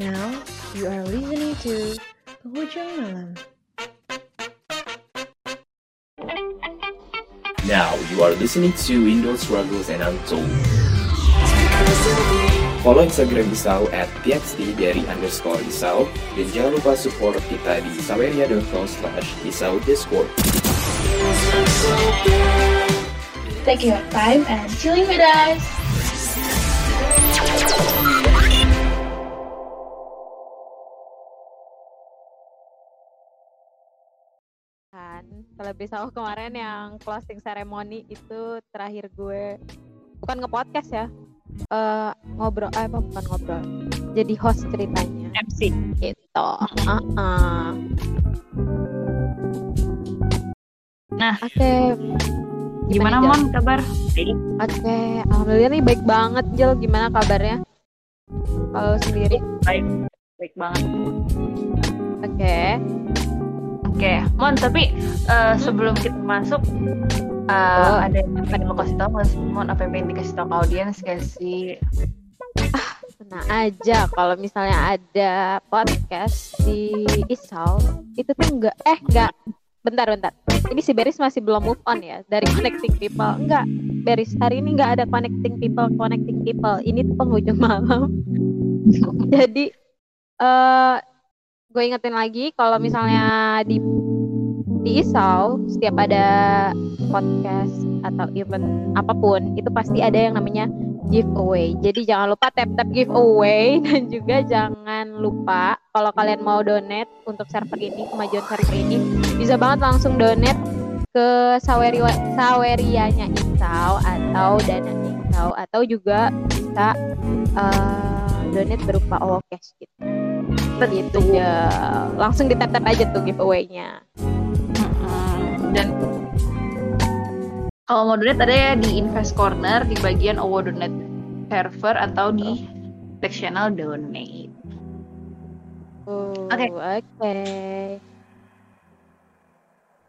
Now you are listening to Penghujung Malam. Now you are listening to Indo Struggles and Untold. Follow Instagram Isau at txt dari underscore Isau dan jangan lupa support kita di saweria.com slash Isau Discord. Take your time and chilling with us. Kalau aku kemarin yang closing ceremony itu terakhir gue bukan nge-podcast ya eh ngobrol eh apa bukan ngobrol jadi host ceritanya MC. gitu Uh-uh. Nah. oke Gimana Jal? Mon kabar? oke alhamdulillah nih baik banget Jel gimana kabarnya kalau sendiri Baik, baik banget. oke Oke, Mon tapi eh, sebelum kita masuk eh, Oh. ada yang ada mau kasih tahu sih, Mon? Apa yang pengen dikasih tahu ke audiens gak sih? Nah aja kalau misalnya ada podcast di Isau itu tuh enggak eh enggak bentar bentar. Ini si Beris masih belum move on ya dari connecting people. Enggak Beris hari ini enggak ada connecting people connecting people. Ini tuh penghujung malam. Jadi eh gue ingetin lagi kalau misalnya di di Isau setiap ada podcast atau event apa pun itu pasti ada yang namanya giveaway. Jadi jangan lupa tap tap giveaway dan juga jangan lupa kalau kalian mau donate untuk server ini kemajuan server ini bisa banget langsung donate ke Saweri Sawerianya Isau atau dana Isau atau juga bisa eh, donate berupa OWO cash gitu. Gitu ya. Langsung di tap tap aja tuh giveaway-nya. Mm-mm. Dan kalau mau donate ada ya di Invest Corner di bagian OWO Donate Server atau di sectional donate. Oh, Oke. Oke.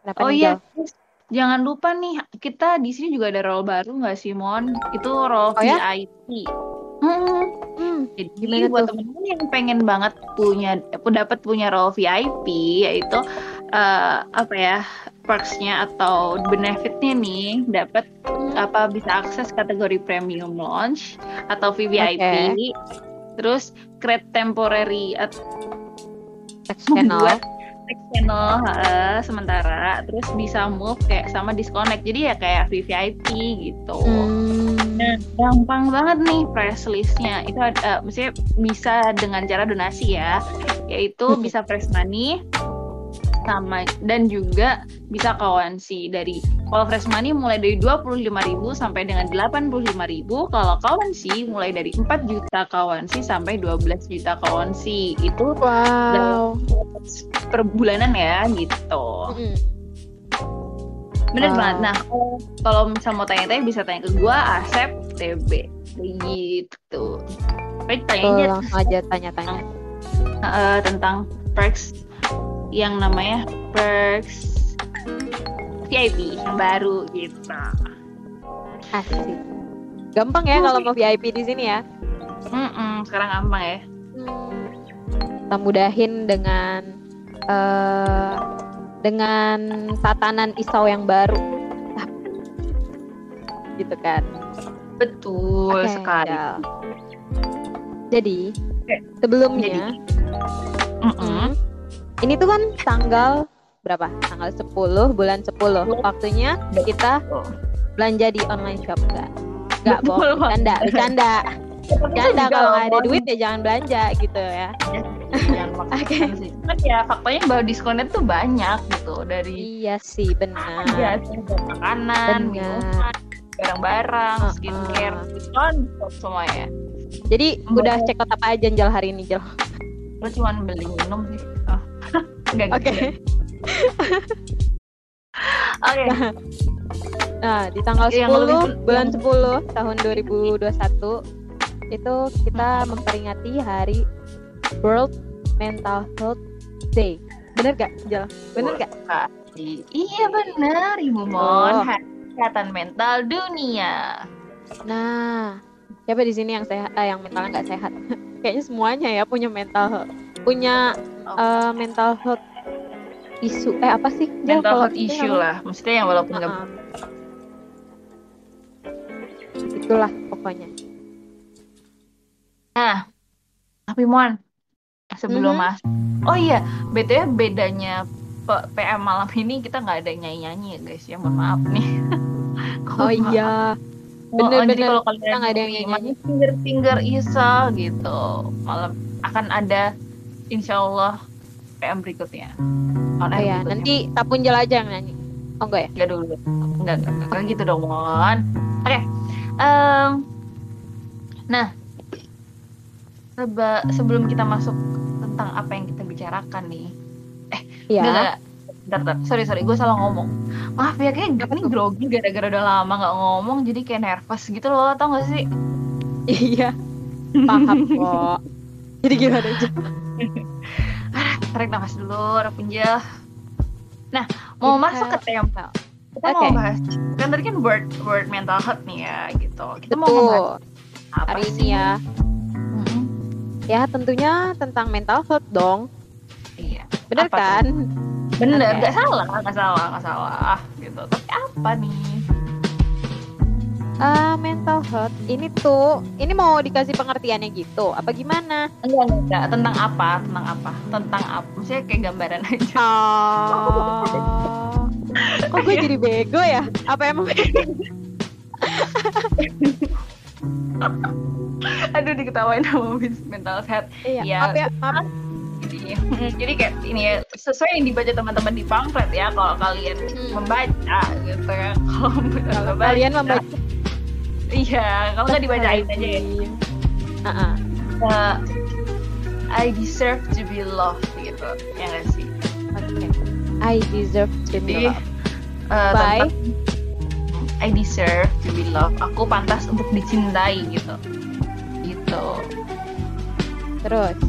Kenapa Oh iya, jangan lupa nih kita di sini juga ada role baru nggak sih Mon? Itu role Oh ya? VIP. Hmm, Hmm, jadi Gimana buat tuh? temen-temen yang pengen banget punya dapat punya role VIP yaitu eh, apa ya perksnya atau benefitnya nih dapat apa bisa akses kategori premium launch atau VVIP terus create temporary atau text channel. text channel heeh, sementara. Terus bisa move kayak sama disconnect. Jadi ya kayak VVIP gitu. Hmm, Nah, gampang banget nih press listnya itu ada eh, maksudnya bisa dengan cara donasi ya yaitu Hmm. bisa press money sama dan juga bisa kawansi dari kalau fresh money mulai dari 25.000 sampai dengan 85.000 kalau kawansi mulai dari 4 juta kawansi sampai 12 juta kawansi itu wow. per bulanan ya gitu Mm-mm. Bener Wow. banget nah kalau- misalnya mau tanya-tanya bisa tanya ke gua Asep TB gitu Baik, tanya aja langsung aja tanya-tanya. eh, tentang perks yang namanya perks VIP yang baru gitu. Asik. Gampang ya kalau mau VIP di sini ya. Mm-mm, sekarang gampang ya. Hmm. Kita mudahin dengan eh dengan tatanan isau yang baru. Gitu kan. Betul Oke, sekali. Jal. Jadi, sebelumnya Mm-mm. Hmm. Ini tuh kan tanggal berapa? Tanggal 10 bulan 10. Waktunya kita belanja di online shop enggak? Enggak, bohong. Bercanda, bercanda. Bercanda Juga kalau nggak ada duit ya jangan belanja gitu ya. Jangan maksakan sih. Cuman ya faktanya bahwa diskonnya tuh banyak gitu dari Iya sih, benar. ya, makanan, Benar. minuman, barang-barang, skincare, diskon semuanya. Jadi udah check out apa aja Jel hari ini, Jel? Lo cuma beli minum sih. Oh. Oke. Oke. Nah, di tanggal Yang 10 lebih- bulan 10 tahun 2021 itu kita memperingati hari World Mental Health Day. Bener gak, Jel? Bener gak? Iya benar, Ibu Mon. Oh. Hari Kesehatan Mental Dunia. Nah, siapa di sini yang sehat, eh, yang mentalnya nggak sehat? kayaknya semuanya ya punya mental health punya Oh. eh, mental health isu eh apa sih Jel, mental health kita issue apa? lah maksudnya yang walaupun nggak Heeh. itulah pokoknya Nah, tapi Mon, sebelum Mhm. mas, oh iya, btw bedanya PM malam ini kita nggak ada yang nyanyi-nyanyi ya guys, ya mohon maaf nih. oh iya Oh, bener, oh, bener. kalau Kita kalian nggak ada yang nyanyi-nyanyi. finger finger Isa gitu, malam akan ada insya Allah PM berikutnya. Oh air ya nanti Tapunjel aja yang nyanyi oh enggak ya Enggak dulu. Enggak, enggak, enggak, enggak gitu dong, Mon. Oke. em, nah, seba- sebelum kita masuk tentang apa yang kita bicarakan nih. iya Enggak, enggak. Bentar, bentar. Sorry, sorry. Gue salah ngomong. Maaf ya, kayak gue nih grogi gara-gara udah lama nggak ngomong. Jadi kayak nervous gitu loh, tau gak sih? iya paham kok jadi gimana aja Tarik nafas dulu, Rapunzel. Nah, mau Kita- masuk ke tema. Kita Oke. mau bahas. Kan tadi kan word, word mental health nih ya, gitu. Kita mau betul ngebahas apa hari sih? ini ya. Ya tentunya tentang mental health dong Iya. bener Apa tuh? kan Bener, Oke. nggak salah, nggak salah, nggak salah, gitu. Tapi apa nih? Ah, mental health ini tuh ini mau dikasih pengertiannya gitu apa gimana Enggak, enggak. Tentang apa? Tentang apa? Tentang apa? Maksudnya kayak gambaran aja. Oh, kok gue jadi bego ya? Apa emang? Aduh, diketawain sama Miss mental health. Iya, Ya. maaf ya, maaf. Jadi, jadi kayak ini ya, sesuai yang dibaca teman-teman di pamflet ya, kalau kalian Hmm. membaca gitu ya. Kalau membaca, kalian membaca, iya, kalau nggak dibacain aja ya. Uh-uh. Uh, I deserve to be loved gitu, ya nggak sih? Oke. I deserve to be loved. uh, By? tentang I deserve to be loved. Aku pantas untuk dicintai gitu. Gitu. Terus,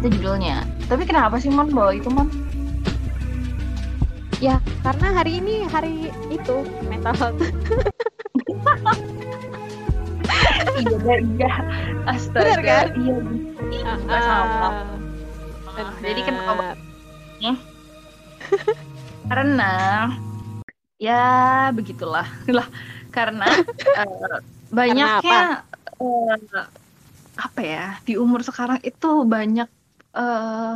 Itu judulnya. Tapi kenapa sih Mon bawa itu Mon? ya karena hari ini hari itu mental health. iya, iya. Astaga. Bener kan? Iya. Iya, Jadi kan benar. karena ya begitulah lah karena eh, banyaknya eh, apa ya di umur sekarang itu banyak eh,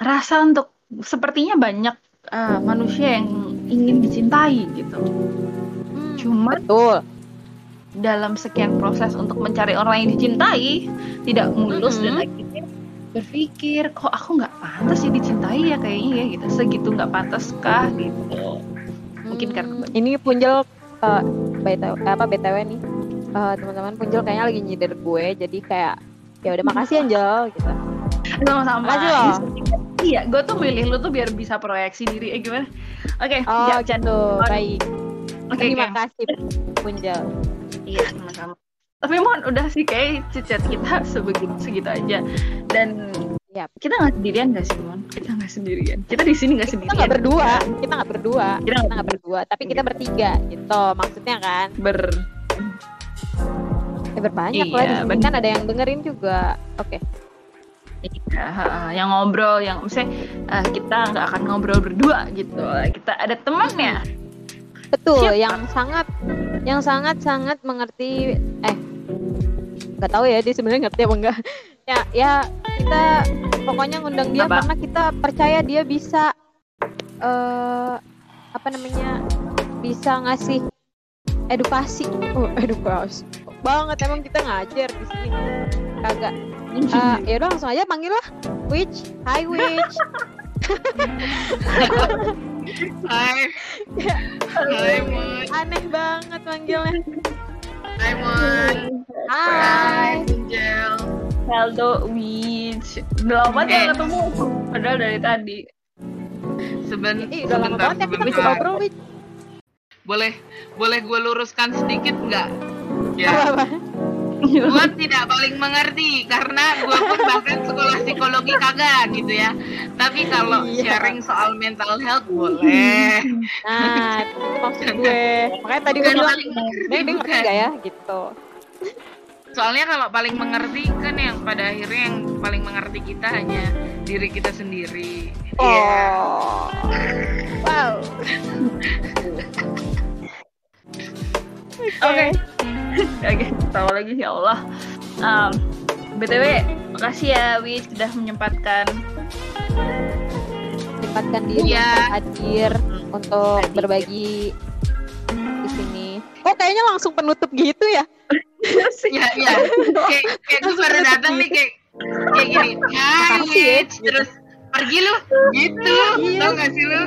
rasa untuk sepertinya banyak eh, manusia yang ingin dicintai gitu. Hmm, cuman betul. dalam sekian proses untuk mencari orang yang dicintai tidak mulus dan Mhm. akhirnya berpikir kok aku nggak pantas ya dicintai ya kayaknya ya gitu. Segitu nggak pantas kah gitu mungkin karena Hmm, ini Punjel uh, BTW, apa BTW nih uh, teman-teman Punjel kayaknya lagi nyindir gue jadi kayak ya udah makasih Angel gitu. Sama-sama Makasih loh. iya gue tuh milih lu tuh biar bisa proyeksi diri. Eh gimana? Oke oh ya, gitu. Baik. Oke terima oke. kasih Punjel iya sama-sama. Tapi mohon udah sih kayak chat kita sebegitu segitu aja. Dan Yap. kita nggak sendirian gak sih mon? Kita nggak sendirian. Kita di sini nggak kita sendirian. nggak berdua. Kita nggak berdua. Kita kita nggak nggak berdua tapi kita bertiga gitu. Maksudnya kan? Ber ya berbanyak Iya, lah di sini kan ada yang dengerin juga. Oke. Iya, ha, yang ngobrol, yang misalnya eh, kita nggak akan ngobrol berdua gitu. Kita ada temannya. betul Siap, yang sangat yang sangat sangat mengerti eh nggak tahu ya dia sebenarnya ngerti apa enggak ya ya kita pokoknya ngundang dia Apa? karena kita percaya dia bisa eh apa namanya bisa ngasih edukasi oh edukasi banget emang kita ngajar di sini kagak Eh, ya udah langsung aja panggil lah Witch Hi Witch Hai. Hai, Mon. aneh banget manggilnya Hai, Mon. Hai Angel. Hello, Witch. Udah lama Oke. nggak ketemu. Padahal dari tadi. Seben, Ih, udah lama sebentar, banget ya kita bisa sebentar. ngobrol Witch Boleh, boleh gue luruskan sedikit nggak? Ya, gue tidak paling mengerti karena gue pun bahkan sekolah psikologi kagak gitu ya. Tapi kalau Iya. sharing soal mental health boleh. Nah, maksud gue. Makanya tadi gue bilang, Neng, ngerti gak ya? Gitu. Soalnya kalau paling mengerti kan yang pada akhirnya yang paling mengerti kita hanya diri kita sendiri. Iya. Oh. Wow. Oke. Oke, tahu lagi ya Allah. Um, BTW, makasih ya Wis sudah menyempatkan Sempatkan diri Iya. untuk hadir untuk Hadir. berbagi di sini. Kok kayaknya langsung penutup gitu ya? Iya, iya. Kayak kayak gue baru datang nih kayak kayak gini. Hai, ya. Witch. terus pergi lu gitu. Iya. Tau gak sih lu?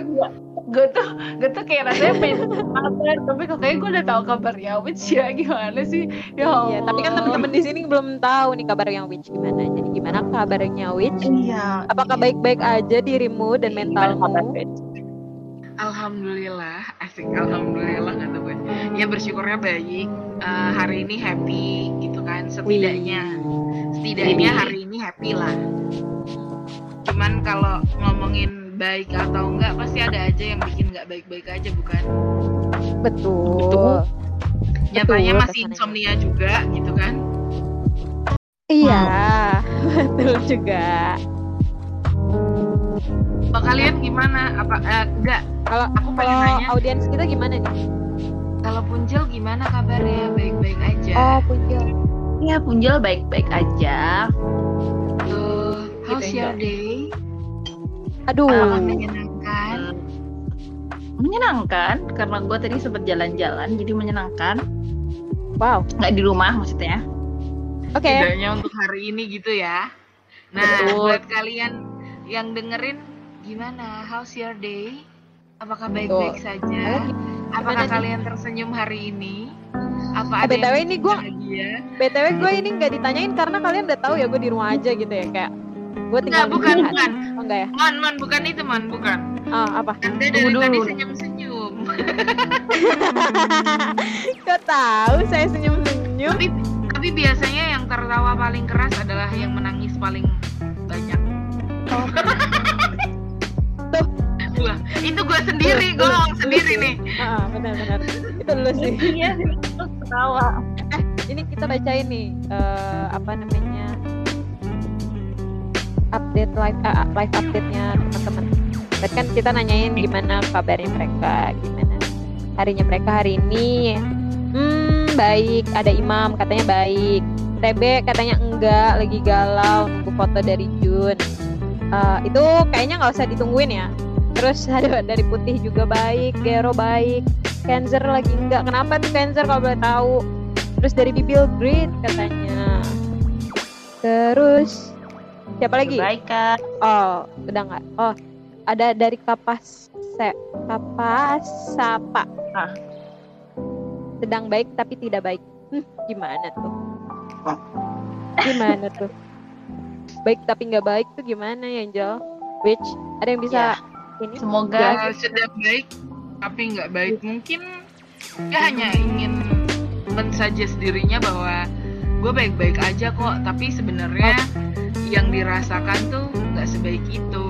gue tuh gue tuh kayak rasanya pengen kabar tapi kok kayak gue udah tahu kabarnya Witch ya gimana sih ya Iya, tapi kan teman-teman di sini belum tahu nih kabar yang Witch gimana. Jadi gimana kabarnya Witch? iya Apakah baik-baik aja dirimu dan kabar, mentalmu? Alhamdulillah, asik. Alhamdulillah kata gue. Ya bersyukurnya baik. Eh, hari ini happy gitu kan. Setidaknya, setidaknya Wih. hari ini happy lah. Cuman kalau ngomongin baik atau enggak pasti ada aja yang bikin nggak baik-baik aja bukan? Betul. Betul. Nyatanya Betul, masih insomnia juga gitu kan? Iya, betul juga. Apa kalian gimana? Apa eh, enggak? Kalau Aku pengen kalau nanya. audiens kita gimana nih? Kalau Punjel gimana kabarnya? Baik-baik aja. Oh, Punjel. Iya Punjel baik-baik aja Tuh, how's Gitu, your day? Aduh. Apakah menyenangkan? menyenangkan karena gue tadi sempat jalan-jalan jadi menyenangkan Wow. nggak di rumah maksudnya Oke. Setidaknya untuk hari ini gitu ya. Nah, Betul. buat kalian yang dengerin gimana? How's your day? Apakah baik-baik saja? Apakah kalian tersenyum hari ini? Apa Ah, ada BTW ini bahagia? BTW gue ini nggak ditanyain karena kalian udah tahu ya gue di rumah aja gitu ya kayak gue tinggal Enggak, bukan, melihat. bukan. Oh, enggak ya? Mon, mon, bukan itu, mon, bukan. Ah, apa? Anda dari Tunggu tadi dulu. senyum-senyum. Kok tahu saya senyum-senyum? tapi tapi biasanya yang tertawa paling keras adalah yang menangis paling banyak. Oh. Wah, itu gue sendiri, gue ngomong sendiri nih. Ah, benar-benar. Itu lu sih. iya itu ketawa Ini kita bacain nih eh, apa namanya? update live eh, live update-nya teman-teman. Tadi kan kita nanyain gimana kabarnya mereka, gimana harinya mereka hari ini. Hmm, baik. Ada Imam katanya baik. TB katanya enggak, lagi galau nunggu foto dari Jun. Eh, itu kayaknya nggak usah ditungguin ya. Terus ada dari Putih juga baik, Gero baik, Cancer lagi enggak. Kenapa tuh Cancer kalau boleh tahu? Terus dari Bibil Great katanya. Terus siapa lagi? baik kak Oh, udah nggak? Oh, ada dari Kapas Se Kapas Sapa. Ah. Sedang baik tapi tidak baik. Hmm, gimana tuh? Ah. Gimana tuh? Baik tapi nggak baik tuh gimana ya, Angel? Which ada yang bisa ini? semoga sedang baik tapi nggak baik mungkin dia hanya ingin mensuggest dirinya bahwa gue baik-baik aja kok tapi sebenarnya yang dirasakan tuh nggak sebaik itu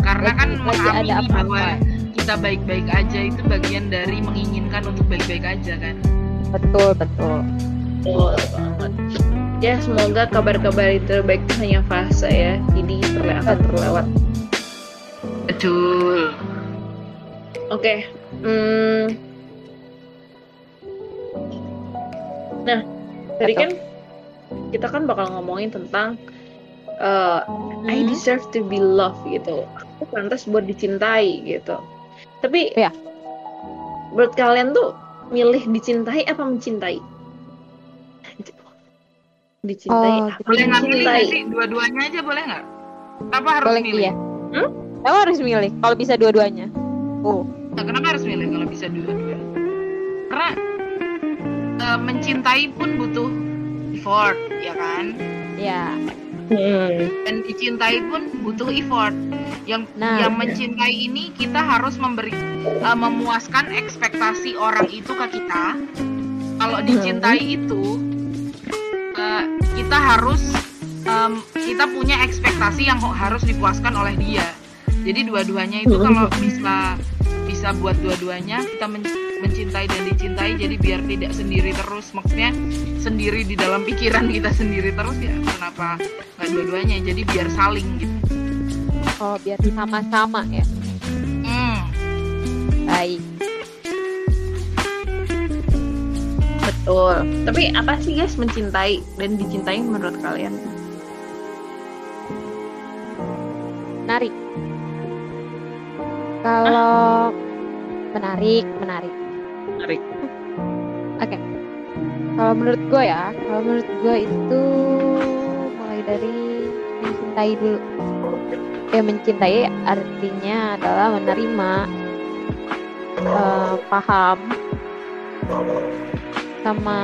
karena kan mengamini bahwa kita baik-baik aja itu bagian dari menginginkan untuk baik-baik aja kan Betul, betul. Betul banget. Ya semoga kabar-kabar itu baik itu hanya fase ya. Jadi terle- akan terlewat. Betul Oke. Hmm. Nah, tadi kan kita kan bakal ngomongin tentang uh, I Hmm. deserve to be loved gitu. Aku pantas buat dicintai gitu. Tapi Iya. buat kalian tuh milih dicintai apa mencintai? Dicintai Oh, apa boleh nggak milih sih dua-duanya aja boleh nggak apa harus Boleh milih iya. Hmm? Kamu harus milih kalau bisa dua-duanya. Oh, Nah, kenapa harus milih kalau bisa dua-dua? Karena eh, mencintai pun butuh effort, ya kan? ya. Hmm. Dan dicintai pun butuh effort. Yang Nah, yang mencintai ini kita harus memberi eh, memuaskan ekspektasi orang itu ke kita. Kalau dicintai itu eh, kita harus em, kita punya ekspektasi yang harus dipuaskan oleh dia. Jadi dua-duanya itu kalau bisa bisa buat dua-duanya kita men- mencintai dan dicintai jadi biar tidak sendiri terus maksudnya sendiri di dalam pikiran kita sendiri terus ya kenapa nggak dua-duanya jadi biar saling gitu Oh, biar sama-sama ya. hmm. Baik. Betul. Tapi apa sih guys mencintai dan dicintai menurut kalian? Menarik. Kalau menarik, menarik. Menarik. Oke. Kalau menurut gue ya, kalau menurut gue itu mulai dari mencintai dulu. Ya mencintai artinya adalah menerima, eh, paham, sama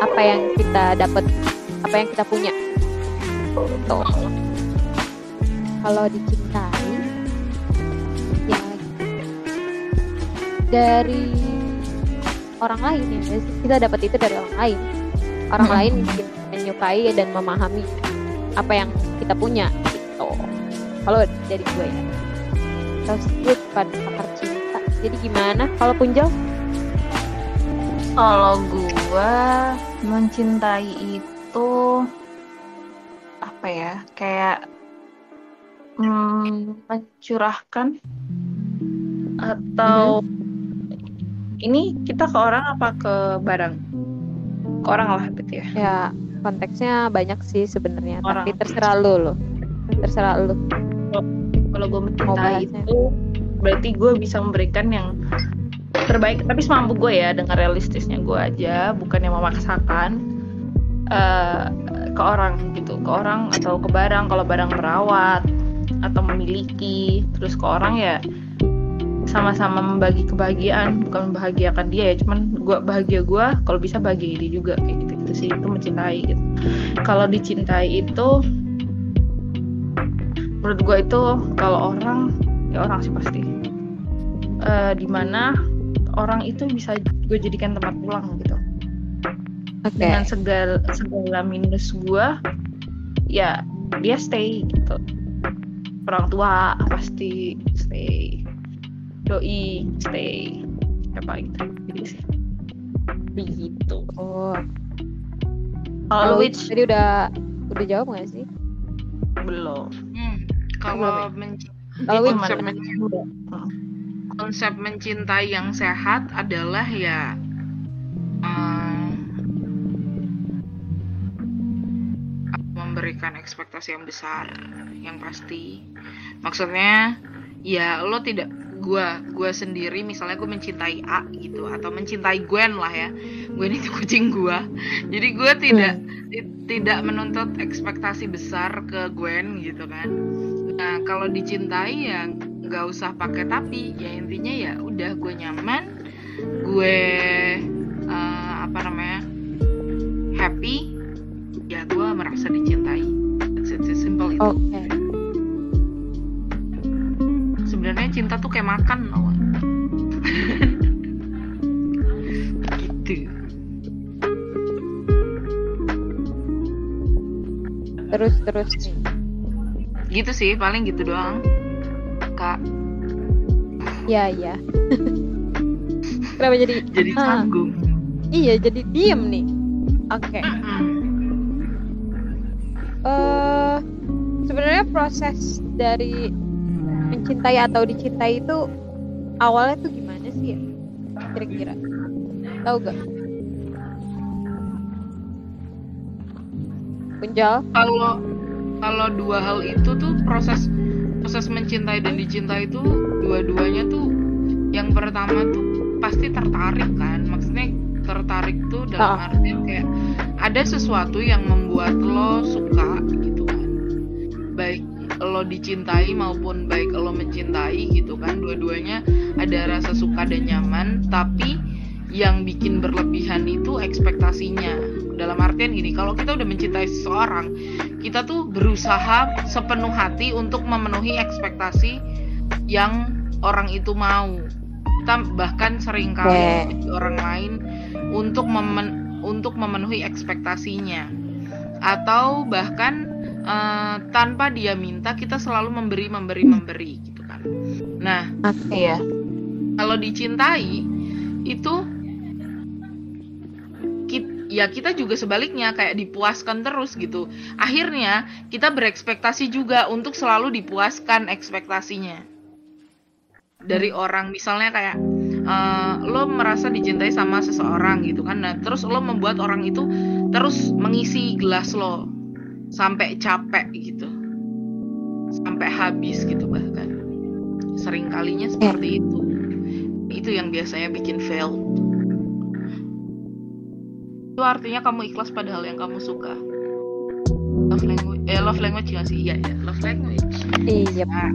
apa yang kita dapat, apa yang kita punya. Tuh. Kalau dicintai, dari orang lain ya Jadi kita dapat itu dari orang lain. Orang Hmm. lain mungkin menyukai dan memahami apa yang kita punya gitu. Kalau dari gue ya. Terus gue bukan pakar cinta. Jadi gimana? Kalau punjel Kalau gua mencintai itu apa ya? Kayak hmm, mencurahkan atau ini kita ke orang apa ke barang? Ke orang lah gitu ya. ya konteksnya banyak sih sebenarnya tapi terserah lu loh terserah lu. Kalau gue mencintai itu berarti gue bisa memberikan yang terbaik tapi semampu gue ya dengan realistisnya gue aja bukan yang memaksakan eh, ke orang gitu. Ke orang atau ke barang kalau barang merawat atau memiliki terus ke orang ya sama-sama membagi kebahagiaan bukan membahagiakan dia ya cuman gue bahagia gue kalau bisa bahagia dia juga kayak gitu gitu sih itu mencintai gitu. Kalau dicintai itu menurut gue itu kalau orang ya orang sih pasti. Eh di mana orang itu bisa gue jadikan tempat pulang gitu. Oke. Dengan segala segala minus gue ya dia stay gitu. Orang tua pasti stay doi stay. Apa gitu sih. Begitu. Oh. Kalau Kalau which tadi udah udah jawab nggak sih? Belum. Hmm. kalau menci- Kalau itu Win konsep, men- konsep mencintai yang sehat adalah ya eh, memberikan ekspektasi yang besar yang pasti. Maksudnya ya lo tidak gua gua sendiri misalnya gue mencintai A gitu atau mencintai Gwen lah ya. Gwen itu kucing gua. Jadi gue tidak ti- tidak menuntut ekspektasi besar ke Gwen gitu kan. Nah kalau dicintai ya nggak usah pakai tapi ya intinya ya udah gue nyaman gue eh, apa namanya happy ya gue merasa dicintai. It's, simple. Itu oke sebenarnya cinta tuh kayak makan gak? gitu. Terus terus nih. Gitu sih paling gitu doang kak. Ya ya. Kenapa jadi jadi Ah. canggung. Iya jadi diem nih. Oke. Mm-mm. eh sebenarnya proses dari mencintai atau dicintai itu awalnya tuh gimana sih ya kira-kira? Tahu gak? Punjal kalau kalau dua hal itu tuh proses proses mencintai dan dicintai itu dua-duanya tuh yang pertama tuh pasti tertarik kan? Maksudnya tertarik tuh dalam Ah. artian kayak ada sesuatu yang membuat lo suka gitu kan? Baik lo dicintai maupun baik lo mencintai gitu kan dua-duanya ada rasa suka dan nyaman tapi yang bikin berlebihan itu ekspektasinya. Dalam artian gini kalau kita udah mencintai seseorang kita tuh berusaha sepenuh hati untuk memenuhi ekspektasi yang orang itu mau. Kita bahkan sering kali Oke. menjadi orang lain untuk memen- untuk memenuhi ekspektasinya. Atau bahkan eh, tanpa dia minta kita selalu memberi memberi memberi gitu kan. Nah oke iya kalau dicintai itu ki- ya kita juga sebaliknya kayak dipuaskan terus gitu. Akhirnya kita berekspektasi juga untuk selalu dipuaskan ekspektasinya. Dari orang misalnya kayak eh, lo merasa dicintai sama seseorang gitu kan. Nah terus lo membuat orang itu terus mengisi gelas lo sampai capek gitu sampai habis gitu bahkan sering kalinya seperti itu itu yang biasanya bikin fail itu artinya kamu ikhlas pada hal yang kamu suka love language eh love language nggak sih iya ya love language Iya, Nah,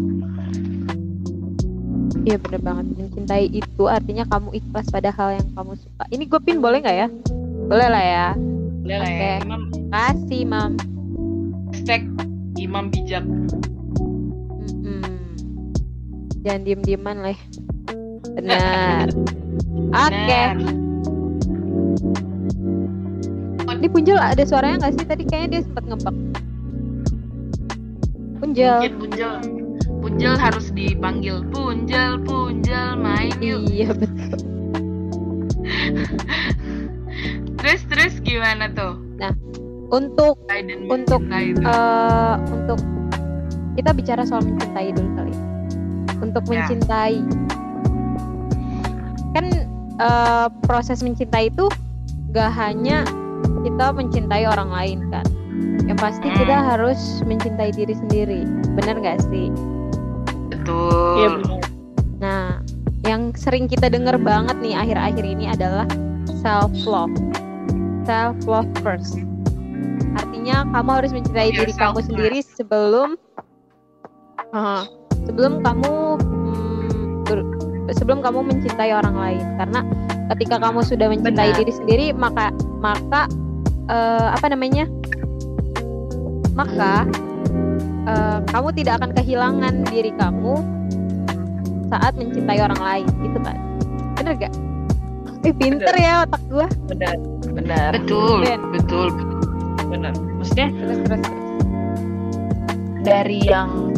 iya bener banget. Mencintai itu artinya kamu ikhlas pada hal yang kamu suka. Ini gue pin boleh nggak ya? Boleh lah ya. boleh lah ya Oke. imam Kasih, mam. Hashtag imam bijak. Jangan diem-dieman lah. Benar. Oke. Benar. Ini Punjel ada suaranya nggak sih? Tadi kayaknya dia sempat ngebak. Punjel. mungkin punjel punjel harus dipanggil punjel punjel main yuk Iya betul. terus terus gimana tuh Untuk Untuk, eh untuk kita bicara soal mencintai dulu kali. Untuk Ya. mencintai, kan eh, proses mencintai itu gak hanya kita mencintai orang lain kan. Yang pasti Hmm. kita harus mencintai diri sendiri. Bener gak sih? betul Iya benar. Nah, yang sering kita dengar banget nih akhir-akhir ini adalah self love. Self love first. Artinya kamu harus mencintai Iya, diri kamu sendiri sebelum Ah, sebelum kamu mm, ber- sebelum kamu mencintai orang lain. Karena ketika kamu sudah mencintai Benar. diri sendiri, maka maka eh, apa namanya? Maka eh, kamu tidak akan kehilangan diri kamu saat mencintai orang lain gitu kan bener gak? Eh pinter ya otak gua Benar. Benar. betul Ben. betul Benar. Maksudnya terus terus terus. dari yang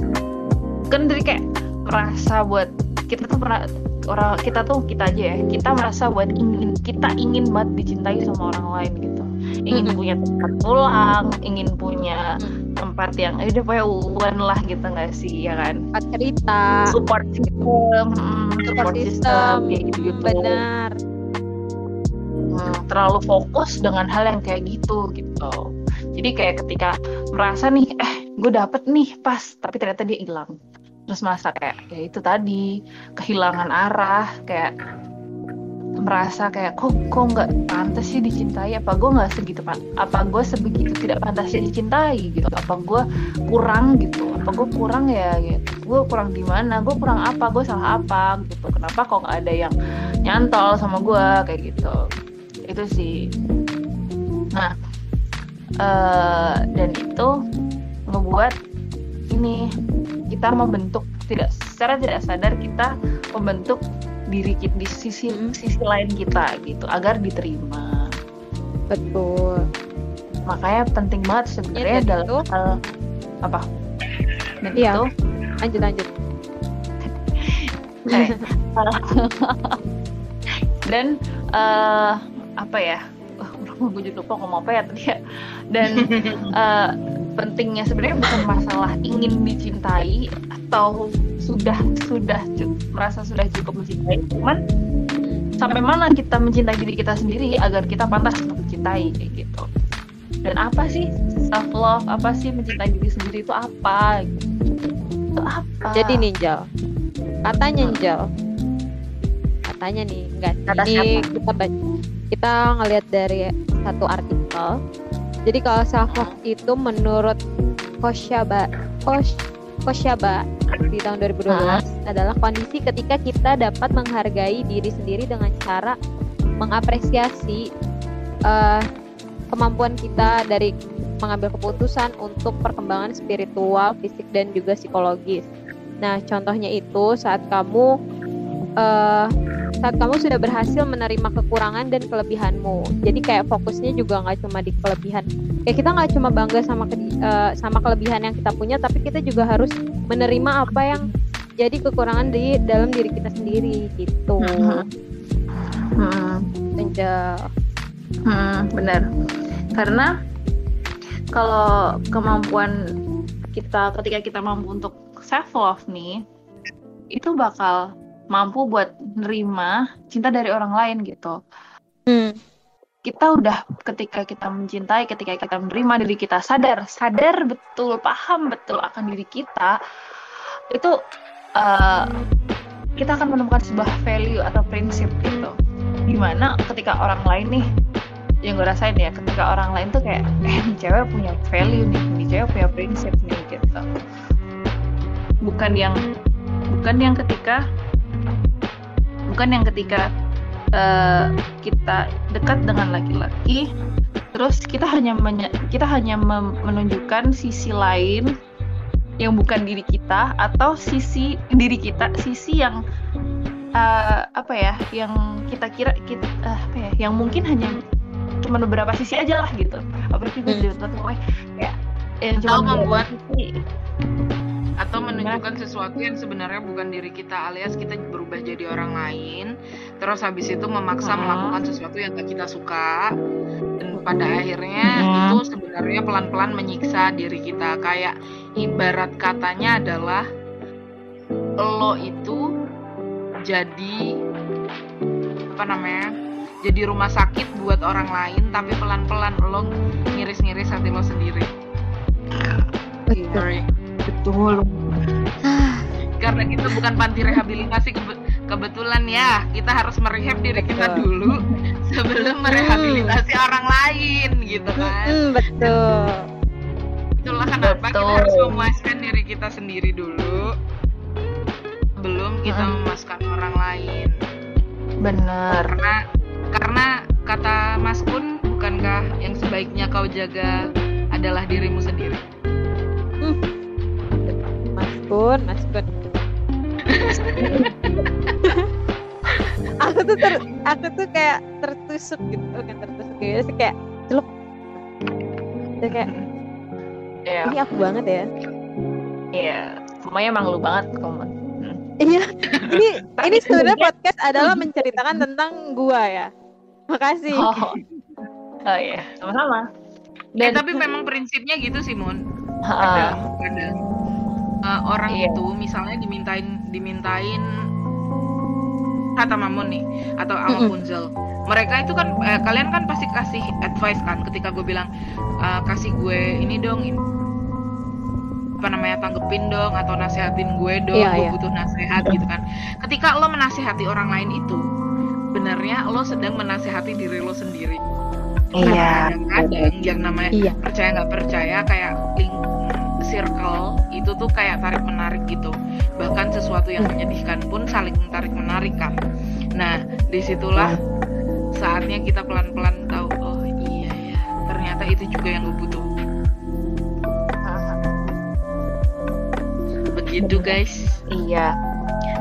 kan dari kayak merasa buat kita tuh pernah orang kita tuh kita aja ya kita merasa buat ingin kita ingin banget dicintai sama orang lain gitu. Ingin punya tempat pulang ingin punya tempat yang eh, udah punya hubungan lah gitu nggak sih ya kan? Cerita. Support system mm, support system. kayak gitu gitu benar terlalu fokus dengan hal yang kayak gitu gitu jadi kayak ketika merasa nih eh gue dapet nih pas tapi ternyata dia hilang. Terus merasa kayak ya itu tadi kehilangan arah kayak merasa kayak kok kok nggak pantas sih dicintai? Apa gue nggak segitu pan apa gue sebegitu tidak pantasnya dicintai? Gitu. Apa gue kurang? Gitu. Apa gue kurang ya? Gitu. Gue kurang di mana? Gue kurang apa? Gue salah apa? Gitu. Kenapa kok nggak ada yang nyantol sama gue kayak gitu. Itu sih. Nah eh, dan itu ngebuat ini kita membentuk tidak secara tidak sadar kita membentuk diri kita di sisi sisi lain kita gitu agar diterima. Betul. Makanya penting banget sebenarnya Ya, dalam itu- hal apa? Dan Iya. itu lanjut lanjut. Eh, dan eh, apa ya gue jadi lupa ngomong apa ya tadi ya. Dan eh, pentingnya sebenarnya bukan masalah ingin dicintai atau sudah sudah merasa sudah cukup mencintai cuman sampai mana kita mencintai diri kita sendiri agar kita pantas untuk mencintai kayak gitu. Dan apa sih self love apa sih mencintai diri sendiri itu apa? Itu apa? Jadi ninjal katanya ninjal katanya nih enggak. Kata ini siapa? kita baca kita ngelihat dari satu artikel jadi kalau self love itu menurut Koshaba Kosh Koshaba di tahun 2012 Ah. adalah kondisi ketika kita dapat menghargai diri sendiri dengan cara mengapresiasi eh, kemampuan kita dari mengambil keputusan untuk perkembangan spiritual, fisik dan juga psikologis. Nah, contohnya itu saat kamu eh, saat kamu sudah berhasil menerima kekurangan dan kelebihanmu. Jadi kayak fokusnya juga nggak cuma di kelebihan. Kayak kita nggak cuma bangga sama ke- eh, sama kelebihan yang kita punya, tapi kita juga harus menerima apa yang jadi kekurangan di dalam diri kita sendiri gitu. Hmm. Angel Hmm, benar. Karena kalau kemampuan kita ketika kita mampu untuk self love nih, itu bakal mampu buat nerima cinta dari orang lain gitu. hmm. Kita udah ketika kita mencintai, ketika kita menerima diri kita sadar, sadar betul, paham betul akan diri kita, itu eh, kita akan menemukan sebuah value atau prinsip gitu. Di mana ketika orang lain nih yang gue rasain ya ketika orang lain tuh kayak eh nih cewek punya value nih nih cewek punya prinsip nih gitu bukan yang bukan yang ketika bukan yang ketika eh, kita dekat dengan laki-laki terus kita hanya kita hanya menunjukkan sisi lain yang bukan diri kita atau sisi diri kita sisi yang eh, apa ya yang kita kira kita eh, apa ya yang mungkin hanya cuma beberapa sisi aja lah gitu apalagi gue Hmm. pokoknya kayak yang cuma membuat- sisi. Atau menunjukkan sesuatu yang sebenarnya bukan diri kita alias kita berubah jadi orang lain. Terus habis itu memaksa melakukan sesuatu yang gak kita suka. Dan pada akhirnya itu sebenarnya pelan-pelan menyiksa diri kita. Kayak ibarat katanya adalah lo itu jadi apa namanya jadi rumah sakit buat orang lain tapi pelan-pelan lo ngiris-ngiris hati lo sendiri. Betul betul. Karena kita bukan panti rehabilitasi kebe- kebetulan ya kita harus merehab diri kita Betul. dulu sebelum merehabilitasi orang lain gitu kan. Hmm, betul. Itulah kenapa kita Betul. harus memuaskan diri kita sendiri dulu sebelum kita Mm-mm. memuaskan orang lain. Bener karena karena kata Mas Kun bukankah yang sebaiknya kau jaga adalah dirimu sendiri? Mas Kun Mas aku tuh ter aku tuh kayak tertusuk gitu. Bukan tertusuk gitu sih kayak celup Terus kayak ya ini aku banget ya. Iya. Semuanya emang lu banget kamu iya. Ini Tapi ini sebenarnya podcast adalah menceritakan tentang gua ya. Makasih. Oh. Oh iya. Sama-sama. Eh tapi memang prinsipnya gitu sih Mun. Ha, kadang kadang uh, orang Iya. itu misalnya dimintain dimintain kata Mamun nih atau sama. Punzel mereka itu kan eh, kalian kan pasti kasih advice kan ketika gue bilang "Eh, kasih gue ini dong ini apa namanya tanggepin dong atau nasehatin gue dong Iya, gue iya. butuh nasihat gitu kan ketika lo menasehati orang lain itu sebenarnya lo sedang menasehati diri lo sendiri iya kadang yang namanya iya percaya nggak percaya kayak link circle itu tuh kayak tarik menarik gitu. Bahkan sesuatu yang menyedihkan pun saling tarik menarik kan nah di situlah saatnya kita pelan pelan tahu oh iya ya ternyata itu juga yang gue butuh. Begitu guys. Iya.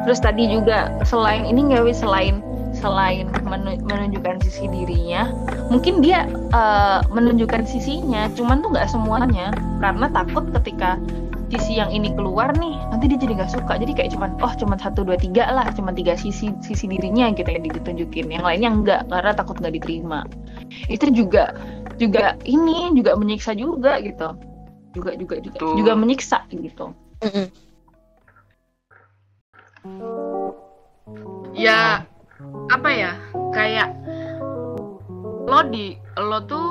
Terus tadi juga selain ini nggak selain selain menunjukkan sisi dirinya, mungkin dia eh, menunjukkan sisinya, cuman tuh nggak semuanya karena takut ketika sisi yang ini keluar nih, nanti dia jadi nggak suka. Jadi kayak cuman oh cuman satu dua tiga lah, cuman tiga sisi sisi dirinya gitu yang ditunjukin, yang lainnya enggak karena takut nggak diterima. Itu juga juga ini juga menyiksa juga gitu. Juga juga juga Betul. juga menyiksa gitu. Ya apa ya kayak lo di lo tuh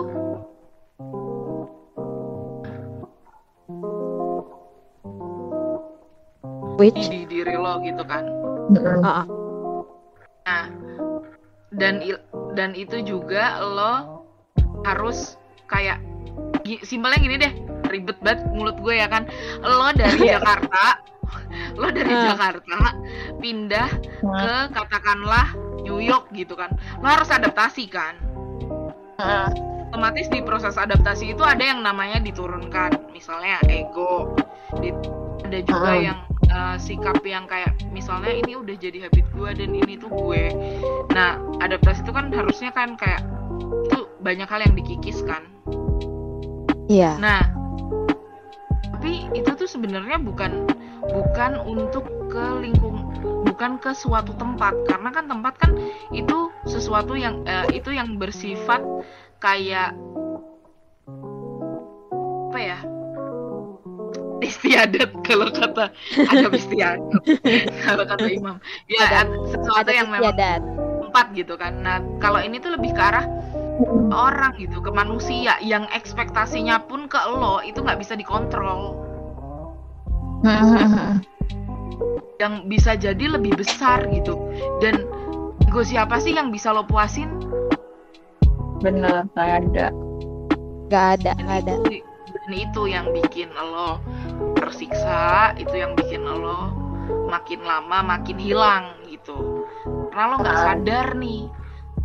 which di diri lo gitu kan Ah, ah. Nah, dan il- dan itu juga lo harus kayak simpelnya gini deh, ribet banget mulut gue ya kan. Lo dari Iya. Jakarta, lo dari Ah. Jakarta pindah ke katakanlah New York gitu kan. Lo harus adaptasi kan. Heeh. Otomatis di proses adaptasi itu ada yang namanya diturunkan, misalnya ego. Di- ada juga Ah. yang uh, sikap yang kayak misalnya ini udah jadi habit gue dan ini tuh gue. Nah, adaptasi itu kan harusnya kan kayak itu banyak hal yang dikikis kan. iya Nah, tapi itu tuh sebenarnya bukan bukan untuk ke lingkung bukan ke suatu tempat. Karena kan tempat kan itu sesuatu yang eh, itu yang bersifat kayak apa ya? Istiadat kalau kata ada istiadat. Kalau kata imam. Ya Ada- sesuatu ada yang memang tempat gitu kan. Nah kalau ini tuh lebih ke arah orang gitu ke manusia yang ekspektasinya pun ke lo itu nggak bisa dikontrol yang bisa jadi lebih besar gitu. Dan ego siapa sih yang bisa lo puasin? Bener nggak ada. Nggak ada nggak ada. itu, dan itu yang bikin lo tersiksa itu yang bikin lo makin lama makin hilang gitu. Karena lo nggak sadar nih.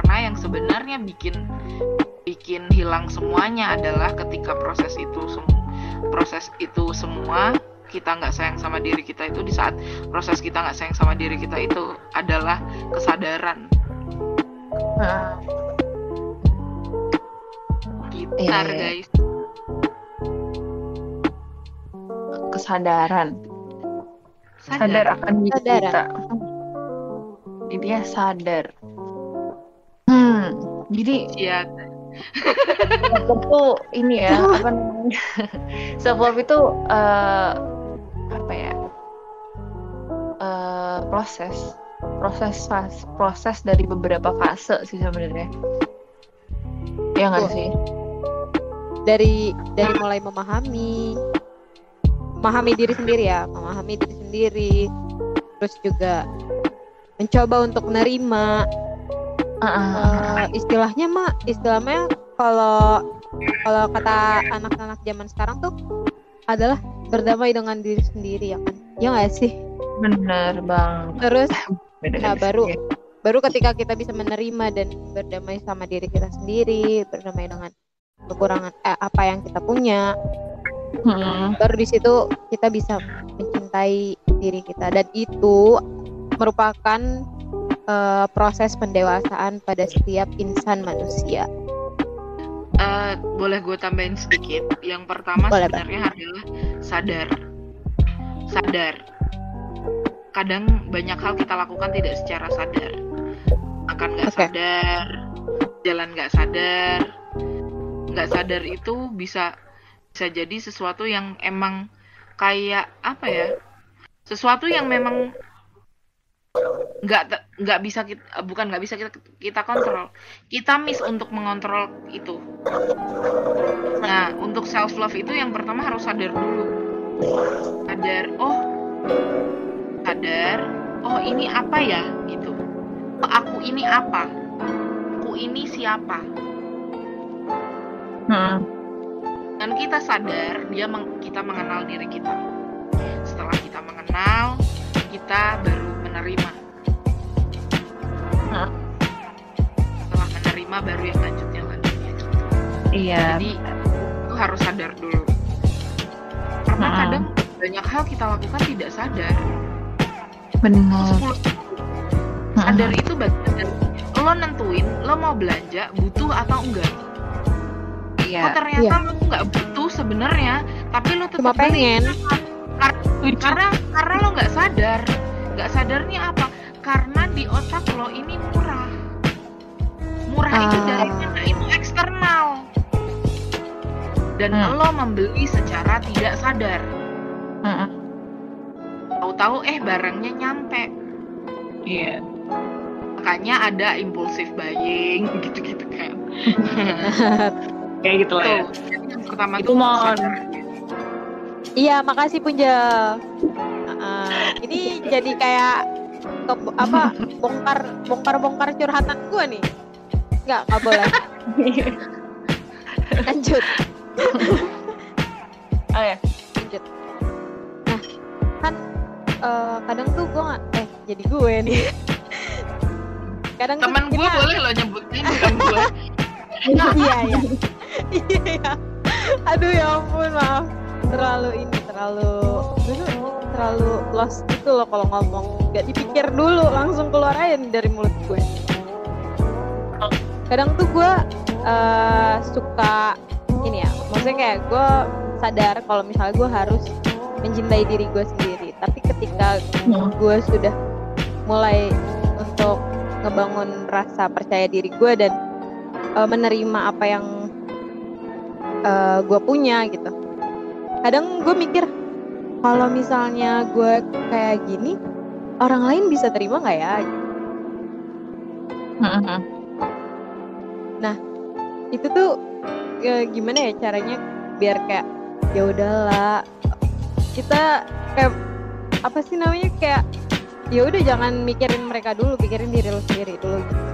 Karena yang sebenarnya bikin bikin hilang semuanya adalah ketika proses itu proses itu semua kita nggak sayang sama diri kita itu di saat proses kita nggak sayang sama diri kita itu adalah kesadaran. Gitar Iya, iya. guys. Kesadaran. Sadar akan diri Sadar. kita. Jadi dia sadar. Hmm jadi ya tuh ini ya apa namanya? Self love itu eh, proses. Proses fas- proses dari beberapa fase sih sebenarnya. Ya nggak sih? Dari dari mulai memahami memahami diri sendiri ya. Memahami diri sendiri. Terus juga mencoba untuk menerima eh, istilahnya mah istilahnya kalau kalau kata anak-anak zaman sekarang tuh adalah berdamai dengan diri sendiri ya kan? Ya nggak sih bener bang terus Beda Nah, baru- segi. baru ketika kita bisa menerima dan berdamai sama diri kita sendiri berdamai dengan kekurangan eh, apa yang kita punya Hmm. baru di situ kita bisa mencintai diri kita dan itu merupakan eh, proses pendewasaan pada setiap insan manusia. Eh, boleh gue tambahin sedikit. Yang pertama Boleh, Bang. sebenarnya adalah sadar. Sadar. Kadang banyak hal kita lakukan tidak secara sadar. Makan nggak Oke. sadar, jalan nggak sadar. Nggak sadar itu bisa bisa jadi sesuatu yang emang kayak apa ya? Sesuatu yang memang nggak nggak bisa kita bukan nggak bisa kita kita kontrol kita miss untuk mengontrol itu Nah, untuk self love itu yang pertama harus sadar dulu. Sadar, oh, sadar, oh ini apa ya gitu. Oh, aku ini apa? Aku ini siapa? Hmm. Dan kita sadar dia meng- kita mengenal diri kita. Setelah kita mengenal, kita baru menerima. Hmm. Setelah menerima baru yang lanjutnya lanjutnya. gitu. iya Jadi itu harus sadar dulu. Karena Mm-mm. kadang banyak hal kita lakukan tidak sadar. Bener 10 sadar itu bagian dari lo nentuin lo mau belanja butuh atau enggak. Oh iya ternyata lo nggak butuh sebenarnya, tapi lo tetap pengen. Karena karena lo nggak sadar. Nggak sadarnya apa? Karena di otak lo ini murah. Murah itu Ah. dari mana? Itu eksternal. Dan Hmm. lo membeli secara tidak sadar. Mm-mm. Tahu-tahu eh barangnya nyampe. iya Makanya ada impulsif buying gitu-gitu kan. kayak gitu lah ya Tuh, yang pertama Itu mohon. Iya, makasih Punjel. Uh, ini jadi kayak ke- apa bongkar bongkar bongkar curhatan gue nih. Nggak, nggak boleh. Lanjut, oh ya lanjut. Nah, kan eh, kadang tuh gue nggak eh jadi gue nih. Kadang tuh Temen gue kita- boleh lo nyebutin bukan gue. iya iya. Iya aduh ya ampun maaf. Terlalu ini terlalu dulu terlalu lost gitu loh kalau ngomong. Gak dipikir dulu langsung keluar aja nih dari mulut gue. Kadang tuh gue eh, suka ini ya. Maksudnya kayak gue sadar kalau misalnya gue harus mencintai diri gue sendiri tapi ketika Hmm. gue sudah mulai untuk ngebangun rasa percaya diri gue dan eh, menerima apa yang gue punya gitu kadang gue mikir kalau misalnya gue kayak gini orang lain bisa terima nggak ya Mm-mm. itu tuh ya, gimana ya caranya biar kayak ya udahlah kita kayak apa sih namanya kayak ya udah jangan mikirin mereka dulu pikirin diri lu sendiri dulu. Gitu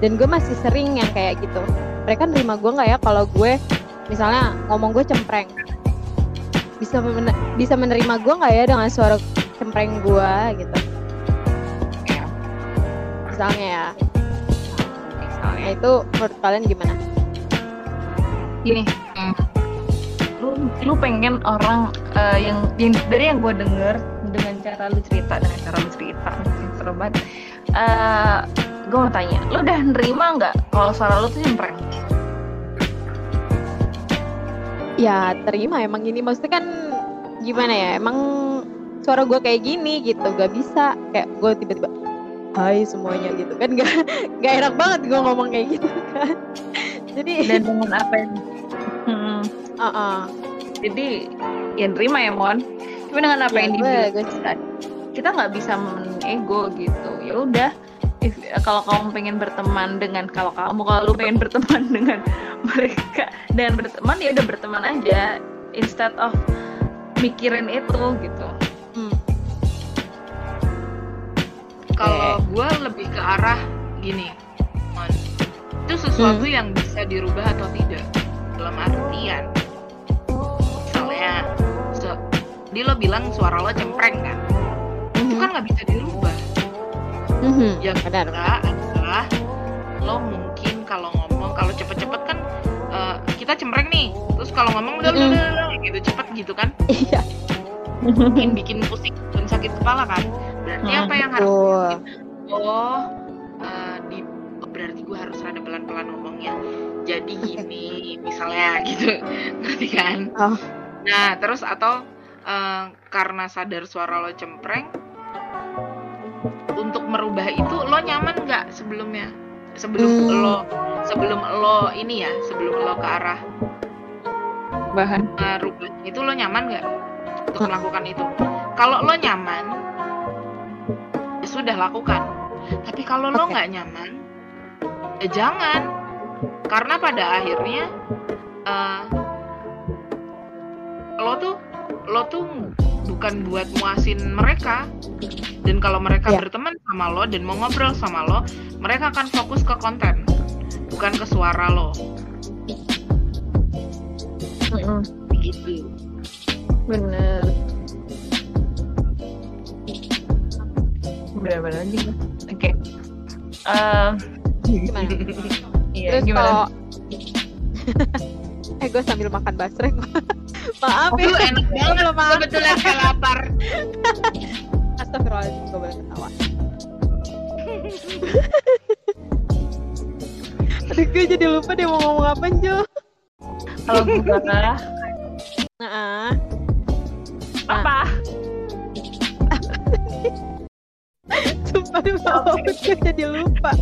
dan gue masih sering yang kayak gitu. Mereka nerima gue nggak ya kalau gue misalnya ngomong gue cempreng? Bisa men- bisa menerima gue nggak ya dengan suara cempreng gue gitu? Misalnya ya. Misalnya. nah itu menurut kalian gimana? Gini hmm, lu lu pengen orang eh, yang, yang dari yang gue denger dengan cara lu cerita dengan cara lu cerita. Yang seru banget. Eh, gue mau tanya lu udah nerima nggak kalau suara lu tuh cempreng ya terima. Emang gini maksudnya kan gimana ya? Emang suara gue kayak gini gitu gak bisa. Kayak gue tiba-tiba hai semuanya gitu kan. Gak gak enak banget gue ngomong kayak gitu kan. Jadi dan dengan apa yang Hmm, uh-uh. jadi ya nerima ya mon tapi dengan apa Ya, yang gue- dibilang kita nggak bisa ego gitu. Ya udah if kalau kamu pengen berteman dengan kalau kamu kalau lu pengen berteman dengan mereka dan berteman ya udah berteman aja. Instead of mikirin itu gitu. Hmm. Kalau gue lebih ke arah gini, itu sesuatu yang bisa dirubah atau tidak. Dalam artian, di lo bilang suara lo cempreng kan, itu kan nggak bisa dirubah. Mhm. Yang benar. adalah lo mungkin kalau ngomong kalau cepet-cepet kan eh, kita cempreng nih, terus kalau ngomong udah udah, udah, gitu cepet gitu kan, iya. Bikin bikin pusing dan sakit kepala kan. Berarti apa yang harus oh eh, di berarti gue harus rada pelan-pelan ngomongnya. Jadi gini misalnya gitu. Ngerti kan? Oh. nah terus atau eh, karena sadar suara lo cempreng untuk merubah itu lo nyaman nggak sebelumnya sebelum Hmm. lo sebelum lo ini ya sebelum lo ke arah bahan eh, rubah itu lo nyaman nggak untuk Hmm. melakukan itu kalau lo nyaman ya sudah lakukan tapi kalau lo Oke. nggak nyaman ya jangan karena pada akhirnya eh, lo tuh lo tuh bukan buat muasin mereka. Dan kalau mereka Iya. berteman sama lo dan mau ngobrol sama lo mereka akan fokus ke konten bukan ke suara lo. Gitu bener. Bener-bener aja gua. oke. Eh, gimana? Iya terus gimana? kalau eh gue sambil makan basreng maaf ya. Aduh, enak banget. makan. kebetulan kayak lapar. Astagfirullahaladzim gue boleh ketawa. Aduh gue jadi lupa deh mau ngomong apa Jo. Kalau gue Nah, apa? Sumpah deh mau gue jadi lupa.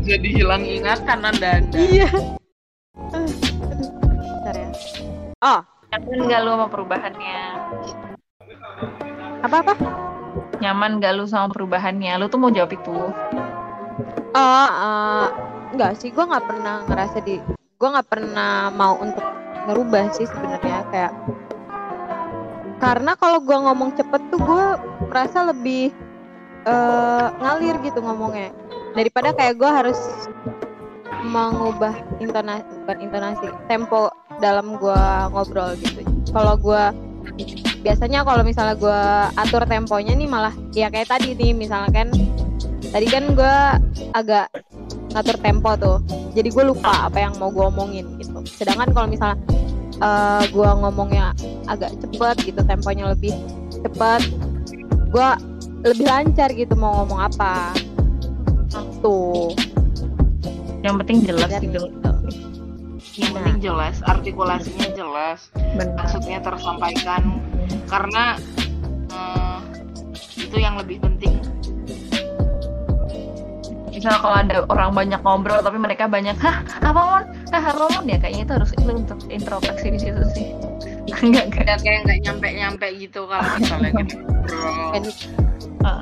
Jadi hilang ingatan anda anda Iya Oh, nyaman gak lu sama perubahannya? Apa-apa? nyaman gak lu sama perubahannya? Lu tuh mau jawab itu. Oh, eh, enggak sih, gue nggak pernah ngerasa di, gue nggak pernah mau untuk ngerubah sih sebenarnya kayak, karena kalau gue ngomong cepet tuh gue merasa lebih eh, ngalir gitu ngomongnya, daripada kayak gue harus mengubah intonasi, bukan intonasi, tempo dalam gue ngobrol gitu. Kalau gue biasanya kalau misalnya gue atur temponya nih malah ya kayak tadi nih misalnya kan tadi kan gue agak ngatur tempo tuh jadi gue lupa apa yang mau gue omongin gitu sedangkan kalau misalnya eh gue ngomongnya agak cepet gitu temponya lebih cepet gue lebih lancar gitu mau ngomong apa tuh yang penting jelas gitu. Yang penting jelas artikulasinya jelas benar. maksudnya tersampaikan. Karena itu yang lebih penting. Misalnya kalau ada orang banyak ngobrol tapi mereka banyak hah apa mon? Hah apa mon? Ya kayaknya itu harus lu untuk introspeksi di situ sih. Enggak enggak. kayak nggak nyampe nyampe gitu kalau misalnya gitu. Ah.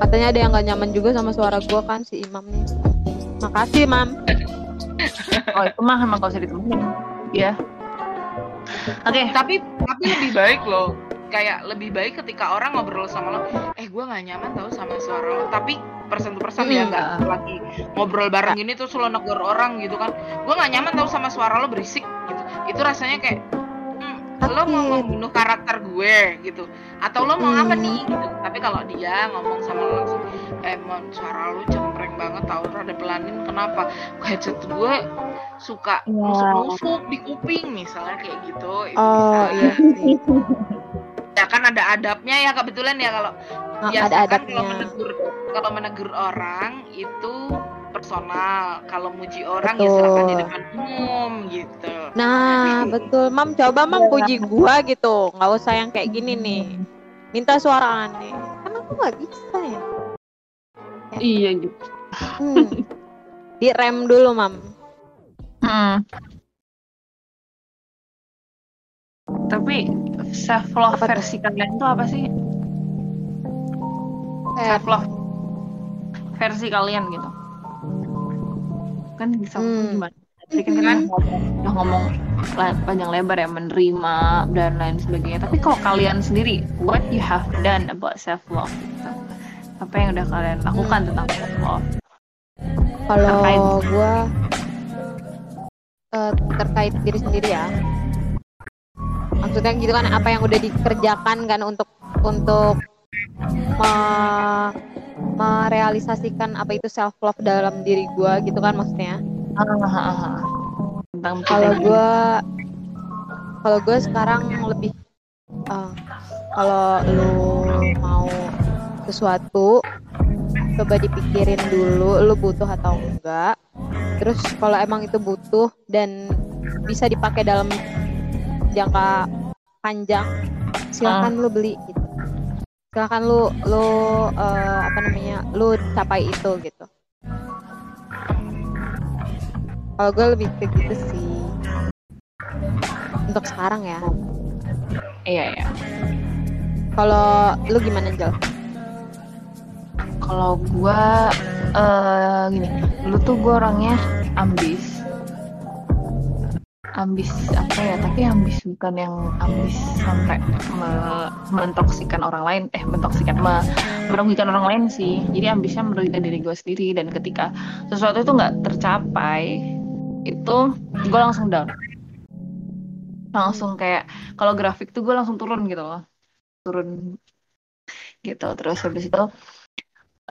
katanya ada yang nggak nyaman juga sama suara gue kan si Imam nih makasih Mam oh itu mah emang gak usah ditemuin. Ya oke. Tapi tapi lebih baik loh. Kayak lebih baik ketika orang ngobrol sama lo eh gue nggak nyaman tau sama suara lo. Tapi persen to persen ya Hmm. nggak lagi ngobrol bareng gini terus lo negor orang gitu kan. Gue nggak nyaman tau sama suara lo berisik. Gitu. Itu rasanya kayak lo mau membunuh karakter gue gitu. Atau lo mau apa nih gitu. Tapi kalau dia ngomong sama lo langsung eh mon suara lo cempreng banget tau rada pelanin kenapa? Headset gue suka Iya. nusuk-nusuk di kuping misalnya kayak gitu. Itu oh bisa. iya ya kan ada adabnya ya kebetulan ya kalau Nah, biasa ada kan adabnya. kalau menegur kalau menegur orang itu personal kalau muji orang ya Betul. silakan di depan umum gitu Nah, betul. Mam, coba Mam puji gua gitu. Nggak usah yang kayak gini nih. Minta suara aneh. Kan aku nggak bisa ya. iya gitu Hmm. Di rem dulu, Mam. Hmm. Tapi self love Apa tuh? versi kalian tuh apa sih? Self love versi kalian gitu. Kan bisa Hmm. gimana? Tadi kan ngomong, udah ngomong la- panjang lebar ya menerima dan lain sebagainya. Tapi kalau kalian sendiri, what you have done about self love gitu? Apa yang udah kalian lakukan tentang self love? Kalau Terkait. gua eh, terkait diri sendiri ya. Maksudnya gitu kan apa yang udah dikerjakan kan untuk untuk me- merealisasikan apa itu self love dalam diri gua gitu kan maksudnya. Ah, tentang kalau kita- gue kalau gue sekarang lebih eh, kalau lu mau sesuatu coba dipikirin dulu lu butuh atau enggak. Terus kalau emang itu butuh dan bisa dipakai dalam jangka panjang silakan lu beli gitu silakan lu lu eh, apa namanya lu capai itu gitu kalau gue lebih ke gitu sih untuk sekarang ya Iya ya. kalau lu gimana Jel? Kalau gua eh gini, dulu tuh gua orangnya ambis. Ambis apa ya? Tapi ambis bukan yang ambis sampai me- mentoksikan orang lain, eh mentoksikan me- merugikan orang lain sih. Jadi ambisnya merugikan diri gue sendiri dan ketika sesuatu itu nggak tercapai, itu gue langsung down. Langsung kayak kalau grafik tuh gue langsung turun gitu loh. Turun gitu. Terus habis itu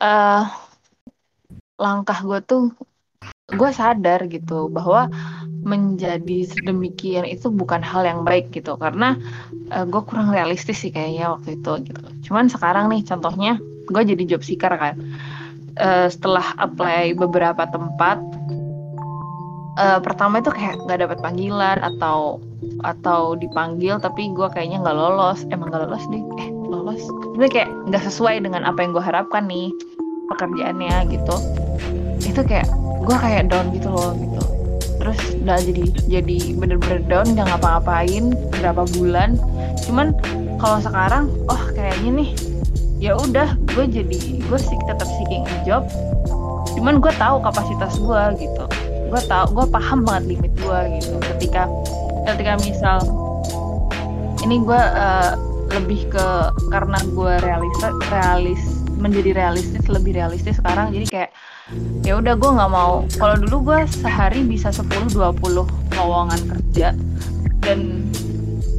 eh langkah gue tuh gue sadar gitu bahwa menjadi sedemikian itu bukan hal yang baik gitu. Karena gue kurang realistis sih kayaknya waktu itu gitu. Cuman sekarang nih contohnya gue jadi job seeker kan. Eh, setelah apply beberapa tempat eh, pertama itu kayak nggak dapat panggilan atau atau dipanggil tapi gue kayaknya nggak lolos. Emang nggak lolos deh. Eh lolos? Tapi kayak nggak sesuai dengan apa yang gue harapkan nih pekerjaannya gitu. Itu kayak gue kayak down gitu loh gitu terus udah jadi jadi bener-bener down nggak ngapa-ngapain berapa bulan. Cuman kalau sekarang oh kayaknya nih ya udah gue jadi gue sih tetap seeking a job. Cuman gue tahu kapasitas gue gitu. Gue tahu gue paham banget limit gue gitu. Ketika ketika misal ini gue eh, lebih ke karena gue realis realis menjadi realistis lebih realistis sekarang. Jadi kayak ya udah gue nggak mau. Kalau dulu gue sehari bisa 10-20 lowongan kerja. Dan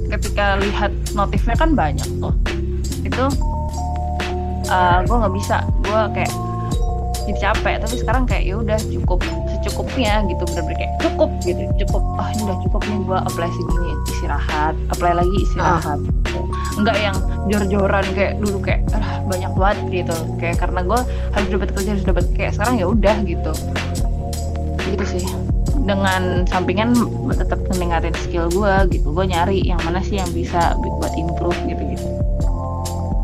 ketika lihat notifnya kan banyak tuh. Itu gue nggak bisa. Gue kayak jadi capek. Tapi sekarang kayak ya udah cukup secukupnya gitu bener-bener kayak cukup gitu cukup oh ini udah cukup nih gue apply segini istirahat apply lagi istirahat gitu. nggak yang jor-joran kayak dulu kayak ah, banyak banget gitu kayak karena gue harus dapat kerja harus dapat kayak sekarang ya udah gitu gitu sih dengan sampingan tetap mendengarin skill gue gitu gue nyari yang mana sih yang bisa buat improve gitu gitu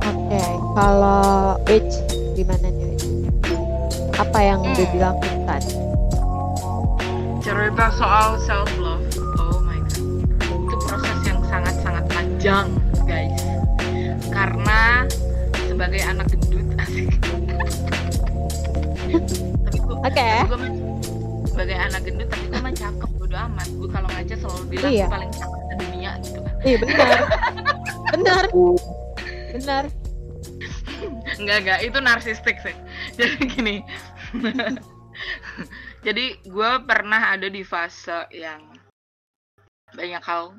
Oke. Kalau Rich gimana nih? Apa yang Hmm. udah bilang tadi? Cerita soal self love oh my god itu proses yang sangat sangat panjang guys karena sebagai anak gendut asik tapi gue Oke. sebagai anak gendut tapi gue mah cakep bodo amat gue kalau ngaca selalu bilang Iya. paling cakep di dunia gitu kan Iya benar. benar. Benar. Enggak, enggak, itu narsistik sih. Jadi gini. Jadi gue pernah ada di fase yang banyak hal.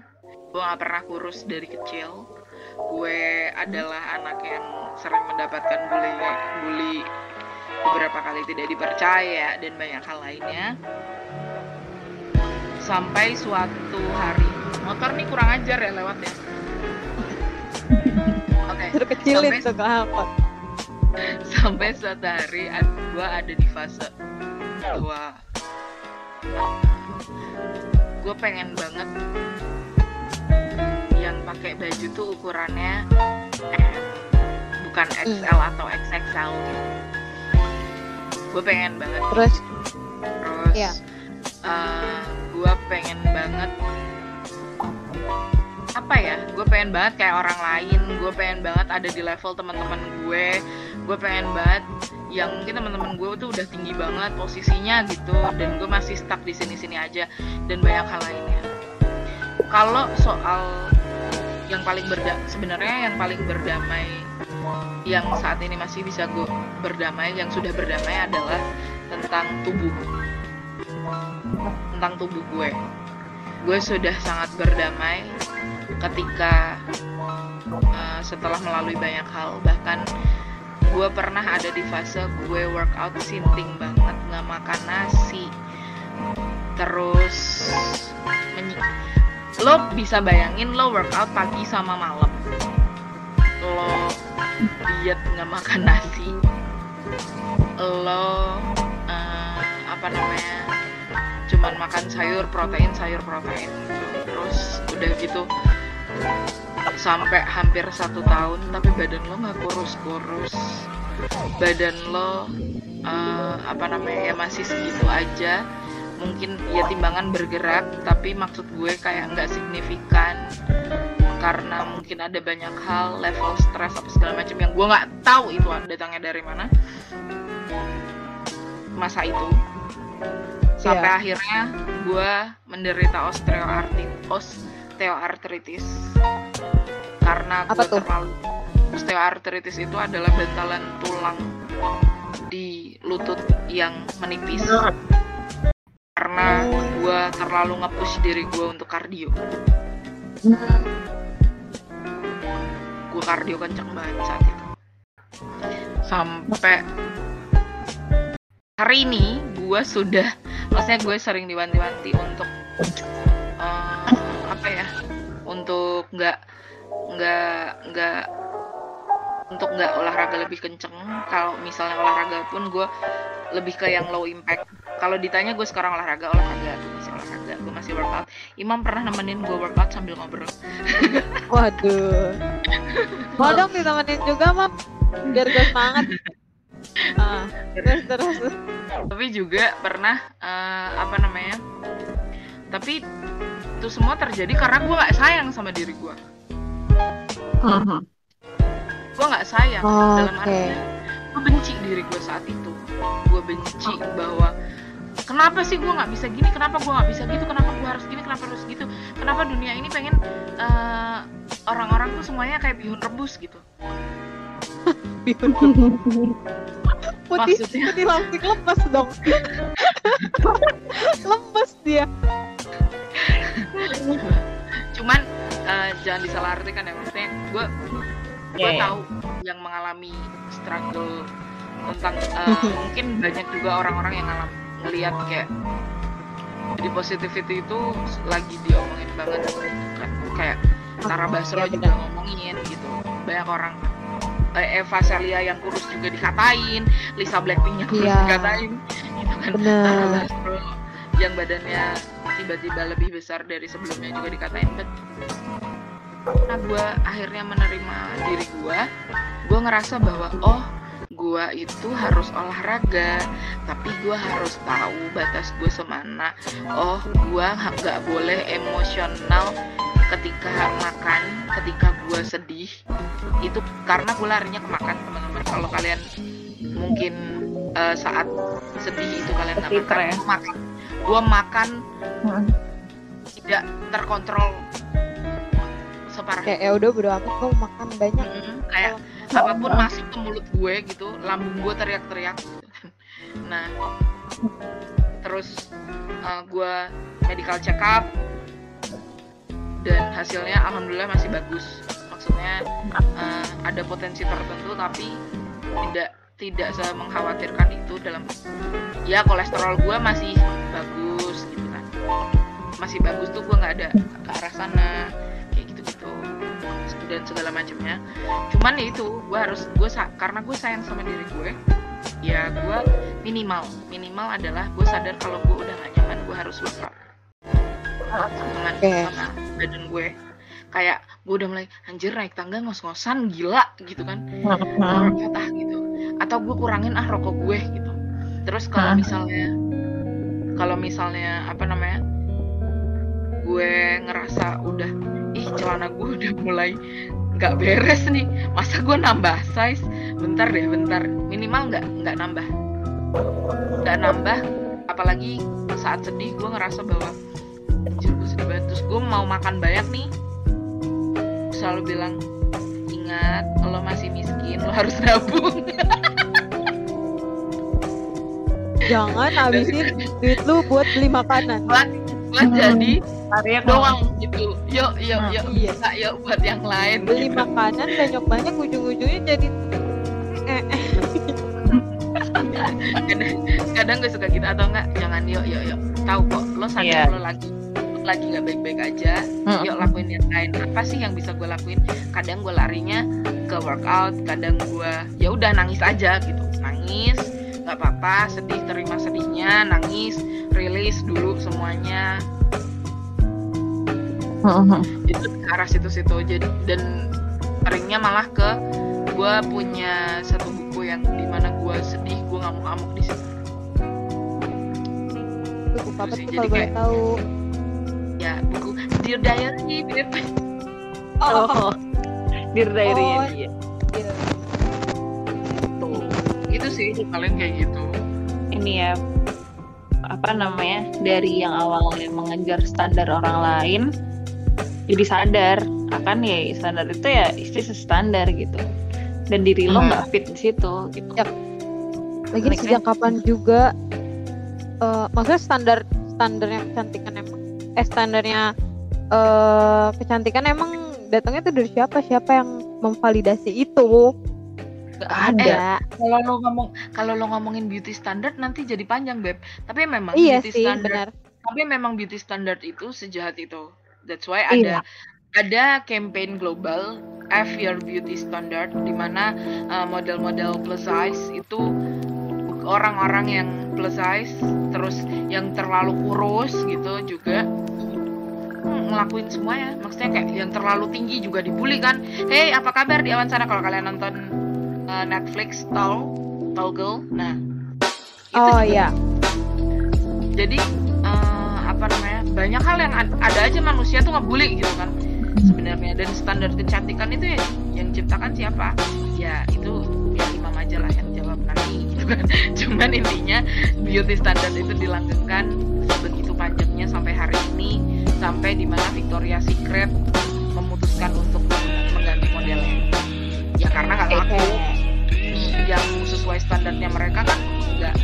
Gue gak pernah kurus dari kecil. Gue adalah anak yang sering mendapatkan bully, bully beberapa kali tidak dipercaya dan banyak hal lainnya. Sampai suatu hari, motor nih kurang ajar ya lewat ya. Oke. Suruh kecilin Sampai- ke angkot. sampai suatu hari gue ada di fase bahwa gue pengen banget yang pakai baju tuh ukurannya M bukan XL atau XXL gitu. gue pengen banget. Terus? Terus Iya. gue pengen banget apa ya? Gue pengen banget kayak orang lain. Gue pengen banget ada di level teman-teman gue. Gue pengen banget yang mungkin teman-teman gue tuh udah tinggi banget posisinya gitu dan gue masih stuck di sini-sini aja dan banyak hal lainnya. Kalau soal yang paling berda sebenarnya yang paling berdamai yang saat ini masih bisa gue berdamai yang sudah berdamai adalah tentang tubuh. Tentang tubuh gue. Gue sudah sangat berdamai ketika uh, setelah melalui banyak hal bahkan gue pernah ada di fase gue workout sinting banget nggak makan nasi. Terus menyi- lo bisa bayangin lo workout pagi sama malam. Lo diet nggak makan nasi. Lo uh, apa namanya cuman makan sayur protein sayur protein. Terus udah gitu sampai hampir satu tahun tapi badan lo nggak kurus-kurus. Badan lo eh, apa namanya ya masih segitu aja. Mungkin ya timbangan bergerak tapi maksud gue kayak nggak signifikan. Karena mungkin ada banyak hal level stres apa segala macam yang gue nggak tahu itu datangnya dari mana. Masa itu. Sampai Iya. akhirnya gue menderita osteoartritis osteoartritis. Karena gue terlalu osteoartritis itu adalah bantalan tulang di lutut yang menipis. Karena gue terlalu nge-push diri gue untuk kardio. Gue kardio kenceng banget saat itu. Sampai hari ini gue sudah maksudnya gue sering diwanti-wanti untuk eh, apa ya untuk nggak nggak nggak untuk nggak olahraga lebih kenceng kalau misalnya olahraga pun gue lebih ke yang low impact kalau ditanya gue sekarang olahraga olahraga gue masih olahraga gue masih workout Imam pernah nemenin gue workout sambil ngobrol Waduh. Mau dong ditemenin juga, Mam. Biar gue semangat. Ah, terus terus. tapi juga pernah eh, apa namanya tapi itu semua terjadi karena gue nggak sayang sama diri gue gue nggak sayang Oh, dalam oke. artian gue benci diri gue saat itu. Gue benci bahwa kenapa sih gue nggak bisa gini? Kenapa gue nggak bisa gitu? Kenapa gue harus gini? Kenapa harus gitu? Kenapa dunia ini pengen eh, orang-orang tuh semuanya kayak bihun rebus gitu? Putih, Maksudnya? putih langsung lemes dong. lemes dia. Cuman eh, jangan disalahartikan ya maksudnya gue gue Iya, iya. tahu yang mengalami struggle tentang eh, mungkin banyak juga orang-orang yang ngalam ngelihat kayak di positivity itu lagi diomongin banget Ka- kayak Tara Basro Iya, juga ngomongin gitu banyak orang eh, Eva Celia yang kurus juga dikatain Lisa Blackpink yang kurus Iya. dikatain gitu kan Tara Bener. Basro yang badannya tiba-tiba lebih besar dari sebelumnya juga dikatain but karena gue akhirnya menerima diri gue gue ngerasa bahwa oh gue itu harus olahraga tapi gue harus tahu batas gue semana. Oh gue nggak boleh emosional ketika makan ketika gue sedih. Itu karena gue larinya ke makan teman-teman. Kalau kalian mungkin uh, saat sedih itu kalian nggak makan ya? makan gue makan Hmm. tidak terkontrol separah kayak ya udah bodo amat gue makan banyak. Mm, kayak apa pun masuk ke mulut gue gitu lambung gue teriak-teriak gitu. nah terus uh, gue medical check up. Dan hasilnya alhamdulillah masih bagus. Maksudnya uh, ada potensi tertentu tapi tidak tidak saya mengkhawatirkan itu dalam ya kolesterol gue masih bagus gitu kan. Masih bagus tuh gue nggak ada ke arah sana kayak gitu gitu dan segala macamnya. Cuman ya itu gue harus gue karena gue sayang sama diri gue ya gue minimal minimal adalah gue sadar kalau gue udah gak nyaman gue harus workout dengan sama badan gue kayak gue udah mulai anjir naik tangga ngos-ngosan gila gitu kan. Workout ah gitu. Atau gue kurangin ah rokok gue gitu. Terus kalau Hmm. misalnya kalau misalnya apa namanya gue ngerasa udah ih celana gue udah mulai nggak beres nih masa gue nambah size? Bentar deh bentar. Minimal nggak nggak nambah. Nggak nambah apalagi saat sedih gue ngerasa bahwa anjir gue sedih banget. Terus gue mau makan banyak nih selalu bilang ingat lo masih miskin lo harus nabung jangan habisin duit lu buat beli makanan buat buat jadi Arya doang gitu yuk yuk Hmm. yuk Iya. bisa yuk buat yang lain beli makanan banyak-banyak ujung-ujungnya jadi eh, eh. kadang, kadang gue suka gitu atau enggak jangan yuk yuk yuk tahu kok lo sadar Iya. lo lagi lagi nggak baik-baik aja Hmm. yuk lakuin yang lain. Apa sih yang bisa gue lakuin? Kadang gue larinya ke workout kadang gue ya udah nangis aja gitu. Nangis nggak apa-apa sedih terima sedihnya nangis rilis dulu semuanya. Itu ke arah situ-situ. Jadi dan seringnya malah ke gue punya satu buku yang di mana gue sedih gue ngamuk-ngamuk di situ. Itu buku apa tuh jadi kalau boleh tahu ya buku Dear Diary Dear Oh, Dear Diary Oh. dia. iya. tuh itu sih paling kayak gitu Ini ya apa namanya dari yang awalnya mengejar standar orang lain jadi sadar akan ya standar itu ya isti standar gitu dan diri lo Hmm. nggak fit di situ gitu Yap. lagi sejak kapan juga eh maksudnya standar standarnya kecantikan eh standarnya eh kecantikan emang datangnya tuh dari siapa? Siapa yang memvalidasi itu? Eh, ada. kalau lo ngomong kalau lo ngomongin beauty standard nanti jadi panjang beb. Tapi memang iya beauty sih standard benar. tapi memang beauty standard itu sejahat itu. That's why Iya. ada ada campaign global F Your Beauty Standard di mana uh, model-model plus size itu orang-orang yang plus size terus yang terlalu kurus gitu juga. Hmm, ngelakuin semuanya maksudnya kayak yang terlalu tinggi juga dibully kan. Hey apa kabar di awan sana kalau kalian nonton uh, Netflix Tall Tall Girl? Nah itu oh iya. Jadi eh, apa namanya banyak hal yang ad- ada aja manusia tuh ngebully gitu kan sebenarnya. Dan standar kecantikan itu ya yang ciptakan siapa? Ya itu gitu kan cuman intinya beauty standard itu dilanggengkan begitu panjangnya sampai hari ini sampai di mana Victoria Secret memutuskan untuk mengganti modelnya. Ya karena nggak laku. Yang sesuai standarnya mereka kan nggak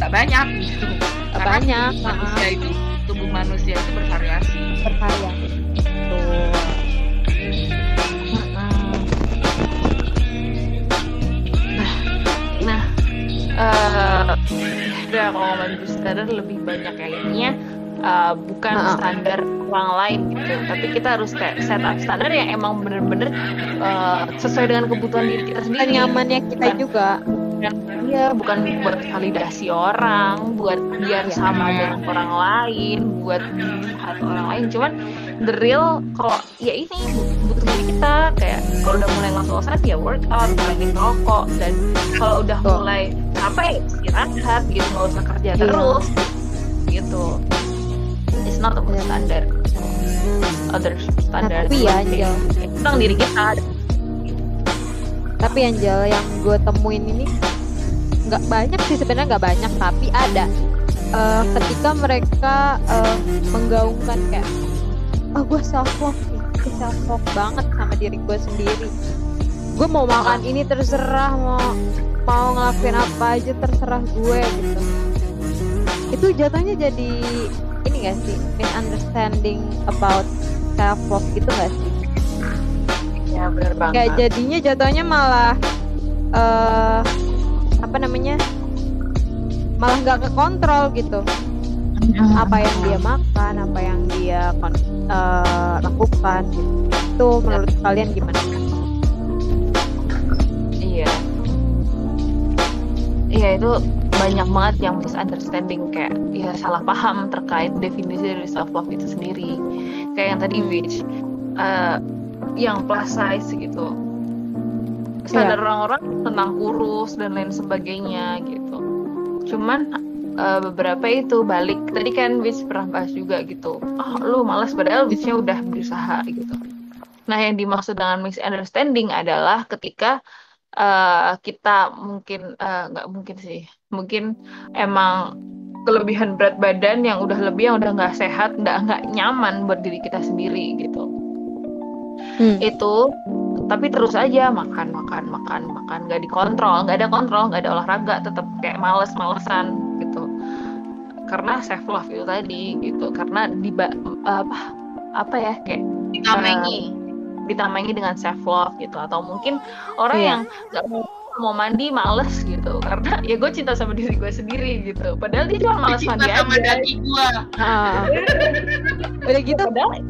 nggak banyak. Gitu Karena banyak, manusia itu tubuh manusia itu bervariasi. Berkarya eh udah kalau ngomongin beauty standar lebih banyak kayaknya eh, bukan Maaf. standar orang lain gitu. Tapi kita harus kayak set up standar yang emang bener-bener eh, sesuai dengan kebutuhan diri kita sendiri. Nyamannya kita Bukan- juga. Iya bukan buat validasi orang buat biar Iya. sama dengan orang lain buat dilihat orang lain. Cuman the real kalau ya ini butuh diri kita kayak kalau udah mulai ngos-ngosan ya workout ngurangin rokok dan kalau udah Betul. mulai ya istirahat gitu nggak usah kerja Iya. terus gitu it's not about Iya. standard other standard tapi ya, Angel. tentang diri kita tapi Angel yang gue temuin ini nggak banyak sih sebenarnya nggak banyak tapi ada Eh, ketika mereka eh, menggaungkan kayak oh gue self love gue self love banget sama diri gue sendiri. Gue mau makan ini terserah mau mau ngelakuin apa aja terserah gue gitu. Itu jatuhnya jadi ini gak sih? Misunderstanding about self love gitu gak sih? Ya benar banget. Kayak jadinya jatuhnya malah eh apa namanya? Malah nggak ke kontrol gitu apa yang dia makan apa yang dia kon- eh, lakukan gitu. itu menurut kalian gimana Iya. Iya itu banyak banget yang misunderstanding kayak ya salah paham terkait definisi dari self love itu sendiri. Kayak yang tadi Hmm. which eh, yang plus size gitu. Standar orang-orang tentang kurus dan lain sebagainya gitu. Cuman eh, beberapa itu balik tadi kan Witch pernah bahas juga gitu. Oh lu malas padahal Witchnya udah berusaha gitu. Nah yang dimaksud dengan misunderstanding adalah ketika eh, kita mungkin eh, nggak mungkin sih mungkin emang kelebihan berat badan yang udah lebih yang udah nggak sehat nggak nggak nyaman buat diri kita sendiri gitu Hmm. itu tapi terus aja makan makan makan makan. Nggak dikontrol nggak ada kontrol nggak ada olahraga tetap kayak males malesan gitu. Karena self love itu tadi gitu. Karena di apa apa ya kayak ditamengi. ditamengi dengan self love gitu. Atau mungkin orang Iya. yang nggak mau mau mandi males gitu. Karena ya gue cinta sama diri gue sendiri gitu. Padahal dia cuma males cinta mandi sama aja. daki gua. Ah. udah gitu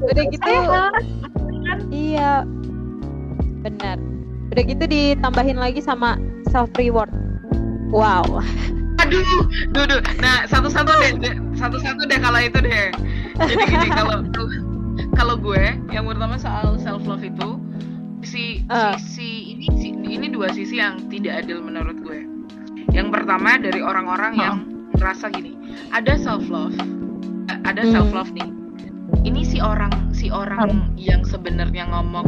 udah gitu. sehat. iya benar. Udah gitu ditambahin lagi sama self reward. Wow. Aduh duh, nah satu-satu deh satu-satu deh kalau itu deh. Jadi gini kalau kalau gue yang pertama soal self love itu si Ah. sisi ini si- ini dua sisi yang tidak adil menurut gue. Yang pertama dari orang-orang yang merasa gini ada self love ada Hmm. self love nih. Ini si orang si orang yang sebenarnya ngomong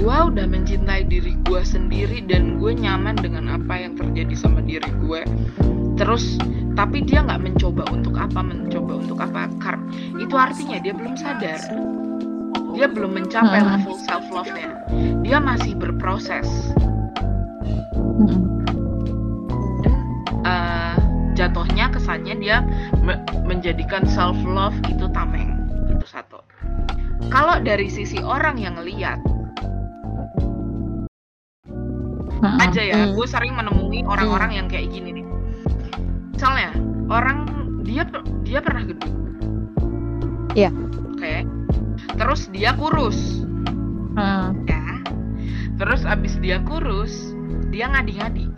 gua udah mencintai diri gua sendiri dan gue nyaman dengan apa yang terjadi sama diri gue terus tapi dia nggak mencoba untuk apa mencoba untuk apa? Kar itu artinya dia belum sadar. Dia belum mencapai Hmm. level self love nya dia masih berproses. Dan eh, jatuhnya kesannya dia me- menjadikan self love itu tameng itu satu kalau dari sisi orang yang ngeliat aja ya Hmm. gue sering menemui orang-orang yang kayak gini nih. Misalnya orang dia dia pernah gendut. Iya. oke. Terus dia kurus. Hmm. ya. Terus abis dia kurus dia ngadi-ngadi.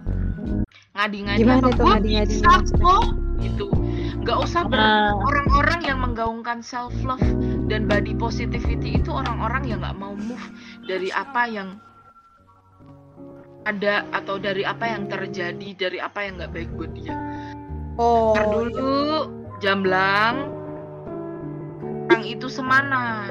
Ngadi-ngadi apa? gue bisa kok gitu. Nggak usah ber- orang-orang yang menggaungkan self love dan body positivity itu orang-orang yang nggak mau move dari apa yang ada atau dari apa yang terjadi dari apa yang nggak baik buat dia. oh Ntar dulu jamblang. Orang itu semana?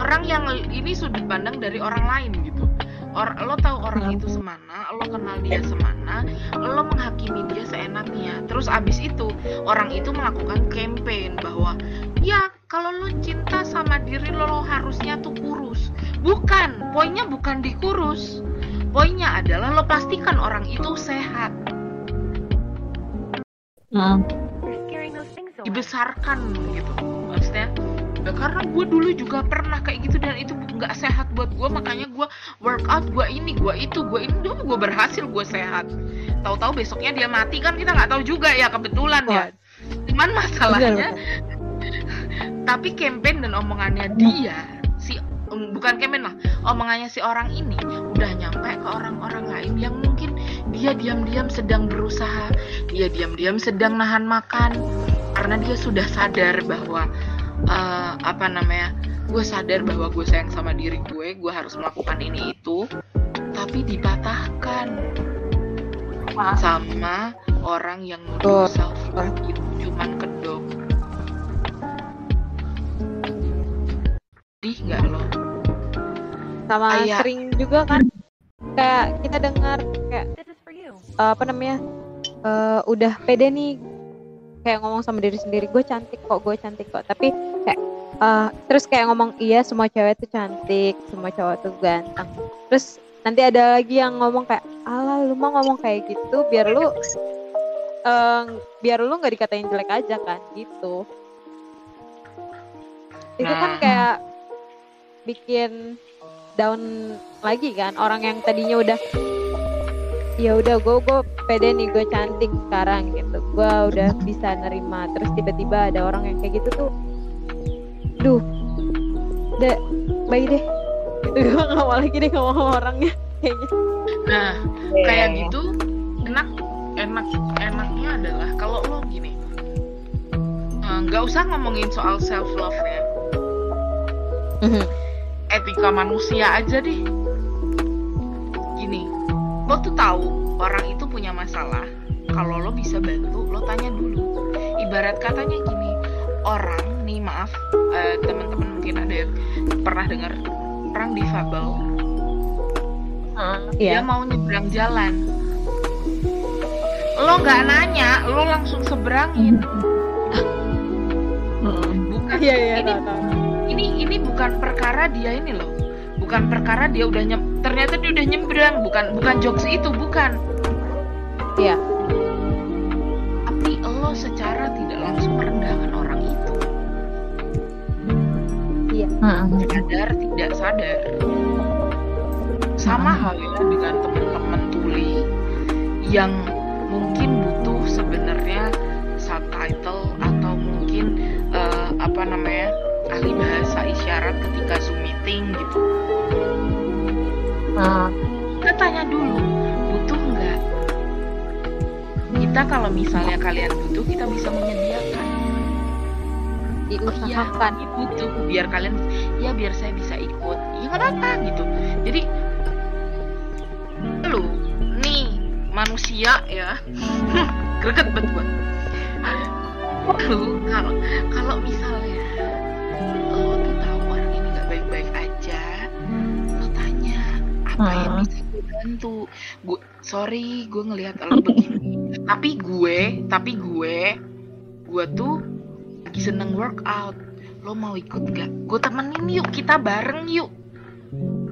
Orang yang ini sudut pandang dari orang lain gitu. Or, lo tahu orang itu semana, lo kenal dia semana, lo menghakimi dia seenaknya. Terus abis itu orang itu melakukan campaign bahwa ya kalau lo cinta sama diri lo, lo harusnya tuh kurus. Bukan, poinnya bukan dikurus. Poinnya adalah lo pastikan orang itu sehat, Hmm. dibesarkan gitu. Maksudnya ya karena gue dulu juga pernah kayak gitu dan itu nggak sehat buat gue makanya gue workout gue ini gue itu gue ini. Dulu gue berhasil gue sehat. Tahu-tahu besoknya dia mati kan kita nggak tahu juga ya kebetulan ya. Cuman masalahnya tapi campaign dan omongannya dia si um, bukan campaign lah omongannya si orang ini udah nyampe ke orang-orang lain yang mungkin dia diam-diam sedang berusaha, dia diam-diam sedang nahan makan. Karena dia sudah sadar bahwa eh, apa namanya, gue sadar bahwa gue sayang sama diri gue, gue harus melakukan ini itu, tapi dipatahkan sama orang yang nuduh Betul. self love itu cuman kedok. Sedih nggak lo? sama Kayak- sering juga kan kayak kita dengar kayak eh, apa namanya eh, udah pede nih kayak ngomong sama diri sendiri gue cantik kok gue cantik kok. Tapi kayak eh, terus kayak ngomong iya semua cewek tuh cantik semua cowok tuh ganteng. Terus nanti ada lagi yang ngomong kayak ala lu mau ngomong kayak gitu biar lu eh, biar lu nggak dikatain jelek aja kan gitu. Itu kan Nah. kayak bikin down lagi kan orang yang tadinya udah ya udah gue gue pede nih gue cantik sekarang gitu. Gue udah bisa nerima. Terus tiba-tiba ada orang yang kayak gitu tuh duh udah baik deh. Gitu gue nggak mau lagi deh ngomong sama orangnya kayaknya. Nah, kayak gitu enak enak enaknya adalah kalau lo gini. Eh, nggak usah ngomongin soal self love ya etika manusia aja deh. Gini lo tuh tahu orang itu punya masalah. Kalau lo bisa bantu lo tanya dulu. Ibarat katanya gini orang nih maaf eh, teman-teman mungkin ada yang pernah dengar orang difabel. Dia Iya. mau nyebrang jalan. Lo nggak nanya lo langsung seberangin. Bukan iya iya ini ini ini bukan perkara dia ini loh bukan perkara dia udah nyem ternyata dia udah nyebrang bukan bukan jokes itu bukan. Iya. tapi lo secara tidak langsung merendahkan orang itu. Sadar tidak sadar. Sama halnya dengan teman-teman tuli yang mungkin butuh sebenarnya subtitle atau mungkin eh, apa namanya ahli bahasa isyarat ketika zoom meeting gitu kita tanya dulu butuh nggak? Kita kalau misalnya kalian butuh kita bisa menyediakan. Diusahakan Iya, butuh biar kalian ya biar saya bisa ikut. Ya nggak apa-apa gitu. Jadi lu nih manusia ya. Greget banget gua lu kalau kalau misalnya lo yang Hmm. bisa gue bantu. Gue sorry gue ngelihat lo begini. Tapi gue tapi gue gue tuh lagi seneng workout. Lo mau ikut gak gue temenin yuk kita bareng yuk.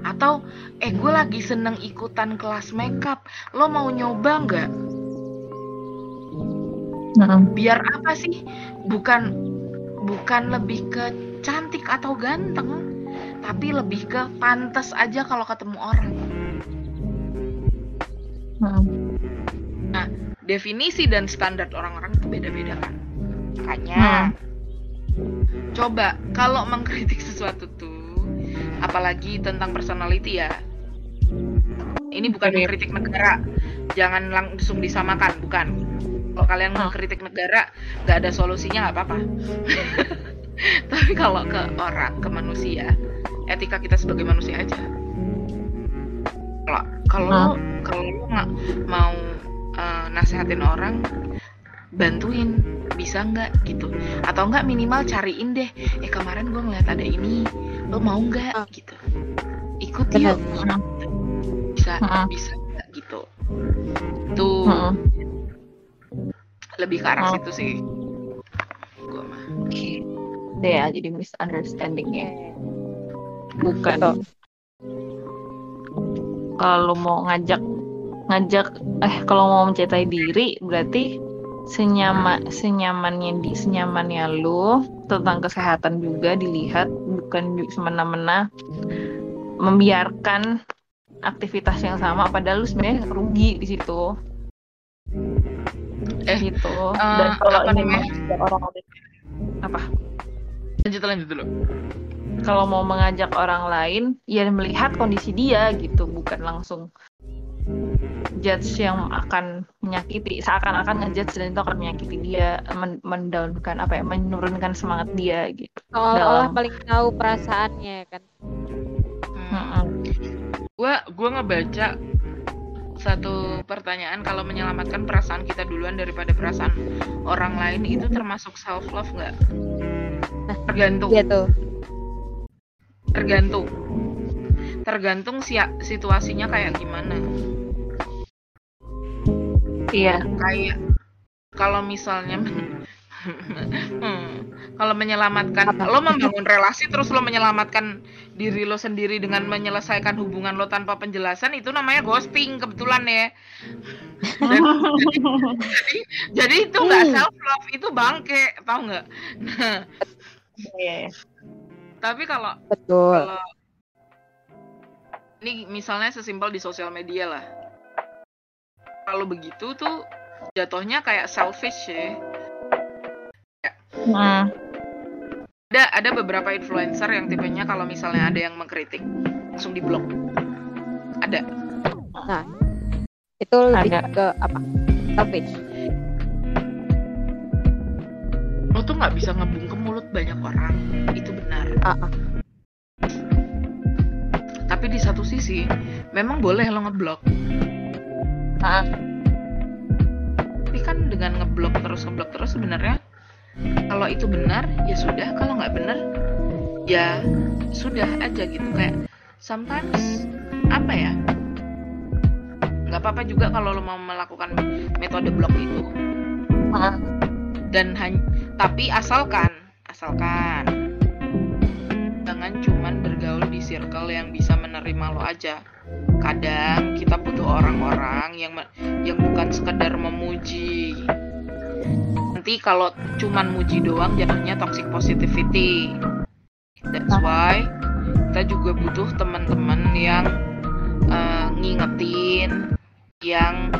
Atau eh gue lagi seneng ikutan kelas makeup. Lo mau nyoba nggak? Biar apa sih? Bukan bukan lebih ke cantik atau ganteng tapi lebih ke pantas aja kalau ketemu orang. Definisi dan standar orang-orang itu beda-beda kan? Makanya coba kalau mengkritik sesuatu tuh apalagi tentang personality ya. Ini bukan mengkritik negara. Jangan langsung disamakan bukan. Kalau kalian Hmm. mengkritik negara nggak ada solusinya nggak apa-apa tapi kalau ke orang ke manusia etika kita sebagai manusia aja. Kalau kalau kalau mau eh, nasehatin orang bantuin bisa nggak gitu. Atau nggak minimal cariin deh eh kemarin gue ngeliat ada ini lo mau nggak? Ah. gitu. Ikut Benar. yuk. Bisa Ah. bisa nggak gitu. Tuh lebih ke arah Ah. situ sih. Gue mah Itu ya jadi misunderstandingnya. Bukan. Kalau mau ngajak ngajak eh kalau mau mencintai diri berarti senyama senyamannya di senyamannya lu tentang kesehatan juga dilihat bukan semena-mena membiarkan aktivitas yang sama padahal lu sebenarnya rugi di situ. Eh, gitu. eh, dan kalau ini orang apa lanjut lanjut dulu kalau mau mengajak orang lain ya melihat kondisi dia gitu bukan langsung judge yang akan menyakiti seakan-akan ngejudge dan itu akan menyakiti dia men mendaunkan apa ya menurunkan semangat dia gitu Seolah-olah Dalam- paling tahu perasaannya kan. Mm-mm. gue gue ngebaca satu pertanyaan kalau menyelamatkan perasaan kita duluan daripada perasaan orang lain itu termasuk self love nggak? Tergantung, Iya tuh. tergantung, tergantung sia- situasinya kayak gimana. iya Kayak kalau misalnya Hmm, kalau menyelamatkan lo membangun relasi terus lo menyelamatkan diri lo sendiri dengan menyelesaikan hubungan lo tanpa penjelasan itu namanya ghosting kebetulan ya. Dan- jadi, jadi itu nggak self love itu bangke tau nggak? Nah iya iya. tapi kalau Betul. kalau ini misalnya sesimpel di sosial media lah. Kalau begitu tuh jatuhnya kayak selfish ya Mm. ada ada beberapa influencer yang tipenya kalau misalnya ada yang mengkritik langsung diblok ada Itu lebih Ada. ke apa? Selfish. lo tuh nggak bisa ngebungkem mulut banyak orang itu benar Ah, ah. tapi di satu sisi memang boleh lo ngeblok Ah. tapi kan dengan ngeblok terus ngeblok terus sebenarnya kalau itu benar ya sudah. Kalau nggak benar ya sudah aja gitu. Kayak sometimes apa ya? Nggak apa-apa juga kalau lo mau melakukan metode blok itu. Dan hanya tapi asalkan asalkan. Jangan cuman bergaul di circle yang bisa menerima lo aja. Kadang kita butuh orang-orang yang yang bukan sekedar memuji nanti kalau cuman muji doang jatuhnya toxic positivity. That's why kita juga butuh teman-teman yang eh, ngingetin yang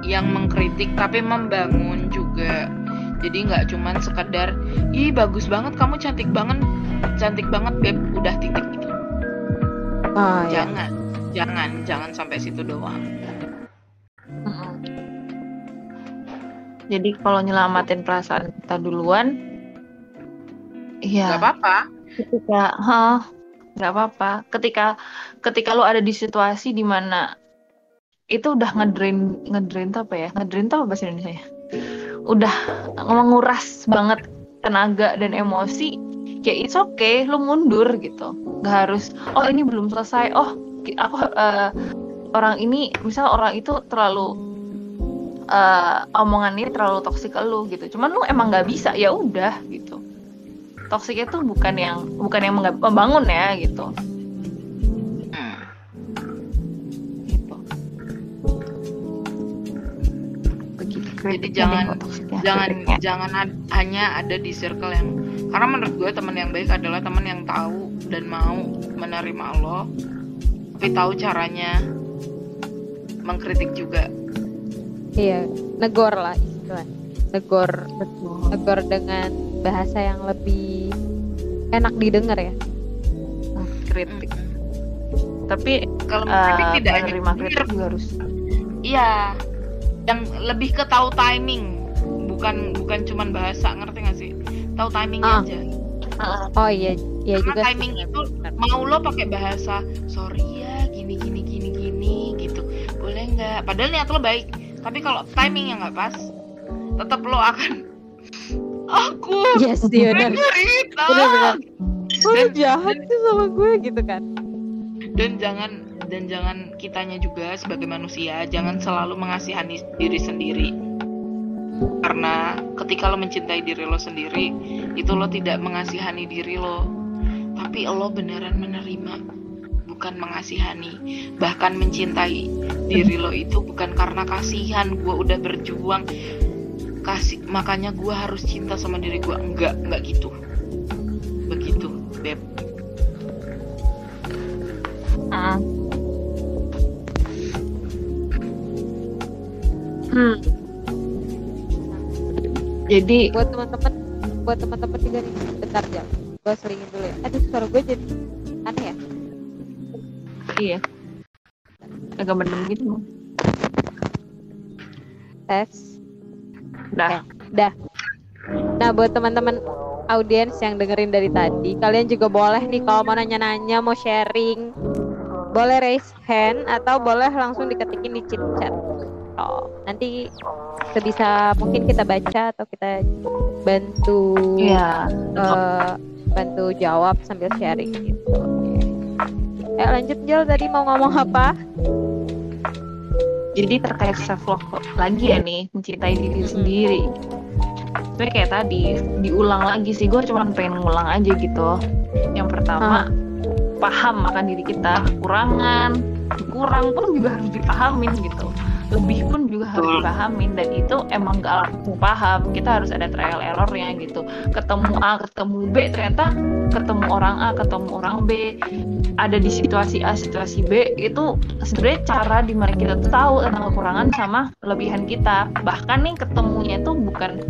yang mengkritik tapi membangun juga. Jadi nggak cuman sekedar ih bagus banget kamu cantik banget cantik banget beb. Udah titik gitu. Ah, ya. jangan jangan jangan sampai situ doang. Jadi kalau nyelamatin perasaan kita duluan, nggak iya. apa-apa Ketika, hah, nggak apa-apa. Ketika, ketika lo ada di situasi di mana itu udah ngedrain, ngedrain tuh apa ya? Ngedrain tuh apa bahasa Indonesia? Udah menguras banget tenaga dan emosi. Ya it's okay, lo mundur gitu. Gak harus, oh ini belum selesai. Oh, aku eh, orang ini, misal orang itu terlalu eh omongannya terlalu toksik ke lu gitu. Cuman lu emang nggak bisa, ya udah gitu. Toksik itu bukan yang bukan yang membangun ya gitu. Hmm. Gitu. Begitu. Jadi jangan- toksiknya, jangan kritiknya. jangan ad- hanya ada di circle yang karena menurut gue teman yang baik adalah teman yang tahu dan mau menerima lo tapi tahu caranya mengkritik juga Iya, negor lah istilah. Negor, Betul. negor dengan bahasa yang lebih enak didengar ya. kritik. Tapi kalau eh, mengkritik tidak hanya menerima kritik juga harus Iya, yang lebih ke tahu timing, bukan bukan cuman bahasa, ngerti gak sih? Tahu timingnya Ah. aja. Oh iya, iya Karena juga timing itu benar. Mau lo pakai bahasa, sorry ya, gini gini gini gini gitu, boleh nggak? Padahal niat lo baik, tapi kalau timingnya nggak pas, tetap lo akan aku Yes, benar. Benar-benar. Oh, Dan- jahat sih sama gue gitu kan. dan jangan dan jangan kitanya juga sebagai manusia jangan selalu mengasihani diri sendiri karena ketika lo mencintai diri lo sendiri itu lo tidak mengasihani diri lo tapi lo beneran menerima bukan mengasihani bahkan mencintai diri lo itu bukan karena kasihan gue udah berjuang. Kasih makanya gue harus cinta sama diri gue enggak enggak gitu. Begitu beb. Ah, Hmm. jadi Buat teman-teman, buat teman-teman juga nih, bentar jam. gue selingin dulu ya. Aduh suara gue jadi aneh ya. Iya agak mendem gitu. Tes. Dah. Dah. Nah buat teman-teman audiens yang dengerin dari tadi kalian juga boleh nih kalau mau nanya-nanya mau sharing boleh raise hand atau boleh langsung diketikin di chit chat. Oh nanti sebisa mungkin kita baca atau kita bantu iya. eh, bantu jawab sambil sharing gitu. Oke. eh lanjut Jel tadi mau ngomong apa jadi terkait self love lagi ya nih mencintai diri sendiri. Tapi kayak tadi diulang lagi sih gue cuma pengen ngulang aja gitu. Yang pertama paham akan diri kita. Kekurangan kurang pun juga harus dipahamin gitu lebih pun juga harus dipahamin dan itu emang gak langsung paham. Kita harus ada trial errornya gitu. Ketemu A ketemu B ternyata ketemu orang A ketemu orang B. Ada di situasi A situasi B itu sebenarnya cara di mana kita tuh tahu tentang kekurangan sama kelebihan kita. Bahkan nih ketemunya itu bukan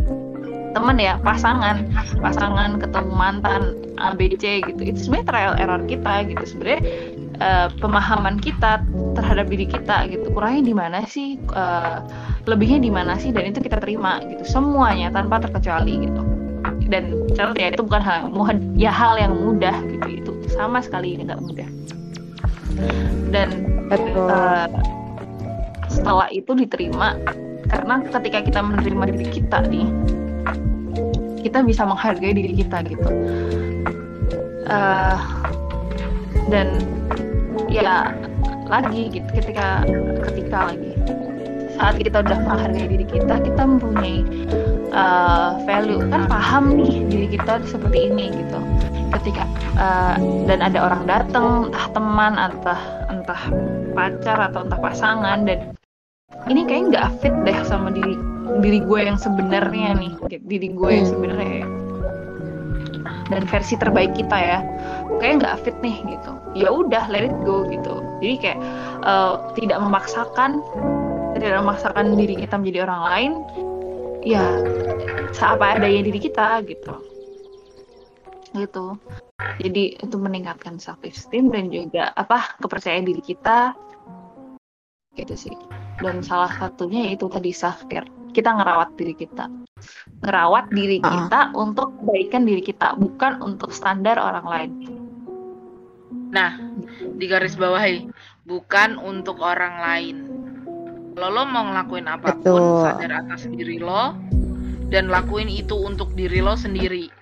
teman ya pasangan. Pasangan ketemu mantan A B C gitu. Itu sebenarnya trial error kita gitu. Sebenarnya eh, pemahaman kita terhadap diri kita gitu. Kurangnya di mana sih eh, lebihnya di mana sih dan itu kita terima gitu. Semuanya tanpa terkecuali gitu. Dan catat ya itu bukan hal yang ya hal yang mudah gitu. Itu sama sekali nggak mudah. Dan betul. eh, setelah itu diterima karena ketika kita menerima diri kita nih kita bisa menghargai diri kita gitu. Eh, dan ya lagi gitu ketika ketika lagi saat kita udah menghargai diri kita kita mempunyai eh, value kan paham nih diri kita seperti ini gitu. Ketika eh, dan ada orang datang entah teman entah entah pacar atau entah pasangan dan ini kayak nggak fit deh sama diri diri gue yang sebenarnya nih diri gue yang sebenarnya dan versi terbaik kita ya. Kayak nggak fit nih gitu. Ya udah let it go gitu. Jadi kayak eh, tidak memaksakan tidak memaksakan diri kita menjadi orang lain ya seapa adanya diri kita gitu. Gitu. Jadi itu meningkatkan self esteem dan juga apa kepercayaan diri kita gitu sih dan salah satunya yaitu tadi self care kita ngerawat diri kita ngerawat diri Ah. kita untuk kebaikan diri kita bukan untuk standar orang lain Nah, di garis bawahi, bukan untuk orang lain. Kalau lo mau ngelakuin apa pun, Betul. sadar atas diri lo, dan lakuin itu untuk diri lo sendiri.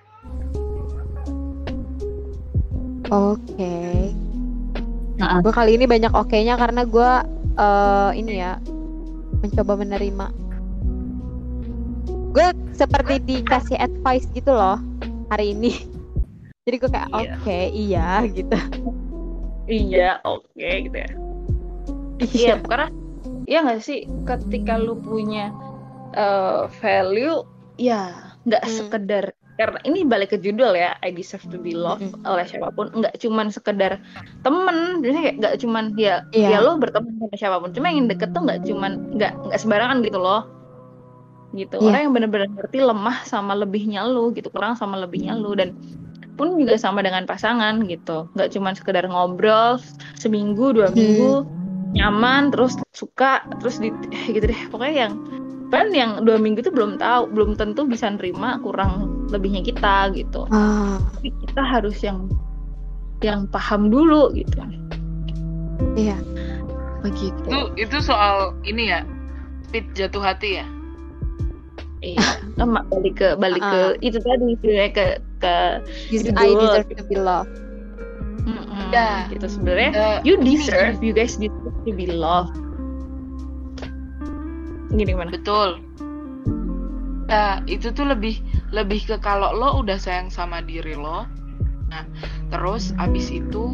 oke Nah, gue kali ini banyak oke-nya karena gue eh, ini ya mencoba menerima. Gue seperti dikasih advice gitu loh hari ini. Jadi gue kayak Iya. oke iya gitu. Iya oke gitu ya. Iya. karena iya nggak sih ketika lu punya eh, value ya nggak Hmm. sekedar karena ini balik ke judul ya I deserve to be loved Mm-mm. oleh siapa pun nggak cuman sekedar temen jadi kayak nggak cuman ya Iya. ya lo berteman sama siapa pun cuma yang deket tuh nggak cuman nggak nggak sembarangan gitu loh gitu Iya. orang yang benar-benar ngerti lemah sama lebihnya lu gitu kurang sama lebihnya lu dan pun juga sama dengan pasangan gitu nggak cuman sekedar ngobrol seminggu dua Hmm. minggu nyaman terus suka terus di gitu deh pokoknya yang kan yang dua minggu itu belum tahu belum tentu bisa nerima kurang lebihnya kita gitu. Ah. Tapi kita harus yang yang paham dulu gitu. Iya. Begitu. Itu itu soal ini ya, speed jatuh hati ya. iya. Sama balik ke balik ke itu tadi sebenarnya ke ke. I deserve to be loved. Ya. gitu sebenarnya. Eh, you deserve you guys deserve to be loved gini gimana Betul. Nah, itu tuh lebih lebih ke kalau lo udah sayang sama diri lo. Nah, terus abis itu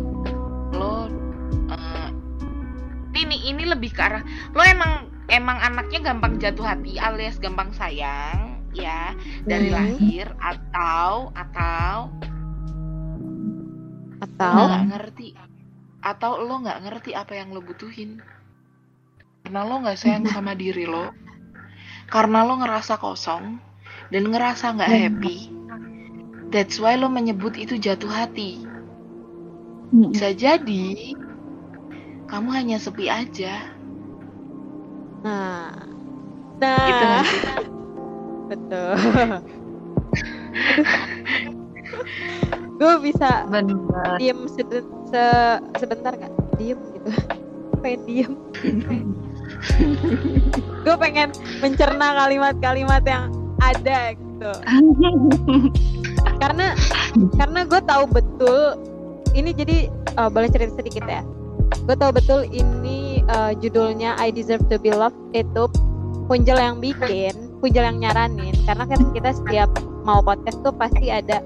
lo eh, ini ini lebih ke arah lo emang emang anaknya gampang jatuh hati alias gampang sayang ya dari Hmm. lahir atau atau atau nggak ngerti atau lo nggak ngerti apa yang lo butuhin karena lo nggak sayang sama diri lo karena lo ngerasa kosong dan ngerasa nggak happy That's why lo menyebut itu jatuh hati. Bisa jadi kamu hanya sepi aja. Nah, Gitu nah, sih? betul. gue bisa Bener. diem se- sebentar gak? Diem gitu. pengen diem. gue pengen mencerna kalimat-kalimat yang ada gitu. karena karena gue tahu betul ini jadi eh, boleh cerita sedikit ya. Gue tahu betul ini eh, judulnya I Deserve to Be Loved itu Punjel yang bikin Punjel yang nyaranin. Karena kan kita setiap mau podcast tuh pasti ada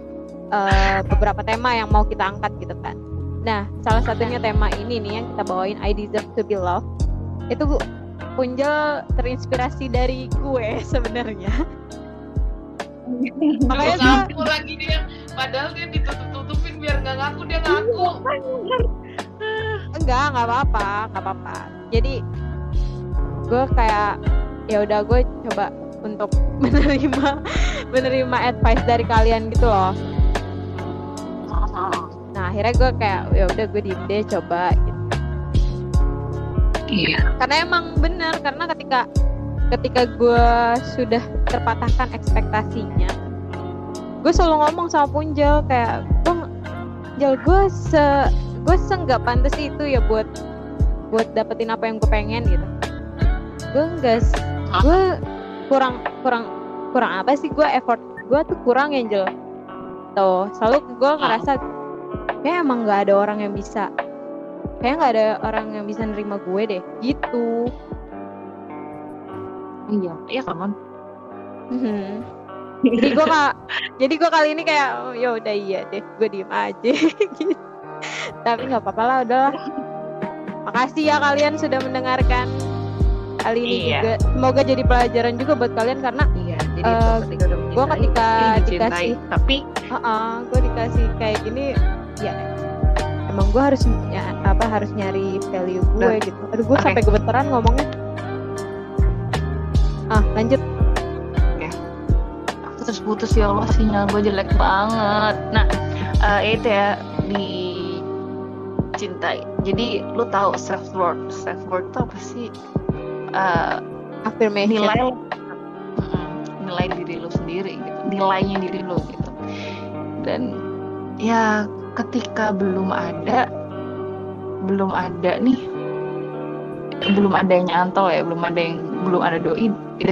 eh, beberapa tema yang mau kita angkat gitu kan. Nah salah satunya tema ini nih yang kita bawain I Deserve to Be Loved. Itu Punjel terinspirasi dari gue sebenarnya makanya gue ngaku lagi dia, padahal dia ditutup-tutupin biar nggak ngaku dia ngaku. enggak nggak apa-apa nggak apa-apa jadi gue kayak ya udah gue coba untuk menerima menerima advice dari kalian gitu loh nah akhirnya gue kayak ya udah gue diem deh coba gitu. Iya. karena emang bener karena ketika ketika gue sudah terpatahkan ekspektasinya gue selalu ngomong sama Punjel kayak gue Jel gue se gue se nggak pantas itu ya buat buat dapetin apa yang gue pengen gitu. Gue enggak gue kurang kurang kurang apa sih gue effort gue tuh kurang ya Jel tuh selalu gue ngerasa kayak emang nggak ada orang yang bisa kayak nggak ada orang yang bisa nerima gue deh gitu Iya. Iya kan. Mhm. jadi gue kak jadi gue kali ini kayak oh, ya udah iya deh gue diem aja gitu tapi nggak apa-apa lah udahlah makasih ya kalian sudah mendengarkan kali ini Iya. juga semoga jadi pelajaran juga buat kalian karena Iya. Jadi Eh, ketika gue ketika dicintai, dikasih tapi gue dikasih kayak gini ya gue harus ya, apa harus nyari value gue Nah, gitu aduh gue oke. sampai gemeteran ngomongnya ah lanjut aku terus putus ya Allah sinyal gue jelek banget. Nah eh, itu ya dicintai. Jadi lu tahu self worth, self worth itu apa sih? Eh, affirmation nilai nilai diri lu sendiri gitu nilainya diri lu gitu dan ya ketika belum ada belum ada nih belum ada yang nyantol ya belum ada yang belum ada doi it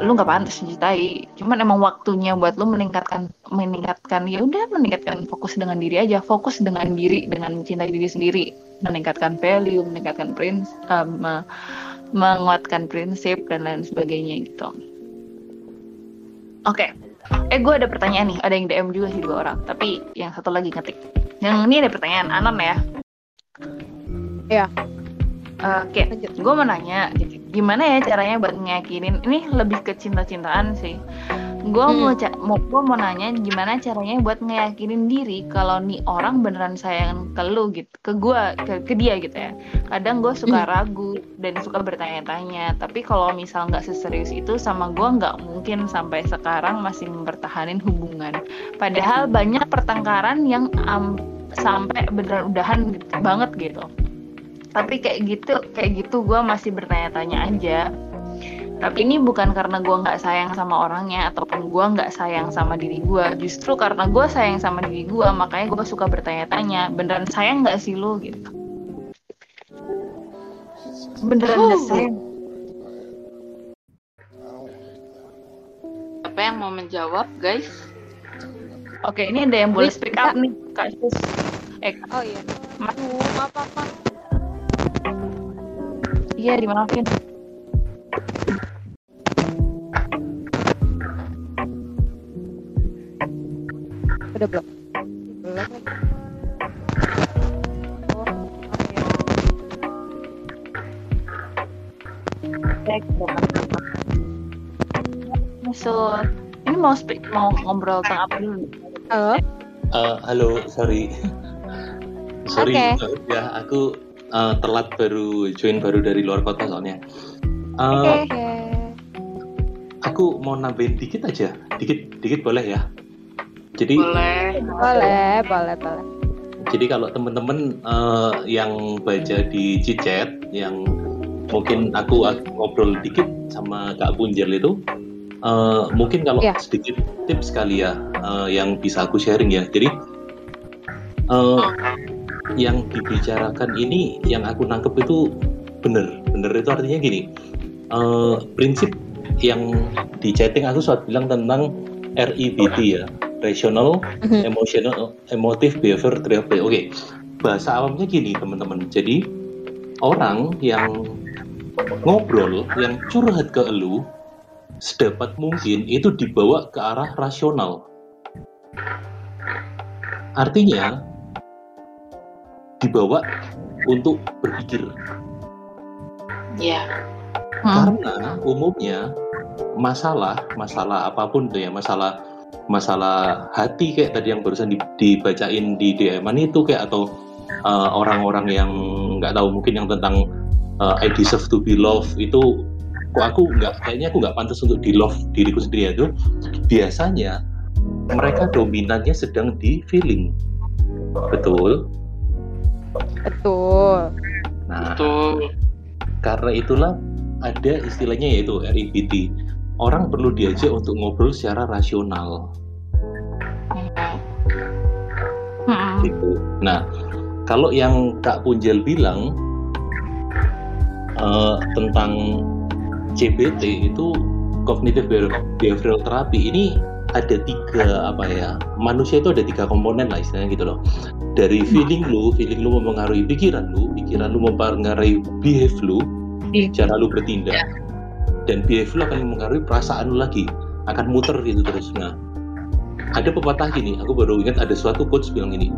lu nggak pantas mencintai. Cuman emang waktunya buat lu meningkatkan meningkatkan ya udah meningkatkan fokus dengan diri aja. Fokus dengan diri dengan mencintai diri sendiri. Meningkatkan value meningkatkan prinsip menguatkan prinsip dan lain sebagainya gitu. Oke, eh gue ada pertanyaan nih, ada yang DM juga sih dua orang, tapi yang satu lagi ngetik. Yang ini ada pertanyaan Anon ya. Iya. Oke, lanjut gue mau nanya, gimana ya caranya buat ngeyakinin? Ini lebih ke cinta-cintaan sih. Gue Hmm. mau, mau gue mau nanya gimana caranya buat ngeyakinin diri kalau nih orang beneran sayang ke lu gitu, ke gue, ke, ke dia gitu ya. Kadang gue suka ragu dan suka bertanya-tanya. Tapi kalau misal nggak seserius itu sama gue nggak mungkin sampai sekarang masih mempertahanin hubungan. Padahal banyak pertengkaran yang am- sampai beneran udahan gitu, banget gitu tapi kayak gitu kayak gitu gue masih bertanya-tanya aja tapi ini bukan karena gue nggak sayang sama orangnya ataupun gue nggak sayang sama diri gue justru karena gue sayang sama diri gue makanya gue suka bertanya-tanya beneran sayang nggak sih lo gitu. Beneran nggak sayang? Apa yang mau menjawab, guys? oke ini ada yang boleh speak up nih kak Sus. eh oh iya. Ma- Aduh, maaf maaf. iya dimaafin udah belum belum oh Masuk. Ini mau speak, mau ngobrol tentang apa dulu? halo Eh, halo, sorry. sorry, eh, ya aku eh, telat baru join baru dari luar kota soalnya. Eh, oke Aku mau nambahin dikit aja, dikit, dikit boleh ya? Jadi boleh Boleh, boleh, boleh. Jadi kalau teman-teman eh, yang baca di Cicet yang mungkin aku ngobrol dikit sama Kak Punjel itu eh, mungkin kalau Iya. sedikit tips kali ya eh, yang bisa aku sharing ya. Jadi eh, yang dibicarakan ini yang aku nangkep itu bener, bener itu artinya gini. eh, prinsip yang di chatting aku sudah bilang tentang REBT ya, rational, Mhm. emotional, emotive behavior therapy. Oke, bahasa awamnya gini teman-teman. Jadi orang yang ngobrol, yang curhat ke elu, sedapat mungkin itu dibawa ke arah rasional. Artinya dibawa untuk berpikir. ya Karena umumnya masalah, masalah apa pun tuh ya, masalah masalah hati kayak tadi yang barusan di- dibacain di dm itu kayak atau uh, orang-orang yang nggak tahu mungkin yang tentang uh, I deserve to be loved itu kok aku nggak kayaknya aku nggak pantas untuk di love diriku sendiri itu biasanya mereka dominannya sedang di feeling betul Betul. nah betul karena itulah ada istilahnya yaitu REBT. Orang perlu diajak untuk ngobrol secara rasional Nah, kalau yang Kak Punjel bilang eh, tentang CBT itu cognitive behavioral therapy ini ada tiga apa ya manusia itu ada tiga komponen lah istilahnya gitu loh. Dari feeling lu feeling lu mempengaruhi pikiran lu pikiran lu mempengaruhi behave lu Iya. cara lu bertindak dan behave lu akan mempengaruhi perasaan lu lagi akan muter gitu terus. Nah ada pepatah gini aku baru ingat ada suatu quotes bilang gini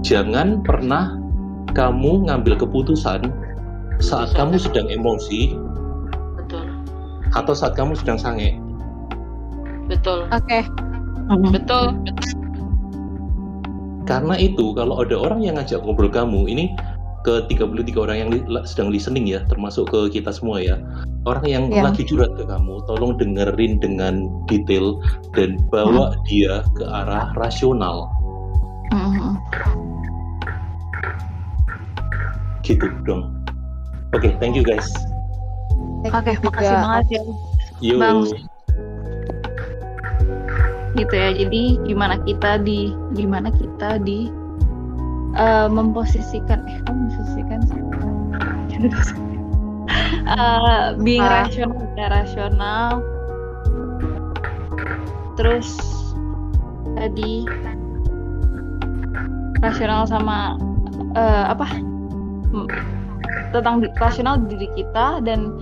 jangan pernah kamu ngambil keputusan saat kamu sedang emosi betul atau saat kamu sedang sange betul Oke. Mm-mm. betul betul Karena itu kalau ada orang yang ngajak ngobrol kamu ini ke 33 orang yang li- sedang listening ya, termasuk ke kita semua ya. Orang yang Iya. lagi curhat ke kamu, tolong dengerin dengan detail dan bawa dia ke arah rasional. Mm-mm. Gitu dong. Oke, thank you guys. Oke, makasih banget ya. Yo. Bang. Gitu ya. Jadi gimana kita di gimana kita di eh, memposisikan eh kok memposisikan sih? Eh, being Ah. rasional ya rasional. Terus tadi rasional sama eh, apa? Tentang di- rasional diri kita dan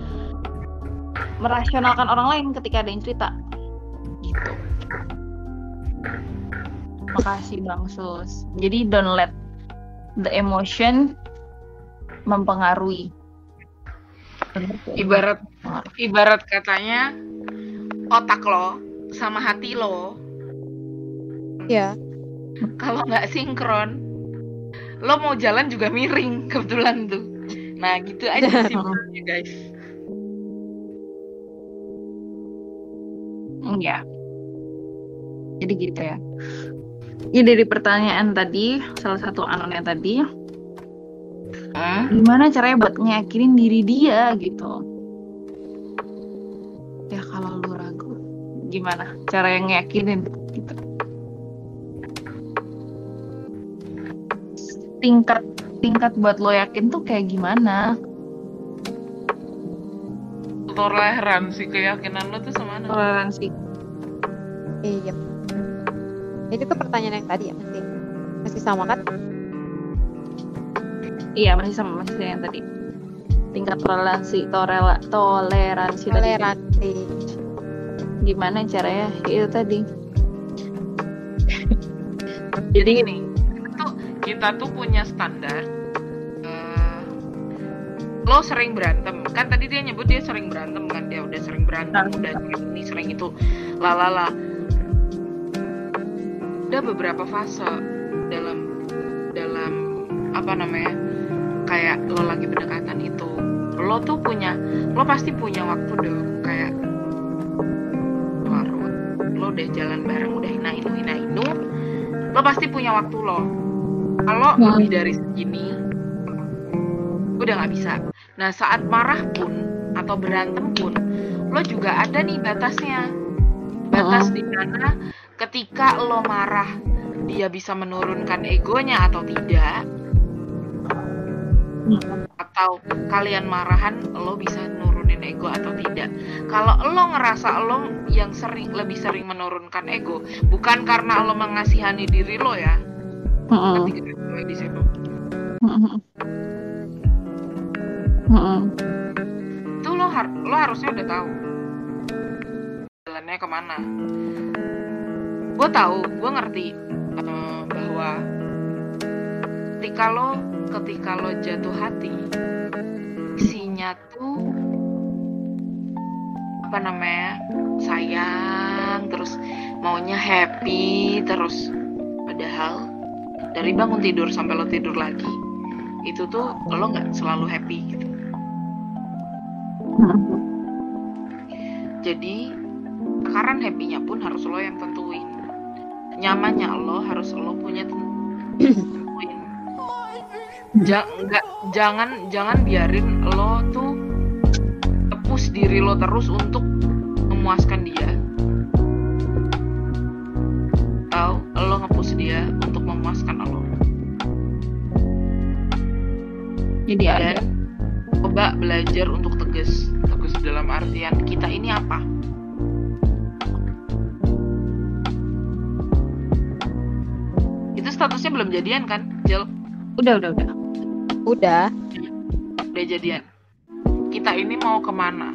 merasionalkan orang lain ketika ada yang cerita. Gitu. Makasih bang sus. Jadi don't let the emotion mempengaruhi. Ibarat ibarat katanya otak lo sama hati lo. Ya. Kalau nggak sinkron lo mau jalan juga miring kebetulan tuh. Nah gitu aja simpelnya guys. Ya jadi gitu ya. Ya dari pertanyaan tadi salah satu anonnya tadi. Hmm? gimana caranya buat ngeyakinin diri dia gitu? Ya kalau lu ragu gimana cara yang ngeyakinin gitu tingkat tingkat buat lo yakin tuh kayak gimana toleransi keyakinan lo tuh sama mana toleransi Iya. Itu tuh pertanyaan yang tadi ya masih masih sama kan? iya masih sama masih yang tadi tingkat toleransi torela, toleransi tadi. Toleransi. gimana caranya itu tadi jadi gini kita tuh punya standar eh, lo sering berantem. Kan tadi dia nyebut dia sering berantem kan? Dia udah sering berantem udah ini sering itu. Lalala ada beberapa fase dalam dalam apa namanya kayak lo lagi pendekatan itu. Lo tuh punya lo pasti punya waktu dong. Kayak larut lo udah jalan bareng udah hina inu hina inu lo pasti punya waktu lo kalau Hmm. lebih dari segini udah nggak bisa. Nah saat marah pun atau berantem pun lo juga ada nih batasnya. Batas di mana ketika lo marah dia bisa menurunkan egonya atau tidak? Atau kalian marahan lo bisa nurunin ego atau tidak? Kalau lo ngerasa lo yang sering lebih sering menurunkan ego bukan karena lo mengasihani diri lo ya Mm-mm. Mm-mm. itu lo har- lo harusnya udah tahu jalannya ke mana gue tahu gue ngerti eh, bahwa ketika lo ketika lo jatuh hati isinya tuh apa namanya sayang terus maunya happy terus padahal dari bangun tidur sampai lo tidur lagi itu tuh lo nggak selalu happy gitu Jadi takaran happy-nya pun harus lo yang tentuin. Nyamannya lo harus lo punya ten- tentuin. Ja- nggak jangan jangan biarin lo tuh tepus diri lo terus untuk memuaskan dia. Tahu lo ngepus dia untuk memuaskan lo. Jadi ada. Dan coba belajar untuk tegas. Tegas dalam artian kita ini apa? Itu statusnya belum jadian kan, Jel? Udah, udah, udah. Udah. Udah jadian. Kita ini mau ke mana?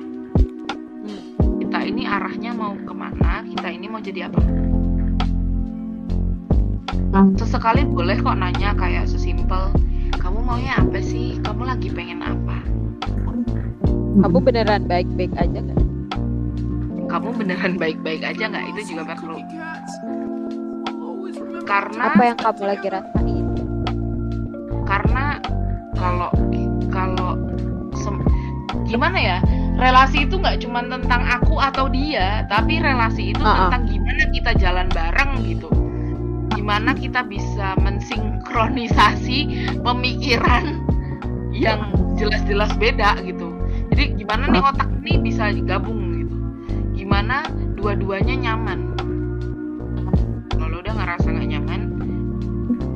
Kita ini arahnya mau ke mana? Kita ini mau jadi apa? Sesekali boleh kok nanya kayak sesimpel, kamu maunya apa sih? Kamu lagi pengen apa? Kamu beneran baik-baik aja kan? kamu beneran baik-baik aja nggak itu juga perlu karena Apa yang kamu lagi rasain? karena kalau kalau gimana ya relasi itu nggak cuma tentang aku atau dia tapi relasi itu Uh-uh. tentang gimana kita jalan bareng gitu gimana kita bisa mensinkronisasi pemikiran yang jelas-jelas beda gitu. Jadi gimana nih otak ini bisa gabung gitu? Gimana dua-duanya nyaman? Kalau udah ngerasa nggak nyaman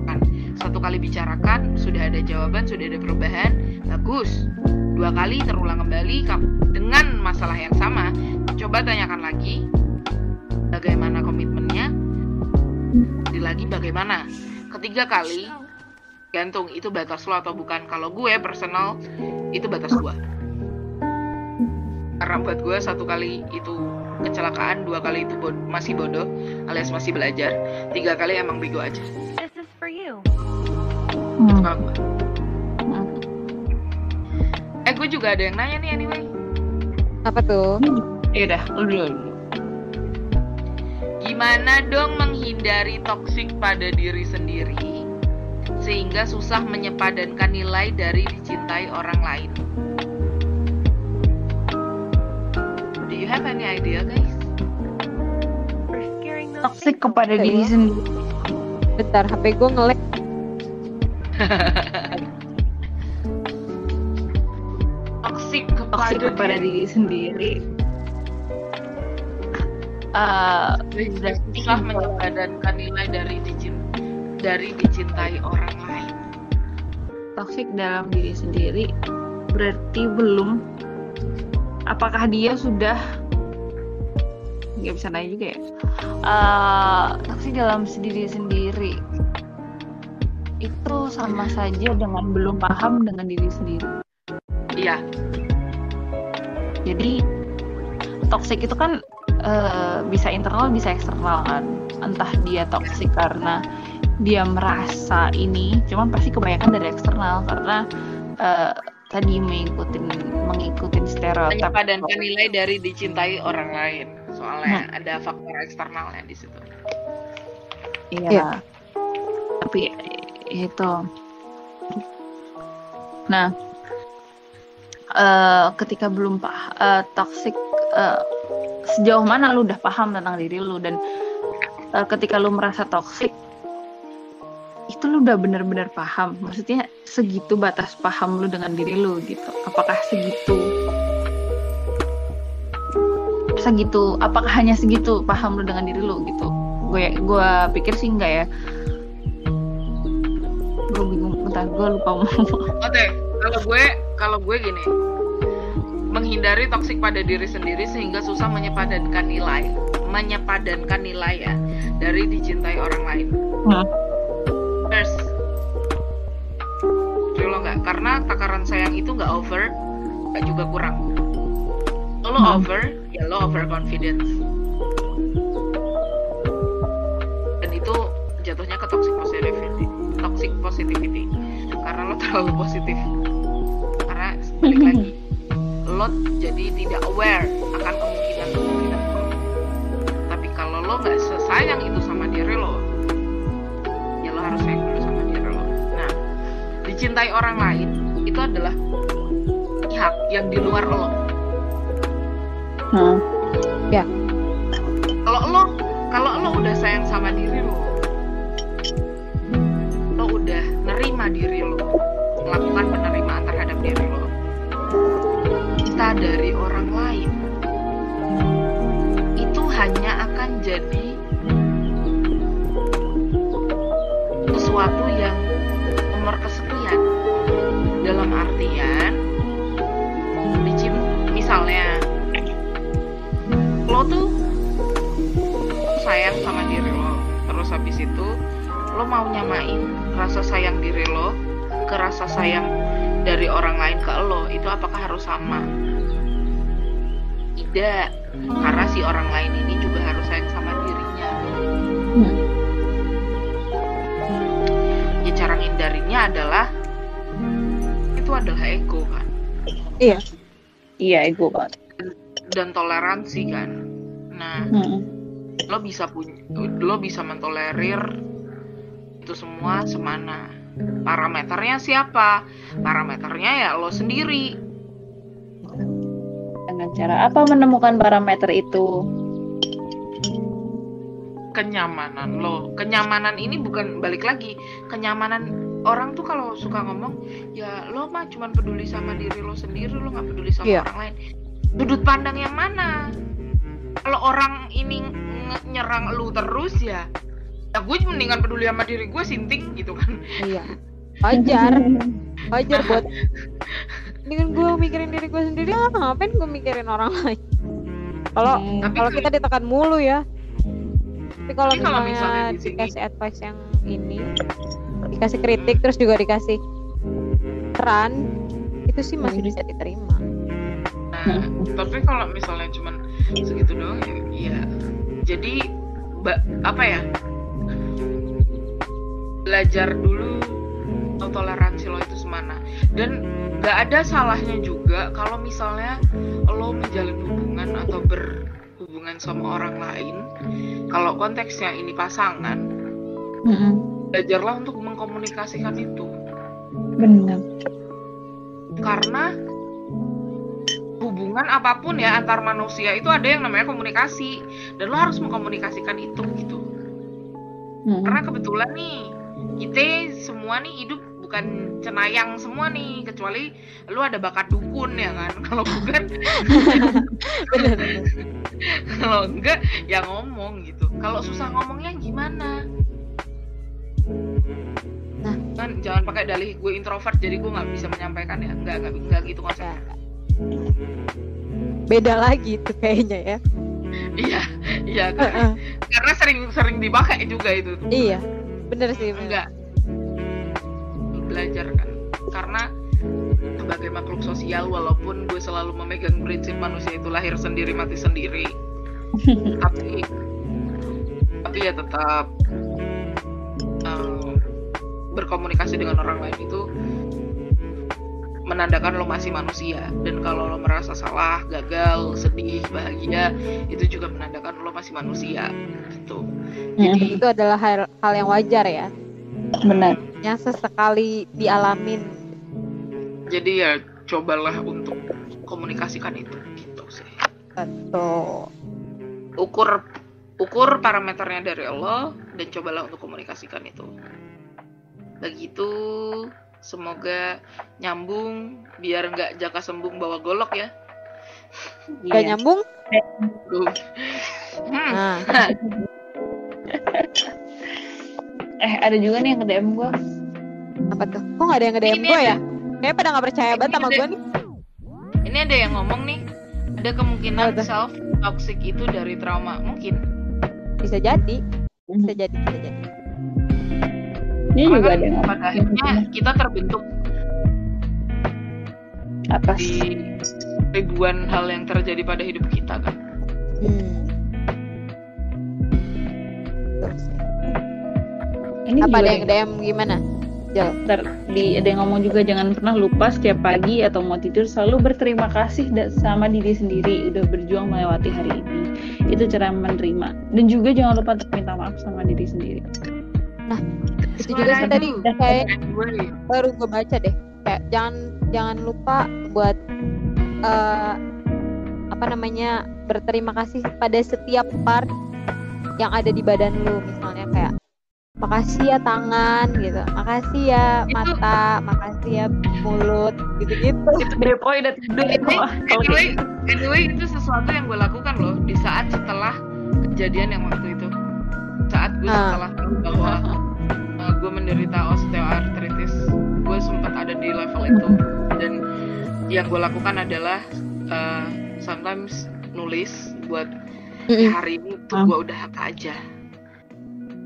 kan. Satu kali bicarakan sudah ada jawaban sudah ada perubahan bagus. Dua kali terulang kembali dengan masalah yang sama coba tanyakan lagi bagaimana komitmennya Jadi lagi bagaimana? Ketiga kali gantung itu batas lo atau bukan? Kalau gue personal itu batas gue karena buat gue satu kali itu kecelakaan dua kali itu bod- masih bodoh alias masih belajar tiga kali emang bego aja. Hmm. kalau gue eh gue juga ada yang nanya nih anyway. Apa tuh? Ya udah, lu dulu. Gimana dong menghindari toksik pada diri sendiri sehingga susah menyepadankan nilai dari dicintai orang lain? Do you have any idea, guys? Toxic kepada diri sendiri. Bentar, HP gue ngelek. Toksik Toxic kepada, kepada diri sendiri. Diri susah menyepadankan nilai dari dicin dari dicintai orang lain. toxic dalam diri sendiri berarti belum. Apakah dia sudah nggak bisa nanya juga ya? Eh, toxic dalam diri sendiri itu sama saja dengan belum paham dengan diri sendiri. Iya, jadi toxic itu kan eh, bisa internal bisa eksternal kan entah dia toxic karena dia merasa ini cuman pasti kebanyakan dari eksternal karena eh, tadi mengikuti mengikuti stereotip menyepadankan nilai dari dicintai orang lain. Soalnya ada faktor eksternalnya di situ. Iya. Iya. Tapi itu. Nah, eh, ketika belum pah eh, toxic eh, sejauh mana lu udah paham tentang diri lu dan eh, ketika lu merasa toxic itu lu udah bener-bener paham. Maksudnya segitu batas paham lu dengan diri lu gitu. Apakah segitu? Segitu apakah hanya segitu paham lu dengan diri lu gitu? Gue gue pikir sih enggak ya. Gue bingung bentar gue lupa ngomong. Oke, kalau gue kalau gue gini, menghindari toksik pada diri sendiri sehingga susah menyepadankan nilai, menyepadankan nilai ya dari dicintai orang lain. Hmm. First, lo nggak karena takaran sayang itu nggak over, nggak juga kurang. Lo Hmm. over, ya lo over confidence. Dan itu jatuhnya ke toxic positivity, toxic positivity karena lo terlalu positif karena balik lagi lo jadi tidak aware akan kemungkinan kemungkinan tapi kalau lo nggak sesayang itu sama diri lo ya lo harus sayang dulu sama diri lo. Nah dicintai orang lain itu adalah pihak yang di luar lo. Hmm. kalau lo kalau lo udah sayang sama diri lo lo udah nerima diri lo melakukan penerimaan terhadap diri lo kita dari orang lain itu hanya akan jadi sesuatu yang nomor kesekian. Dalam artian misalnya lo tuh sayang sama diri lo terus habis itu lo mau nyamain rasa sayang diri lo ke rasa sayang dari orang lain ke lo itu apakah harus sama tidak karena si orang lain ini juga harus sayang sama dirinya Hmm. ya cara ngindarinya adalah itu adalah ego kan Iya. iya ego banget dan toleransi kan nah Hmm. lo bisa punya lo bisa mentolerir itu semua semana parameternya siapa? Parameternya ya lo sendiri. Dengan cara apa menemukan parameter itu? Kenyamanan lo. Kenyamanan ini bukan balik lagi kenyamanan orang tuh kalau suka ngomong ya lo mah cuman peduli sama diri lo sendiri lo nggak peduli sama Iya. orang lain. Sudut pandang yang mana? Kalau orang ini nyerang lu terus ya ya gue mendingan peduli sama diri gue sinting gitu kan. Iya. Wajar. Wajar buat dengan gue mikirin diri gue sendiri. Ah, ngapain gue mikirin orang lain? Kalau Tapi kalau kita ditekan mulu ya. Tapi kalau misalnya, misalnya di sini- dikasih advice yang ini dikasih kritik terus juga dikasih saran itu sih masih bisa diterima. Nah, tapi kalau misalnya cuman segitu doang ya, ya jadi apa ya? Belajar dulu toleransi lo itu semana. Dan nggak ada salahnya juga kalau misalnya lo menjalin hubungan atau berhubungan sama orang lain. Kalau konteksnya ini pasangan, Hmm. belajarlah untuk mengkomunikasikan itu. benar karena hubungan apa pun ya antar manusia itu ada yang namanya komunikasi dan lo harus mengkomunikasikan itu gitu Hmm. karena kebetulan nih kita semua nih hidup bukan cenayang semua nih kecuali lo ada bakat dukun ya kan? Kalau bukan kalau enggak ya ngomong gitu. Kalau susah ngomongnya gimana? Nah. kan jangan pakai dalih gue introvert jadi gue nggak bisa menyampaikan ya. Nggak nggak nggak gitu ya konsepnya beda lagi tuh kayaknya ya. Iya, iya karena, Heeh. karena sering-sering dipakai juga itu. iya bener sih bener. Enggak. Belajar kan. Karena sebagai makhluk sosial walaupun gue selalu memegang prinsip manusia itu lahir sendiri mati sendiri. tapi tapi ya tetap em, berkomunikasi dengan orang lain itu menandakan lo masih manusia. Dan kalau lo merasa salah, gagal, sedih, bahagia itu juga menandakan lo masih manusia. Gitu. Jadi itu adalah hal, hal yang wajar ya. Benar. Yang sesekali dialamin. Jadi ya cobalah untuk komunikasikan itu. Gitu sih. betul. Ukur ukur parameternya dari Allah dan cobalah untuk komunikasikan itu. begitu semoga nyambung biar nggak jaka sembung bawa golok ya Gak Iya. nyambung? Hmm. Nah, Eh ada juga nih yang ke DM gue. apa tuh? Kok gak ada yang nge-DM Ini gue ya? Kayaknya pada gak percaya banget sama gue nih. ini ada yang ngomong nih ada kemungkinan tuh? self toxic itu dari trauma mungkin Bisa jadi. Bisa jadi, bisa jadi. Ini Karena juga kan ada yang pada akhirnya kita terbentuk atas. di ribuan hal yang terjadi pada hidup kita kan Hmm. Ini Apa ada yang DM gimana? Jel. Ntar di, ada yang ngomong juga jangan pernah lupa setiap pagi atau mau tidur selalu berterima kasih sama diri sendiri udah berjuang melewati hari ini. Itu cara menerima. Dan juga jangan lupa untuk minta maaf sama diri sendiri. Itu juga sih tadi kayak Anyway, baru gue baca deh. Kayak jangan jangan lupa buat eh, apa namanya berterima kasih pada setiap part yang ada di badan lu misalnya kayak makasih ya tangan gitu makasih ya Itu- mata makasih ya mulut gitu-gitu Itu Depoy udah tidur. Anyway, anyway, itu sesuatu yang gue lakukan loh di saat setelah kejadian yang waktu itu. Saat gue Ah. setelah tahu bahwa level itu dan yang gue lakukan adalah uh, sometimes nulis buat hari ini tuh gue udah apa aja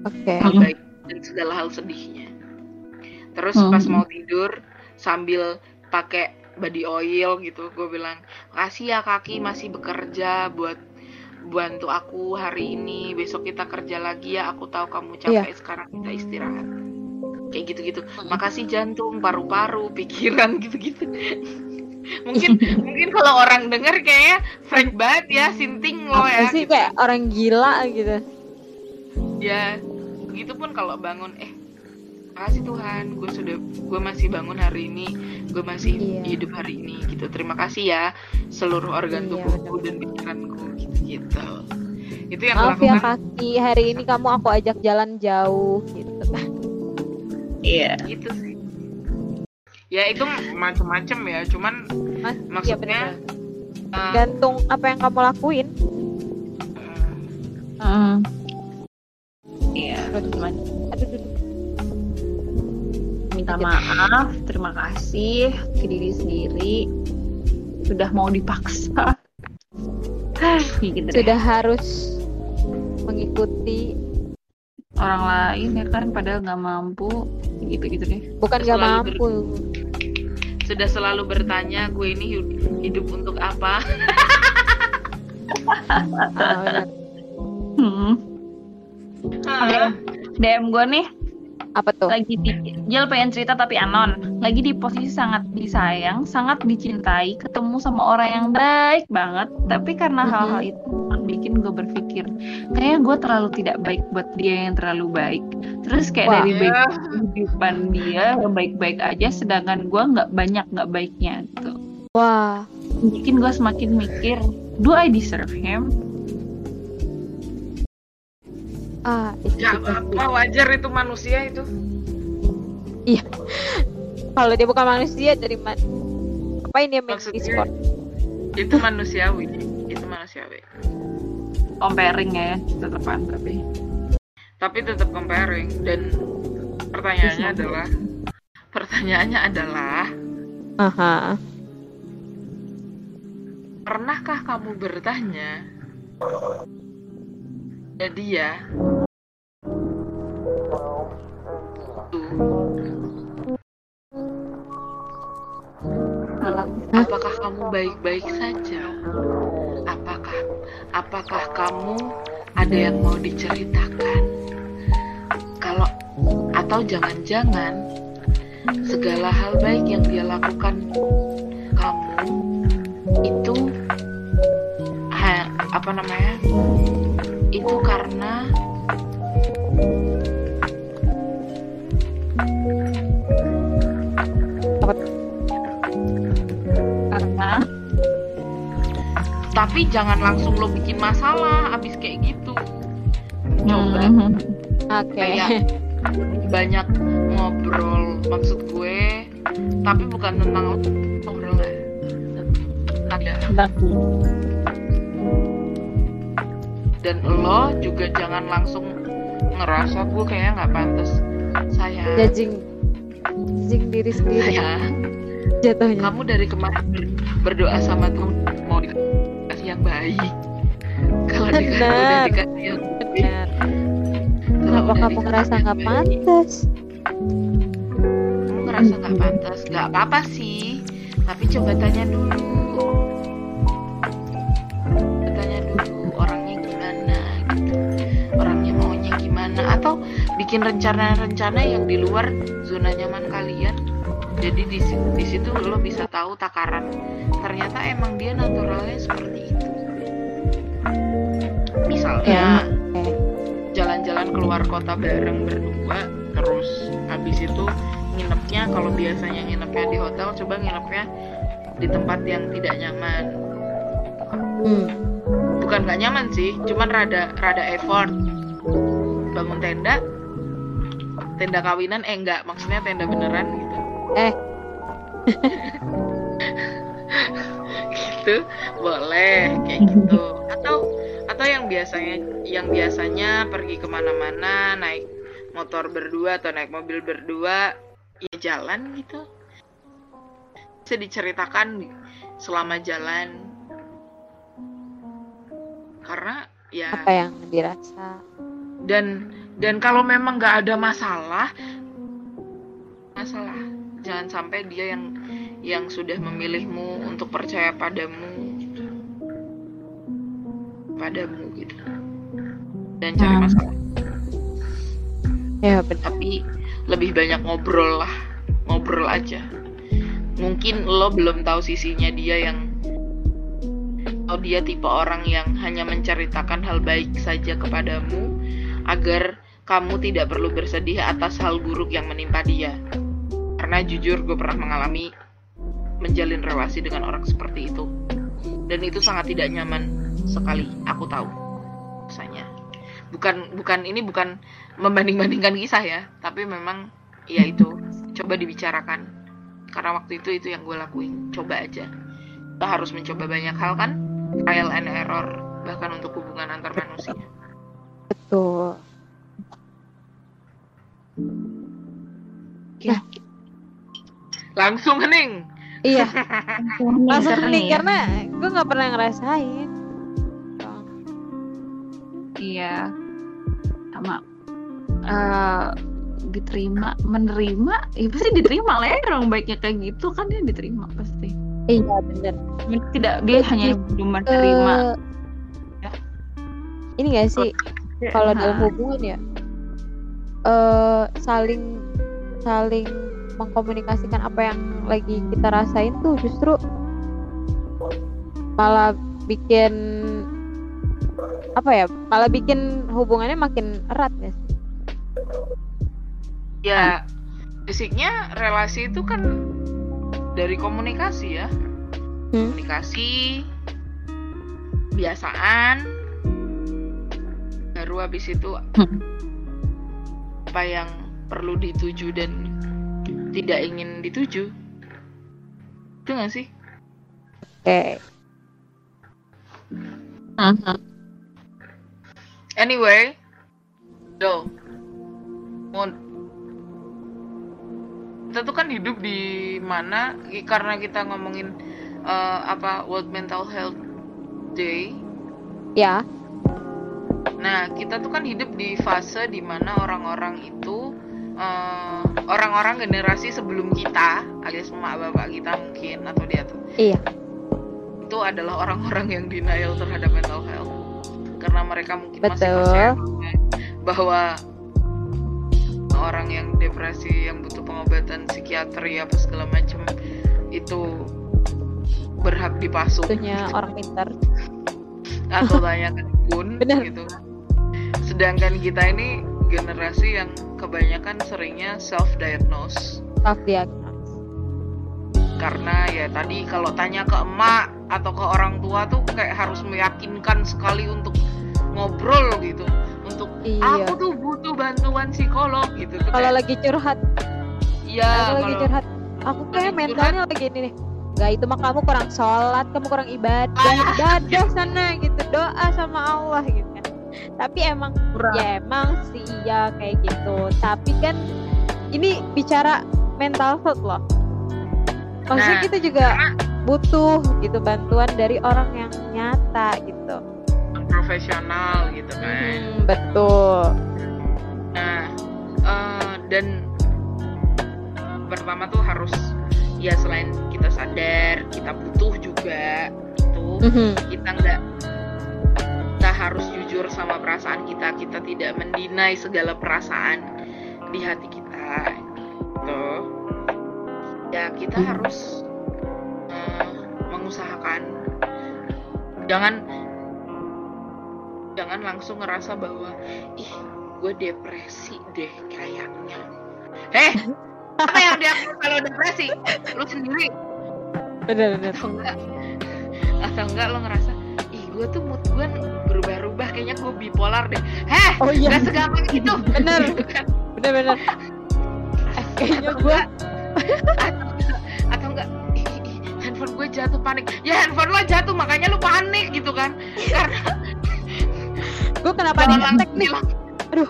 oke hal baik dan segala hal sedihnya. Terus Mm-mm. pas mau tidur sambil pakai body oil gitu, gue bilang makasih ya kaki masih bekerja buat bantu aku hari ini. Besok kita kerja lagi ya. Aku tahu kamu capek sekarang kita istirahat. Kayak gitu-gitu. Makasih jantung, paru-paru, pikiran gitu-gitu. mungkin mungkin kalau orang denger kayaknya freak banget ya, sinting lo ya. sih gitu. kayak orang gila gitu ya begitupun kalau bangun eh makasih Tuhan gue sudah gue masih bangun hari ini gue masih Iya. hidup hari ini gitu terima kasih ya seluruh organ Iya, tubuhku dan pikiranku gitu gitu itu yang maaf ya kaki hari ini kamu aku ajak jalan jauh gitu Iya. gitu sih ya itu macem-macem ya cuman Mas, iya maksudnya bener. eh, gantung apa yang kamu lakuin eh, Hmm. Iya. aduh aduh, aduh. Minta maaf, terima kasih ke diri sendiri. Sudah mau dipaksa. gitu deh. sudah harus mengikuti orang lain ya kan padahal nggak mampu gitu-gitu deh. bukan gak Selalu mampu sudah selalu bertanya gue ini hidup, untuk apa Ah, bener. Hmm. Ah, DM gue nih apa tuh lagi di Jel pengen cerita tapi anon lagi di posisi sangat disayang sangat dicintai ketemu sama orang yang baik banget tapi karena Mhm. hal-hal itu bikin gue berpikir kayaknya gue terlalu tidak baik buat dia yang terlalu baik terus kayak Wah. dari baik Ya. kehidupan dia yang baik-baik aja sedangkan gue nggak banyak nggak baiknya gitu wah bikin gue semakin mikir do I deserve him ah itu ya apa wajar itu manusia itu? Kalau dia bukan manusia dari mana ngapain dia main Maksudnya- Discord itu manusiawi itu manusiawi. Comparing ya tetepan tapi. Tapi tetap comparing dan pertanyaannya Yes, adalah pertanyaannya adalah aha. pernahkah kamu bertanya dia tuh apakah kamu baik-baik saja? Apakah apakah kamu ada yang mau diceritakan? Kalau atau jangan-jangan segala hal baik yang dia lakukan kamu itu apa namanya itu karena karena tapi jangan langsung lo bikin masalah abis kayak gitu. Coba. Hmm. oke. Kayak banyak ngobrol maksud gue tapi bukan tentang ngobrol ada dan lo juga jangan langsung ngerasa gue kayaknya nggak pantas. Saya judging. Judging diri sendiri. Saya jatuhnya. Kamu dari kemarin ber- berdoa sama Tuhan mau dikasih yang baik. Kalau dikasih udah dikasih yang benar. kalau kenapa kamu ngerasa nggak baik, pantas? kamu ngerasa nggak pantas? Nggak apa-apa sih. Tapi coba tanya dulu bikin rencana-rencana yang di luar zona nyaman kalian. Jadi di situ, di situ lo bisa tahu takaran. Ternyata emang dia naturalnya seperti itu. Misalnya Oke. jalan-jalan keluar kota bareng berdua terus habis itu nginepnya kalau biasanya nginepnya di hotel coba nginepnya di tempat yang tidak nyaman. Hmm. bukan nggak nyaman sih cuman rada rada effort. Bangun tenda tenda kawinan eh enggak maksudnya tenda beneran gitu. Eh. Gitu boleh kayak gitu. Atau atau yang biasanya yang biasanya pergi ke mana-mana naik motor berdua atau naik mobil berdua ya jalan gitu. Bisa diceritakan selama jalan. Karena ya apa yang dirasa dan dan kalau memang nggak ada masalah masalah. Jangan sampai dia yang yang sudah memilihmu untuk percaya padamu. Padamu gitu. Dan cari Hmm. masalah. Ya benar. Tapi lebih banyak ngobrol lah. Ngobrol aja. Mungkin lo belum tahu sisinya dia yang atau dia tipe orang yang hanya menceritakan hal baik saja kepadamu agar kamu tidak perlu bersedih atas hal buruk yang menimpa dia. Karena jujur gue pernah mengalami menjalin relasi dengan orang seperti itu. Dan itu sangat tidak nyaman sekali aku tahu. Rasanya bukan bukan ini bukan membanding-bandingkan kisah ya. Tapi memang ya itu coba dibicarakan. Karena waktu itu itu yang gue lakuin. Coba aja. Kita harus mencoba banyak hal kan? Trial and error bahkan untuk hubungan antar manusia. Betul langsung hening. Iya. Langsung Karena nih ya. karena gue nggak pernah ngerasain. Iya. Sama eh diterima, menerima, ya pasti diterima lah ya orang baiknya kayak gitu kan dia diterima pasti. iya bener. Tidak dia hanya cuma menerima. Eh, ini gak sih kalau dalam Nah, hubungan ya? Eh saling saling mengkomunikasikan apa yang lagi kita rasain tuh justru malah bikin apa ya malah bikin hubungannya makin erat ya sih? ya basicnya relasi itu kan dari komunikasi ya Hmm. komunikasi biasaan baru habis itu Hmm. apa yang perlu dituju dan tidak ingin dituju. Itu nggak sih? Oke. Mhm. anyway do Mon. Kita tuh kan hidup di mana? Karena kita ngomongin eh, apa World Mental Health Day. Ya. Nah, kita tuh kan hidup di fase di mana orang-orang itu eh, orang-orang generasi sebelum kita, alias emak bapak kita mungkin atau dia tuh, iya. Itu adalah orang-orang yang denial terhadap mental health. Karena mereka mungkin masih Betul. percaya bahwa orang yang depresi yang butuh pengobatan psikiatri apa segala macam itu berhak dipasung. Tentunya orang pintar. Atau tanya ke dukun Benar. gitu sedangkan kita ini generasi yang kebanyakan seringnya self diagnose self diagnose karena ya tadi kalau tanya ke emak atau ke orang tua tuh kayak harus meyakinkan sekali untuk ngobrol gitu. Untuk iya. Aku tuh butuh bantuan psikolog gitu tuh kalau lagi curhat. Iya aku lagi kalau curhat. Aku kayak mentalnya lagi ini nih. Gak itu mah kamu kurang sholat, kamu kurang ibadah, Ah, ibadah sana gitu, doa sama Allah gitu. Tapi emang Kurang. ya emang sih iya kayak gitu. Tapi kan ini bicara mental health loh. Maksudnya Nah, kita juga butuh gitu bantuan dari orang yang nyata gitu. yang profesional gitu kan Hmm, betul. Nah, eh, dan pertama tuh harus ya selain kita sadar kita butuh juga itu Mhm. kita nggak harus jujur sama perasaan kita. Kita tidak mendinai segala perasaan di hati kita gitu. Ya kita harus eh, mengusahakan. Jangan jangan langsung ngerasa bahwa ih gue depresi deh kayaknya. Eh apa yang diaku kalau depresi? Lu sendiri. Bener-bener. atau enggak? Atau enggak lo ngerasa gue tuh mood gue berubah-ubah kayaknya gue bipolar deh heh Oh iya. gak segampang itu Bener. Gitu kan. Bener-bener. Eh, kayaknya gue atau, atau enggak handphone gue jatuh panik ya handphone lo jatuh makanya lo panik gitu kan karena gue kenapa di langsung nih? bilang Aduh.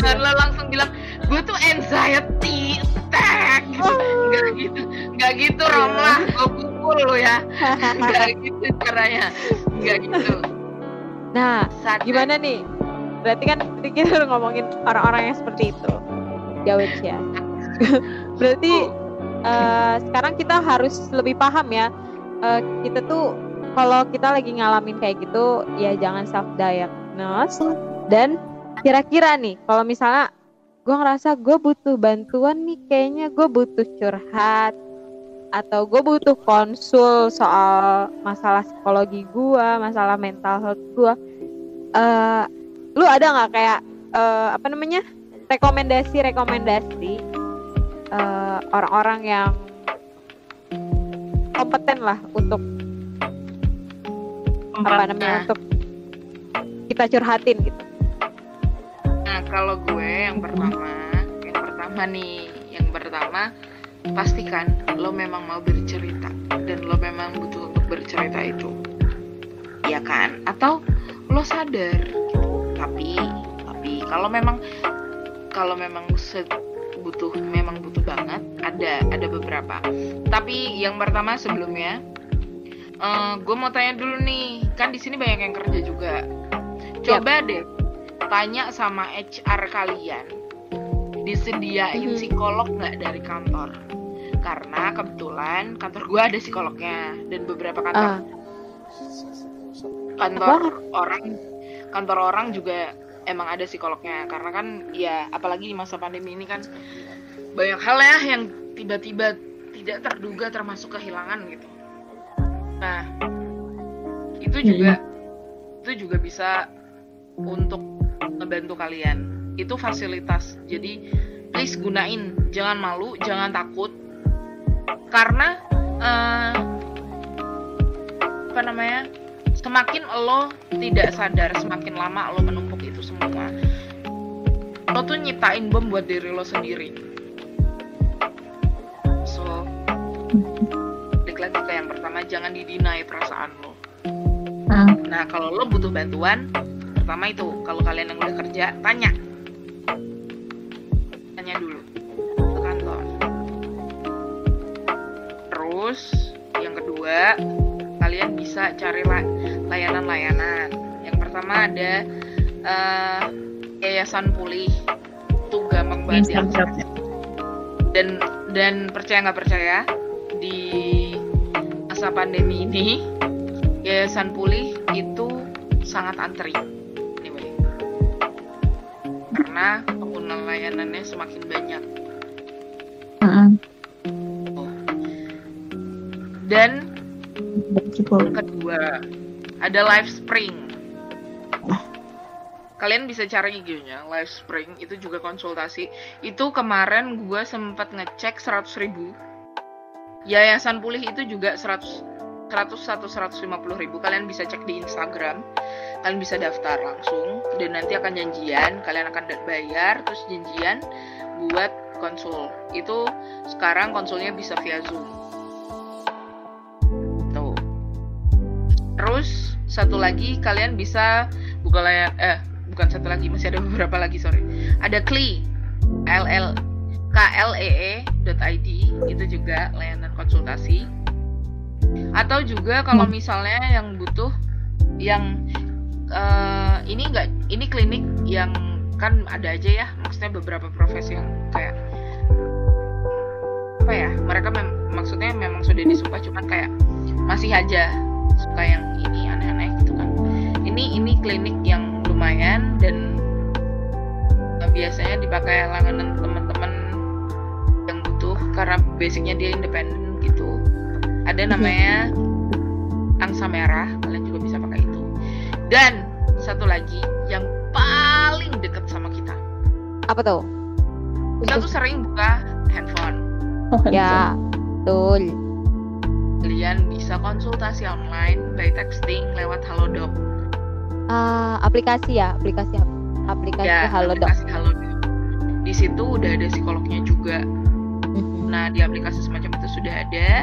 karena langsung bilang gue tuh anxiety attack gitu Oh. nggak gitu nggak gitu Romlah gue pukul lo ya nggak gitu caranya nggak gitu Nah, Sadar. gimana nih? Berarti kan tadi kita udah ngomongin orang-orang yang seperti itu. Jauh ya. Berarti eh, sekarang kita harus lebih paham ya. Eh, kita tuh kalau kita lagi ngalamin kayak gitu, ya jangan self diagnose dan kira-kira nih kalau misalnya gue ngerasa gue butuh bantuan nih kayaknya gue butuh curhat atau gue butuh konsul soal masalah psikologi gue masalah mental health gue eh lu ada nggak kayak eh, apa namanya rekomendasi rekomendasi eh, orang-orang yang kompeten lah untuk apa namanya untuk kita curhatin gitu? Nah, kalau gue yang pertama, yang pertama nih, yang pertama pastikan lo memang mau bercerita dan lo memang butuh untuk bercerita itu. Iya kan? Atau lo sadar. Tapi tapi kalau memang kalau memang butuh memang butuh banget ada ada beberapa. Tapi yang pertama sebelumnya eh, gue mau tanya dulu nih, kan di sini banyak yang kerja juga. Coba deh tanya sama HR kalian disediain Mhm. psikolog nggak dari kantor? Karena kebetulan kantor gue ada psikolognya dan beberapa kantor. Ah. kantor orang kantor orang juga emang ada psikolognya. Karena kan ya apalagi di masa pandemi ini kan banyak hal ya yang tiba-tiba tidak terduga termasuk kehilangan gitu. Nah itu juga itu juga bisa untuk ngebantu kalian itu fasilitas. Jadi please gunain. Jangan malu jangan takut. Karena eh, apa namanya semakin lo tidak sadar semakin lama lo menumpuk itu semua lo tuh nyiptain bom buat diri lo sendiri. So balik lagi ke yang pertama jangan didinai perasaan lo. Hmm. nah kalau lo butuh bantuan pertama itu kalau kalian yang udah kerja tanya dulu ke kantor. Terus yang kedua kalian bisa cari la- layanan-layanan. Yang pertama ada eh, yayasan pulih itu gampang banget diakses dan dan percaya nggak percaya di masa pandemi ini yayasan pulih itu sangat antri karena pengguna layanannya semakin banyak. Hmm. dan yang kedua ada live spring. Kalian bisa cari IG-nya live spring itu juga konsultasi. Itu kemarin gue sempat ngecek 100.000 ribu. Yayasan pulih itu juga 100 100 atau 150 ribu. Kalian bisa cek di Instagram kalian bisa daftar langsung dan nanti akan janjian kalian akan bayar terus janjian buat konsul. Itu sekarang konsulnya bisa via zoom. Tuh. Terus satu lagi kalian bisa buka layar eh bukan satu lagi masih ada beberapa lagi sorry. Ada Kli ll klee.id itu juga layanan konsultasi. Atau juga kalau misalnya yang butuh yang eh, ini enggak ini klinik yang kan ada aja ya maksudnya beberapa profesi yang kayak apa ya mereka mem- maksudnya memang sudah disuka cuman kayak masih aja suka yang ini aneh-aneh gitu kan. Ini ini klinik yang lumayan dan biasanya dipakai langganan teman-teman yang butuh karena basicnya dia independen gitu. Ada namanya angsa merah dan satu lagi yang paling dekat sama kita Apa tuh? kita tuh sering buka handphone Ya, betul. kalian bisa konsultasi online by texting lewat Halodoc Ah, aplikasi ya, aplikasi apa? Aplikasi ya Halodoc. aplikasi Halodoc di situ udah ada psikolognya juga Mhm. Nah, di aplikasi semacam itu sudah ada.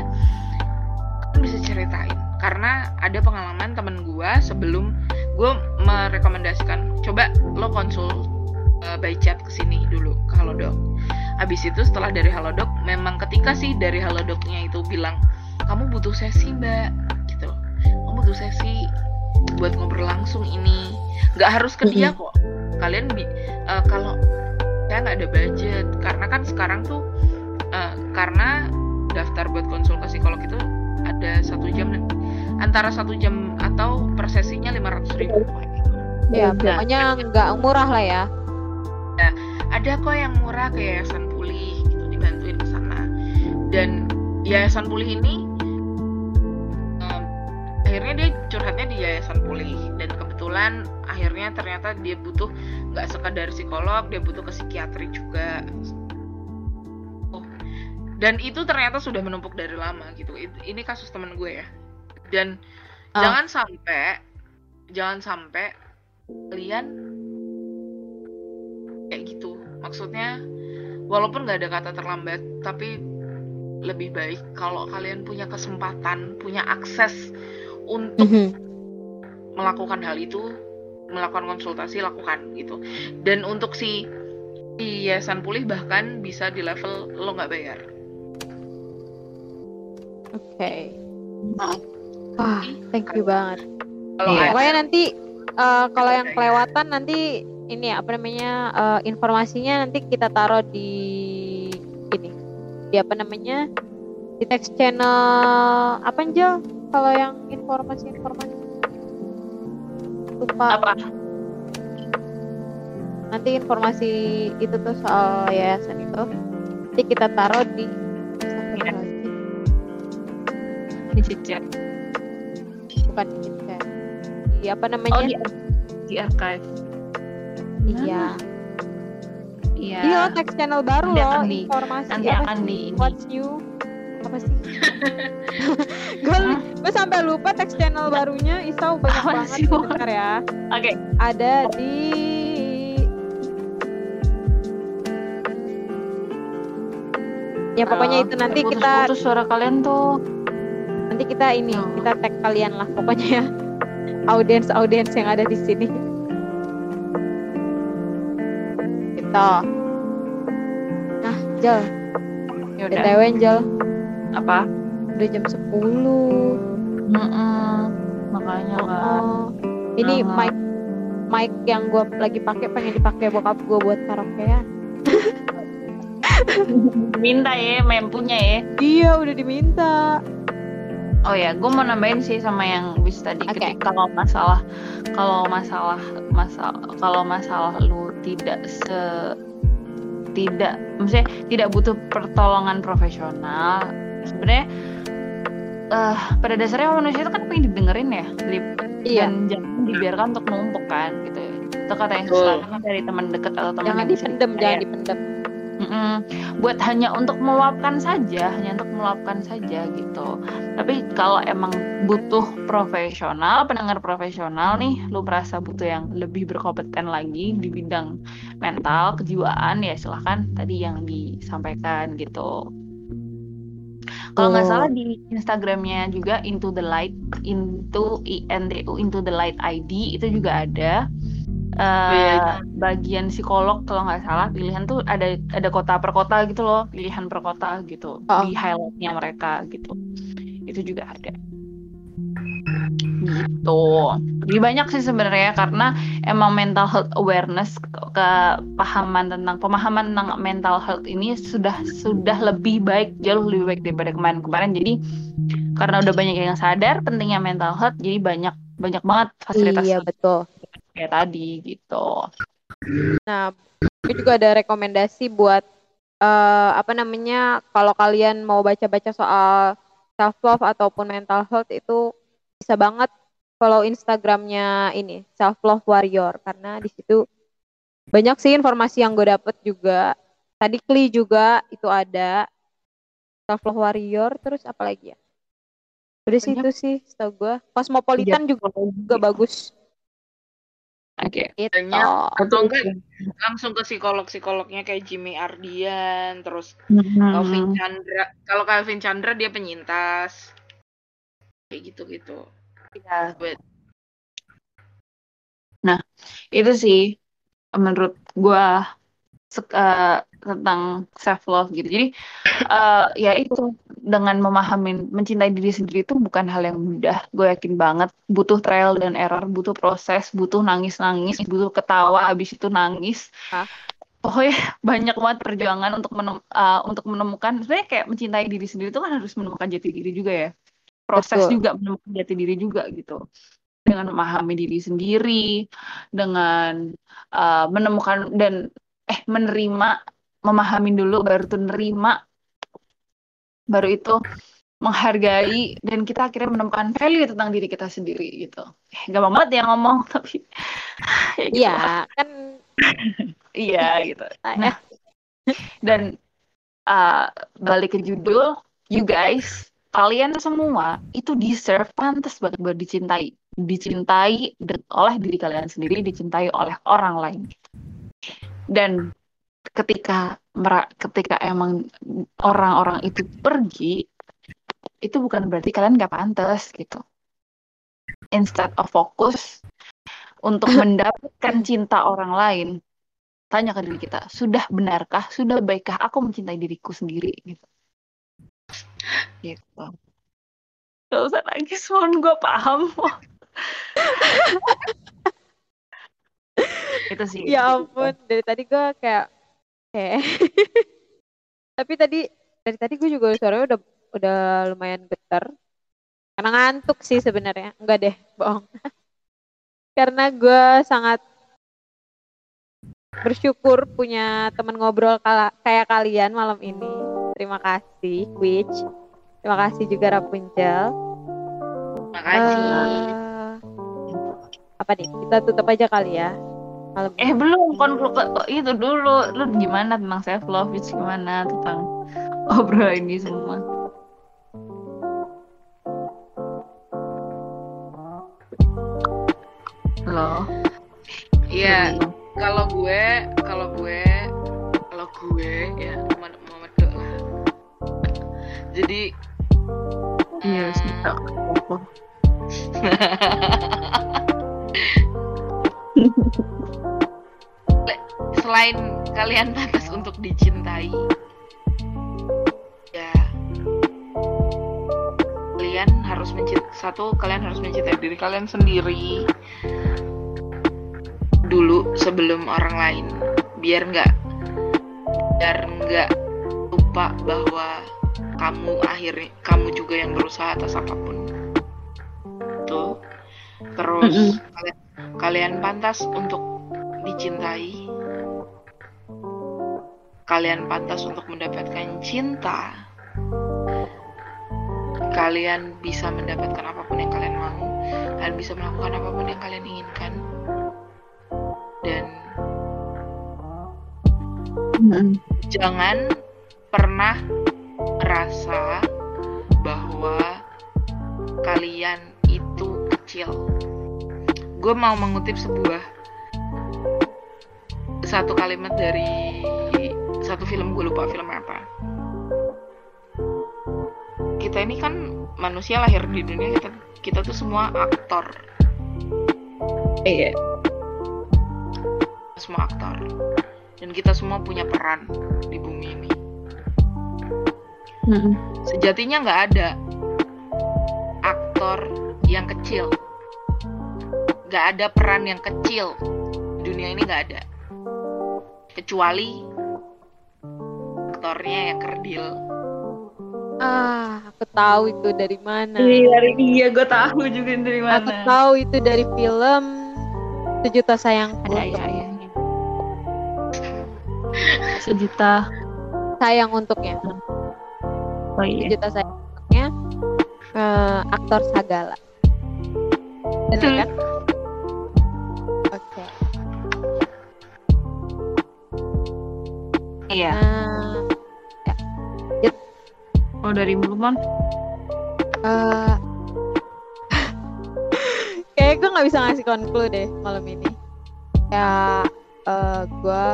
Kan bisa ceritain. Karena ada pengalaman temen gua sebelum gue merekomendasikan coba lo konsul uh, by chat ke sini dulu ke Halodoc. Habis itu setelah dari Halodoc, memang ketika sih dari Halodocnya itu bilang kamu butuh sesi mbak, gitu. Kamu butuh sesi buat ngobrol langsung ini. Nggak harus ke dia kok. Kalian bi- uh, kalau saya nggak ada budget karena kan sekarang tuh eh, karena daftar buat konsul ke psikolog itu ada satu jam antara satu jam atau per sesinya 500 ribu. Ya, pokoknya nggak murah lah ya. ada kok yang murah ke yayasan pulih gitu dibantuin ke sana. Dan yayasan pulih ini akhirnya dia curhatnya di yayasan pulih. Dan kebetulan akhirnya ternyata dia butuh nggak sekadar psikolog dia butuh ke psikiatri juga. Dan itu ternyata sudah menumpuk dari lama gitu. It- ini kasus temen gue ya. Dan Ah. jangan sampai jangan sampai kalian kayak gitu. Maksudnya walaupun nggak ada kata terlambat tapi lebih baik kalau kalian punya kesempatan punya akses untuk Mhm. melakukan hal itu melakukan konsultasi lakukan gitu. Dan untuk si si yayasan pulih bahkan bisa di level lo nggak bayar Oke. Wah, thank you banget. kalau Pokoknya nanti eh, kalau yang kelewatan nanti ini apa namanya eh, informasinya nanti kita taruh di ini di apa namanya di text channel apa Angel kalau yang informasi-informasi lupa Apa? nanti informasi itu tuh soal yayasan itu nanti kita taruh di Astagfirullahaladzim. Di chat. bukan di chat. di apa Oh, namanya di, di archive. iya Iya. Iya, text channel baru Nanti loh, di- informasi nanti apa akan sih? di ini. What's new? Apa sih? gue gue sampai lupa text channel barunya Isau banyak Apa banget sih, bentar ya. Oke. Ada di Ya pokoknya itu nanti kita Putus suara kalian tuh. Nanti kita ini Oh. kita tag kalian lah pokoknya ya. Audiens audiens yang ada di sini. Gitu. Nah, Jel, Ya udah. BTW Jel, Apa? udah jam 10. Mm-mm. Makanya kan. Oh, ini Aha. mic mic yang gue lagi pakai pengen dipakai bokap gue buat karaokean. Minta ya, mempunya ya. Iya, udah diminta. Oh ya, gue mau nambahin sih sama yang bis tadi. Ketika kalau masalah, kalau masalah, masalah, kalau masalah lu tidak se tidak, maksudnya tidak butuh pertolongan profesional. Sebenarnya, eh pada dasarnya manusia itu kan pengen didengerin ya, Lip. Iya. Dan jangan dibiarkan untuk numpuk kan, gitu. Itu kata yang susah dari teman dekat atau teman Jangan dipendem, jangan dipendem. Mm-mm. buat hanya untuk meluapkan saja, hanya untuk meluapkan saja gitu. Tapi kalau emang butuh profesional, pendengar profesional nih, lu merasa butuh yang lebih berkompeten lagi di bidang mental, kejiwaan ya silahkan tadi yang disampaikan gitu. Kalau nggak Oh. salah di Instagramnya juga Into the Light, Into I N T U Into the Light ID itu juga ada eh, iya. bagian psikolog kalau nggak salah pilihan tuh ada ada kota per kota gitu loh pilihan per kota gitu Oh. di highlightnya mereka gitu itu juga ada gitu jadi banyak sih sebenarnya karena emang mental health awareness ke- kepahaman tentang pemahaman tentang mental health ini sudah sudah lebih baik jauh lebih baik daripada kemarin-kemarin jadi karena udah banyak yang sadar pentingnya mental health jadi banyak banyak banget fasilitas Iya betul. Kayak tadi gitu Nah, gue juga ada rekomendasi buat eh, apa namanya kalau kalian mau baca-baca soal self love ataupun mental health itu bisa banget follow Instagramnya ini self love warrior karena di situ banyak sih informasi yang gue dapet juga. Tadi Kli juga itu ada self love warrior terus apa lagi ya? Udah sih itu sih setahu gue. Cosmopolitan juga, juga bagus. Oke Gitu. Banyak. atau enggak langsung ke psikolog-psikolognya kayak Jimmy Ardian terus Hmm. Calvin Chandra kalau Calvin Chandra dia penyintas kayak gitu-gitu Iya. But- itu sih menurut gua eh, tentang self love gitu. Jadi eh, ya itu dengan memahami mencintai diri sendiri itu bukan hal yang mudah. Gue yakin banget butuh trial dan error butuh proses butuh nangis nangis butuh ketawa habis itu nangis. Hah? pokoknya banyak banget perjuangan untuk menem- eh, untuk menemukan sebenarnya kayak mencintai diri sendiri itu kan harus menemukan jati diri juga ya. Proses Betul. juga menemukan jati diri juga gitu. Dengan memahami diri sendiri dengan uh, menemukan dan eh menerima memahami dulu baru tuh nerima. Baru itu menghargai dan kita akhirnya menemukan value tentang diri kita sendiri gitu. Eh, gampang banget ya ngomong tapi ya gitu Iya, kan iya gitu. Eh, nah dan uh, balik ke judul you guys kalian semua itu deserve pantas banget buat dicintai. Dicintai oleh diri kalian sendiri dicintai oleh orang lain dan ketika ketika emang orang-orang itu pergi itu bukan berarti kalian nggak pantas gitu. Instead of fokus untuk mendapatkan cinta orang lain tanya ke diri kita sudah benarkah? Sudah baikkah aku mencintai diriku sendiri? Gitu. Gitu. Gak usah nangis mohon gue paham itu sih. Ya ampun, dari tadi gue kayak kayak tapi tadi dari tadi gue juga suaranya udah udah lumayan getar. Karena ngantuk sih sebenarnya. Enggak deh bohong. Karena gue sangat bersyukur punya teman ngobrol kala- kayak kalian malam ini. Terima kasih Witch terima kasih juga Rapunzel. Makasih Eh, apa nih? Kita tutup aja kali ya malam eh belum konklu ke- itu dulu lu gimana tentang self love itu gimana tentang obrol ini semua Halo. Iya, kalau gue, kalau gue, kalau gue ya Muhammad Dok lah. Jadi Iya, hmm, suka. selain kalian pantas untuk dicintai, ya kalian harus mencintai satu kalian harus mencintai diri kalian sendiri dulu sebelum orang lain biar nggak biar nggak lupa bahwa kamu akhirnya kamu juga yang berusaha atas apa pun. Tuh. Terus Mm-mm. kalian kalian pantas untuk dicintai kalian pantas untuk mendapatkan cinta kalian bisa mendapatkan apa pun yang kalian mau kalian bisa melakukan apa pun yang kalian inginkan dan Mm-mm. jangan pernah merasa bahwa kalian itu kecil. Gue mau mengutip sebuah satu kalimat dari satu film gue lupa film apa. Kita ini kan manusia lahir di dunia kita kita tuh semua aktor. Iya. Semua aktor. Dan kita semua punya peran di bumi ini. Mm-mm. Sejatinya nggak ada aktor yang kecil. Nggak ada peran yang kecil. Di dunia ini nggak ada. Kecuali aktornya yang kerdil. Ah, aku tahu itu dari mana. Iya, dari iya gue tahu juga dari mana. Aku tahu itu dari film Sejuta Sayang Ada ya, ya. Sejuta. Sayang untuknya. Oh iya. Sejuta Sayang untuknya eh, aktor Sagala. Benar Betul. kan? Oke. Iya. Nah, Kalau dari Mulman, eh kayak gue nggak bisa ngasih konklu deh malam ini. Ya, eh gue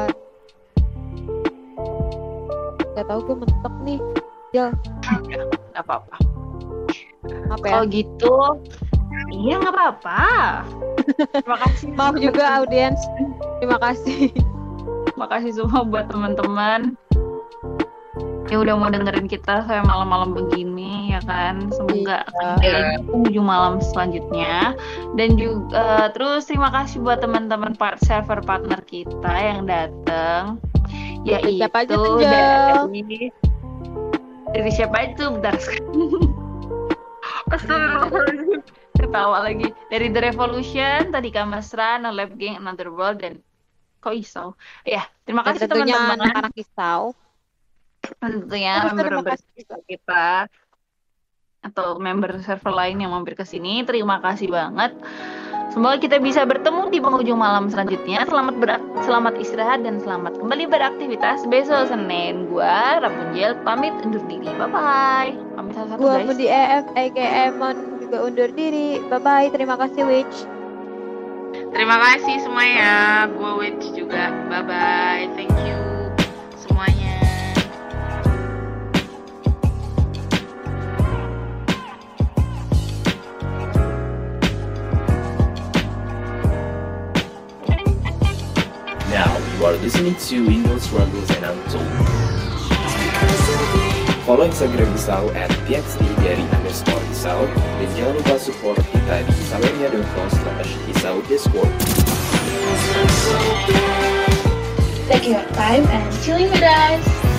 nggak tahu gue mentok nih. Jel, nggak apa-apa. apa ya? Kalau gitu, iya nggak apa-apa. Terima kasih. Maaf juga audiens. Terima kasih. Terima kasih semua buat teman-teman yang udah mau dengerin kita saya malam-malam begini ya kan? Semoga Iya. ujung malam selanjutnya. Dan juga terus terima kasih buat teman-teman part server partner kita yang datang yaitu Siapa aja tuh, dari dari siapa itu? Bentar. Astagfirullahaladzim. ketawa lagi. Dari The Revolution tadi Kamasra, No Lab Gang, Another World dan kok iso ya terima kasih teman-teman. anak-anak kisau. Tentunya kasih juga. kita atau member server lain yang mampir ke sini terima kasih banget semoga kita bisa bertemu di penghujung malam selanjutnya selamat berak selamat istirahat dan selamat kembali beraktivitas besok Senin gua Rapunzel pamit undur diri bye bye pamit satu-satu Gua guys Mundi EF aka Mon juga undur diri. Bye bye. Terima kasih Witch. Terima kasih semuanya. Gue Witch juga. Bye bye. Thank you semuanya. You are listening to Windows Struggles and Untold. Follow Instagram Isau at txt dari underscore Isau dan jangan lupa support kita di saweria.com slash Isau Discord. Take your time and chilling with us.